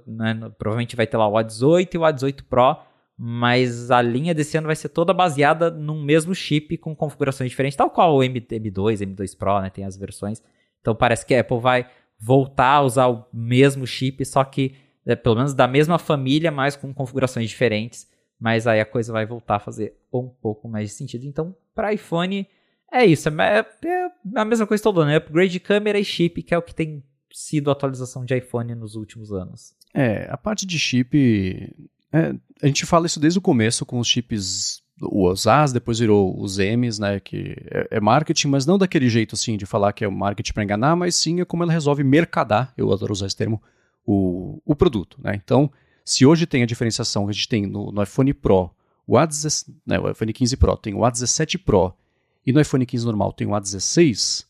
né? provavelmente vai ter lá o A18 e o A18 Pro, mas a linha desse ano vai ser toda baseada num mesmo chip com configurações diferentes, tal qual o M, M2, M2 Pro, né? Tem as versões. Então parece que a Apple vai voltar a usar o mesmo chip, só que é, pelo menos da mesma família, mas com configurações diferentes. Mas aí a coisa vai voltar a fazer um pouco mais de sentido. Então, para iPhone, é isso, é, é a mesma coisa todo ano, é upgrade de câmera e chip, que é o que tem sido a atualização de iPhone nos últimos anos. É, a parte de chip, é, a gente fala isso desde o começo com os chips, os As, depois virou os M's, né, que é, é marketing, mas não daquele jeito assim de falar que é marketing para enganar, mas sim é como ela resolve mercadar, eu adoro usar esse termo, o, o produto, né, então se hoje tem a diferenciação que a gente tem no, no iPhone Pro, o, A17, né, o iPhone 15 Pro tem o A17 Pro e no iPhone 15 normal tem o A16,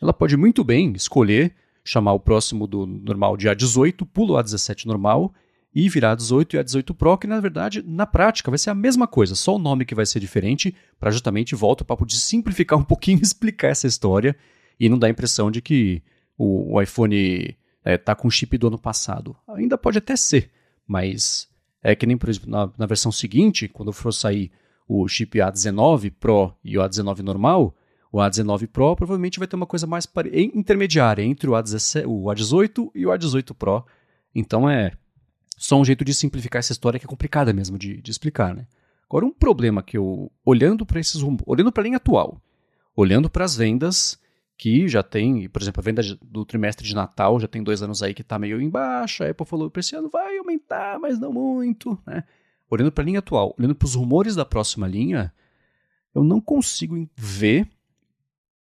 ela pode muito bem escolher chamar o próximo do normal de A18, pula o A17 normal e virar A18 e A18 Pro, que na verdade, na prática, vai ser a mesma coisa, só o nome que vai ser diferente, para justamente, volta o papo de simplificar um pouquinho e explicar essa história e não dar a impressão de que o, o iPhone está é, com o chip do ano passado. Ainda pode até ser, mas é que nem, por exemplo, na, na versão seguinte, quando for sair o chip A19 Pro e o A19 normal, o A19 Pro provavelmente vai ter uma coisa mais intermediária entre o, A17, o A18 e o A18 Pro. Então é só um jeito de simplificar essa história que é complicada mesmo de, de explicar, né? Agora, um problema que eu, olhando para esses olhando para a linha atual, olhando para as vendas que já tem, por exemplo, a venda do trimestre de Natal já tem dois anos aí que está meio embaixo, a Apple falou que esse ano vai aumentar, mas não muito, né? Olhando para a linha atual, olhando para os rumores da próxima linha, eu não consigo ver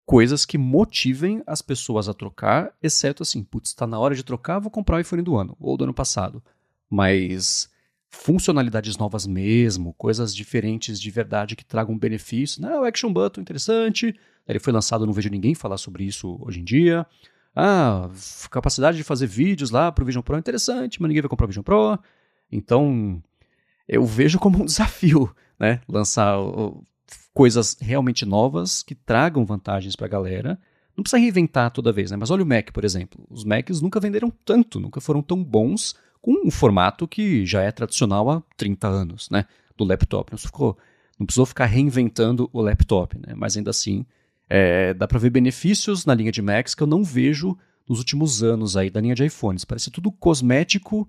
coisas que motivem as pessoas a trocar, exceto assim, putz, está na hora de trocar, vou comprar o iPhone do ano ou do ano passado. Mas funcionalidades novas mesmo, coisas diferentes de verdade que tragam benefício. Não, o Action Button interessante. Ele foi lançado, não vejo ninguém falar sobre isso hoje em dia. Ah, capacidade de fazer vídeos lá para o Vision Pro interessante, mas ninguém vai comprar o Vision Pro. Então, eu vejo como um desafio, né? Lançar coisas realmente novas que tragam vantagens para a galera. Não precisa reinventar toda vez, né? Mas olha o Mac, por exemplo. Os Macs nunca venderam tanto, nunca foram tão bons com um formato que já é tradicional há 30 anos, né? Do laptop. Não, ficou, não precisou ficar reinventando o laptop, né? Mas ainda assim, é, dá para ver benefícios na linha de Macs que eu não vejo nos últimos anos aí da linha de iPhones. Parece tudo cosmético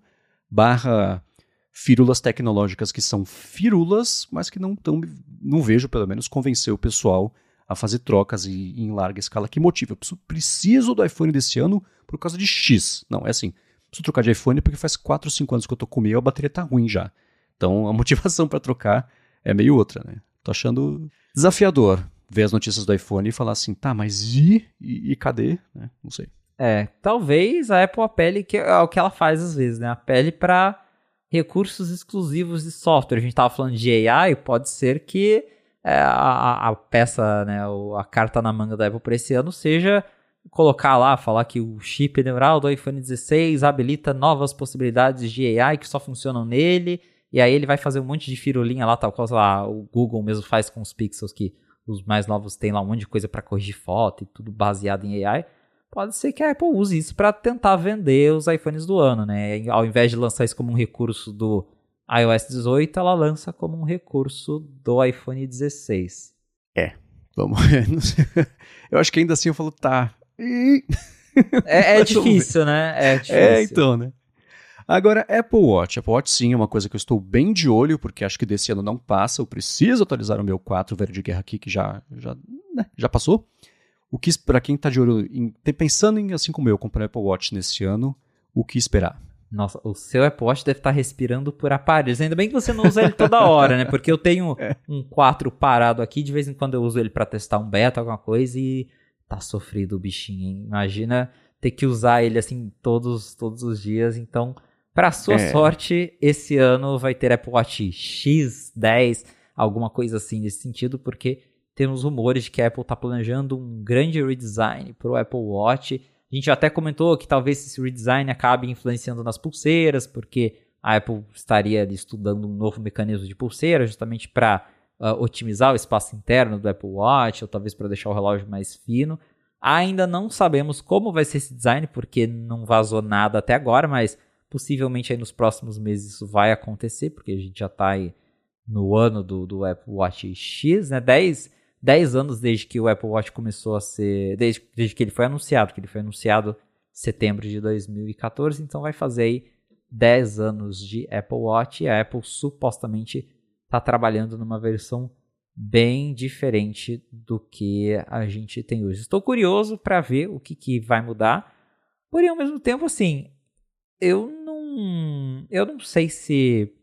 barra firulas tecnológicas que são firulas, mas que não tão, não vejo, pelo menos, convencer o pessoal a fazer trocas e, em larga escala. Que motivo? Eu preciso do iPhone desse ano por causa de X. Não, é assim, preciso trocar de iPhone porque faz 4 ou 5 anos que eu tô com o meu, a bateria tá ruim já. Então a motivação para trocar é meio outra, né? Tô achando desafiador ver as notícias do iPhone e falar assim, tá, mas e, e, e cadê? Né? Não sei. É, talvez a Apple apele, que é o que ela faz às vezes, né? Apele para recursos exclusivos de software. A gente estava falando de AI, pode ser que é, a, a, peça, né, a carta na manga da Apple para esse ano seja colocar lá, falar que o chip neural do iPhone 16 habilita novas possibilidades de AI que só funcionam nele, e aí ele vai fazer um monte de firulinha lá, tal coisa lá, o Google mesmo faz com os pixels que os mais novos têm lá um monte de coisa para corrigir foto e tudo baseado em AI. Pode ser que a Apple use isso para tentar vender os iPhones do ano, né? Ao invés de lançar isso como um recurso do iOS 18, ela lança como um recurso do iPhone 16. É, vamos. eu acho que ainda assim eu falo, tá, é, é difícil, né? É, é difícil. É, então, né? Agora, Apple Watch. Apple Watch sim é uma coisa que eu estou bem de olho, porque acho que desse ano não passa. Eu preciso atualizar o meu 4 velho de guerra aqui, que já, já, né, já passou. O que para quem está de olho, em, pensando em, assim como eu, comprar Apple Watch nesse ano, o que esperar? Nossa, o seu Apple Watch deve estar tá respirando por aparelhos. Ainda bem que você não usa ele toda hora, né? Porque eu tenho é. um 4 parado aqui, de vez em quando eu uso ele para testar um beta, alguma coisa, e tá sofrido o bichinho, hein? Imagina ter que usar ele assim todos, todos os dias. Então, para sua é. sorte, esse ano vai ter Apple Watch X10, alguma coisa assim nesse sentido, porque temos rumores de que a Apple está planejando um grande redesign para o Apple Watch. A gente até comentou que talvez esse redesign acabe influenciando nas pulseiras, porque a Apple estaria estudando um novo mecanismo de pulseira, justamente para uh, otimizar o espaço interno do Apple Watch, ou talvez para deixar o relógio mais fino. Ainda não sabemos como vai ser esse design, porque não vazou nada até agora, mas possivelmente aí nos próximos meses isso vai acontecer, porque a gente já está aí no ano do, do Apple Watch X, né? 10, 10 anos desde que o Apple Watch começou a ser. Desde, desde que ele foi anunciado, que ele foi anunciado em setembro de 2014, então vai fazer aí 10 anos de Apple Watch e a Apple supostamente está trabalhando numa versão bem diferente do que a gente tem hoje. Estou curioso para ver o que, que vai mudar, porém ao mesmo tempo assim, eu não, eu não sei se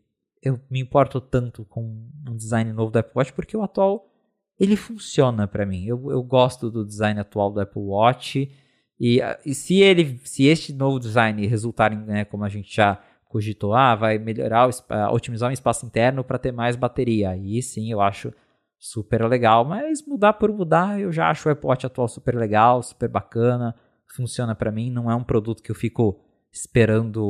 eu me importo tanto com um design novo do Apple Watch porque o atual ele funciona para mim. Eu, eu gosto do design atual do Apple Watch e, e se ele, se este novo design resultar em, né, como a gente já cogitou, ah, vai melhorar, o, otimizar o espaço interno para ter mais bateria. Aí sim, eu acho super legal, mas mudar por mudar, eu já acho o Watch atual super legal, super bacana, funciona para mim, não é um produto que eu fico esperando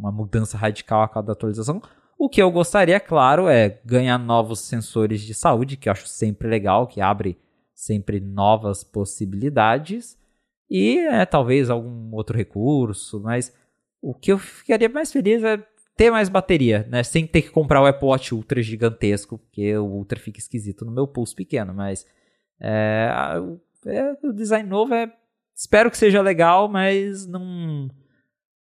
uma mudança radical a cada atualização. O que eu gostaria, claro, é ganhar novos sensores de saúde, que eu acho sempre legal, que abre sempre novas possibilidades. E é, talvez algum outro recurso, mas o que eu ficaria mais feliz é ter mais bateria, né? Sem ter que comprar o Apple Watch Ultra gigantesco, porque o Ultra fica esquisito no meu pulso pequeno, mas é, é, o design novo é. Espero que seja legal, mas não.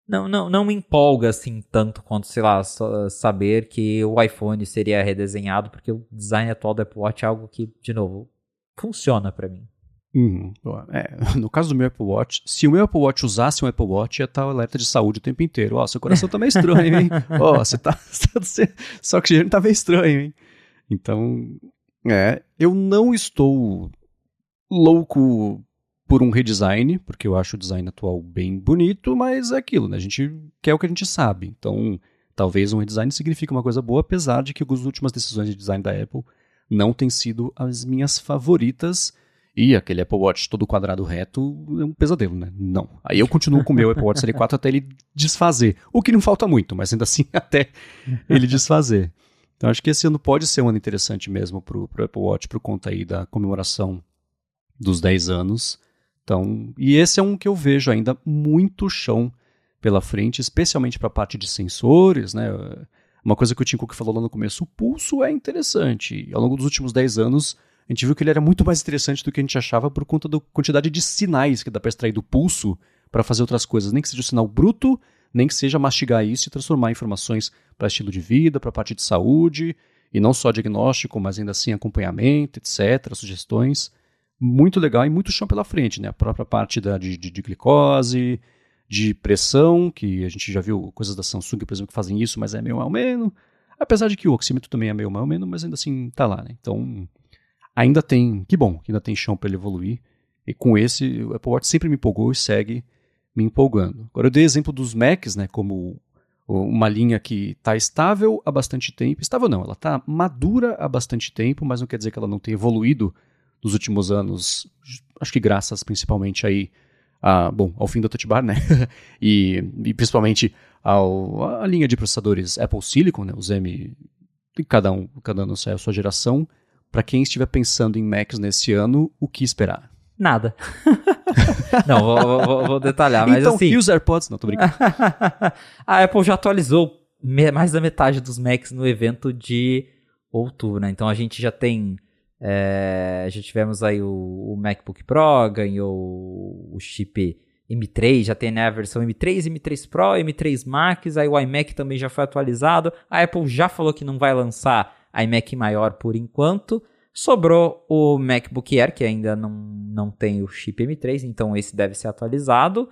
não, não, não me empolga assim tanto quanto, sei lá, saber que o iPhone seria redesenhado, porque o design atual do Apple Watch é algo que, de novo, funciona para mim. Uhum. É, no caso do meu Apple Watch, se o meu Apple Watch usasse um Apple Watch, ia estar alerta de saúde o tempo inteiro. Ó, seu coração tá meio estranho, hein? Ó, você tá. Seu oxigênio tá meio estranho, hein? Então, é, eu não estou louco por um redesign, porque eu acho o design atual bem bonito, mas é aquilo, né? A gente quer o que a gente sabe. Então, talvez um redesign signifique uma coisa boa, apesar de que as últimas decisões de design da Apple não têm sido as minhas favoritas e aquele Apple Watch todo quadrado reto é um pesadelo, né? Não. Aí eu continuo com o meu Apple Watch Série 4 até ele desfazer. O que não falta muito, mas ainda assim até ele desfazer. Então acho que esse ano pode ser um ano interessante mesmo pro, pro Apple Watch por conta aí da comemoração dos 10 anos. Então, e esse é um que eu vejo ainda muito chão pela frente, especialmente para a parte de sensores, né? Uma coisa que o Tim Cook falou lá no começo, o pulso é interessante. Ao longo dos últimos 10 anos, a gente viu que ele era muito mais interessante do que a gente achava por conta da quantidade de sinais que dá para extrair do pulso para fazer outras coisas, nem que seja um sinal bruto, nem que seja mastigar isso e transformar informações para estilo de vida, para parte de saúde, e não só diagnóstico, mas ainda assim acompanhamento, etc., sugestões. Muito legal e muito chão pela frente, né? A própria parte da, de, de, de glicose, de pressão, que a gente já viu coisas da Samsung, por exemplo, que fazem isso, mas é meio mal menos. Apesar de que o oxímetro também é meio mal menos, mas ainda assim tá lá, né? Então, ainda tem, que bom, que ainda tem chão para ele evoluir. E com esse, o Apple Watch sempre me empolgou e segue me empolgando. Agora eu dei exemplo dos Macs, né, como uma linha que está estável há bastante tempo. Estável não, ela está madura há bastante tempo, mas não quer dizer que ela não tenha evoluído nos últimos anos. Acho que graças principalmente aí a, bom, ao fim do Touch Bar, né? e, e, principalmente ao, a linha de processadores Apple Silicon, né? Os M, cada um, cada ano sai a sua geração para quem estiver pensando em Macs nesse ano, o que esperar? Nada. não, vou, vou, vou, detalhar, mas então, assim... e os AirPods? Não, tô brincando. a Apple já atualizou mais da metade dos Macs no evento de outubro, né? Então a gente já tem... É, já tivemos aí o, o, MacBook Pro, ganhou o chip M3, já tem né, a versão M3, M3 Pro, M3 Max, aí o iMac também já foi atualizado. A Apple já falou que não vai lançar iMac maior por enquanto. Sobrou o MacBook Air, que ainda não, não tem o chip M3, então esse deve ser atualizado.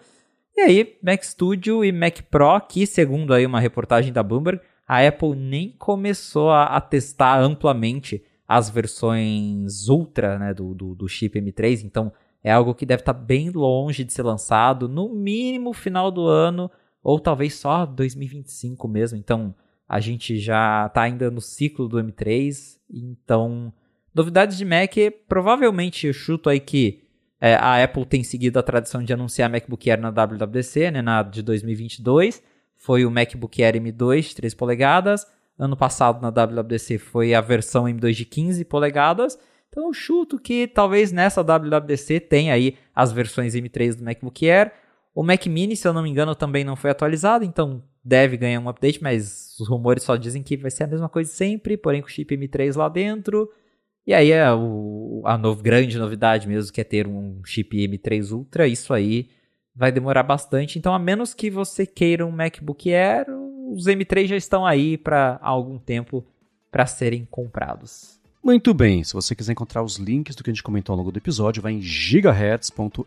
E aí, Mac Studio e Mac Pro, que segundo aí uma reportagem da Bloomberg, a Apple nem começou a, a testar amplamente as versões Ultra né, do, do, do, chip M3, então é algo que deve estar tá bem longe de ser lançado, no mínimo final do ano, ou talvez só 2025 mesmo. Então, a gente já está ainda no ciclo do M3, então novidades de Mac, provavelmente eu chuto aí que é, a Apple tem seguido a tradição de anunciar MacBook Air na WWDC, né, na de 2022, foi o MacBook Air M2 3 polegadas, ano passado na WWDC foi a versão M2 de 15 polegadas, então eu chuto que talvez nessa WWDC tenha aí as versões M3 do MacBook Air, o Mac Mini, se eu não me engano, também não foi atualizado, então deve ganhar um update, mas os rumores só dizem que vai ser a mesma coisa sempre, porém com chip M3 lá dentro. E aí é o, a no, grande novidade mesmo, que é ter um chip M3 Ultra, isso aí vai demorar bastante. Então, a menos que você queira um MacBook Air, os M3 já estão aí para algum tempo para serem comprados. Muito bem, se você quiser encontrar os links do que a gente comentou ao longo do episódio, vai em gigahertz.fm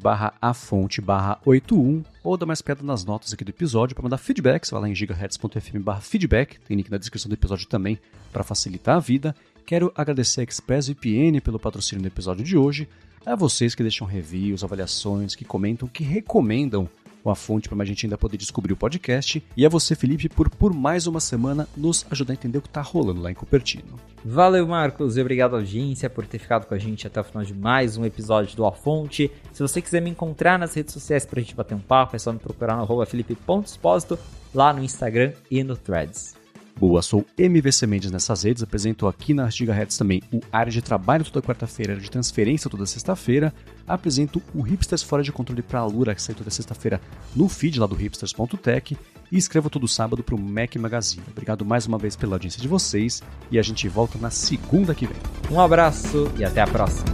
barra a fonte barra 81 ou dá mais pedra nas notas aqui do episódio para mandar feedback, você vai lá em gigahertz.fm barra feedback, tem link na descrição do episódio também para facilitar a vida. Quero agradecer a ExpressVPN pelo patrocínio do episódio de hoje, a vocês que deixam reviews, avaliações, que comentam, que recomendam a fonte para a gente ainda poder descobrir o podcast. E a você, Felipe, por, por mais uma semana nos ajudar a entender o que está rolando lá em Cupertino. Valeu, Marcos, e obrigado, audiência, por ter ficado com a gente até o final de mais um episódio do A Fonte. Se você quiser me encontrar nas redes sociais para a gente bater um papo, é só me procurar no felipe.expósito, lá no Instagram e no Threads. Boa, sou MVC Mendes nessas redes, apresento aqui na Gigahertz também o área de trabalho toda quarta-feira, área de transferência toda sexta-feira, apresento o Hipsters Fora de Controle para a Lura, que sai toda sexta-feira no feed lá do hipsters.tech e escrevo todo sábado para o Mac Magazine. Obrigado mais uma vez pela audiência de vocês e a gente volta na segunda que vem. Um abraço e até a próxima.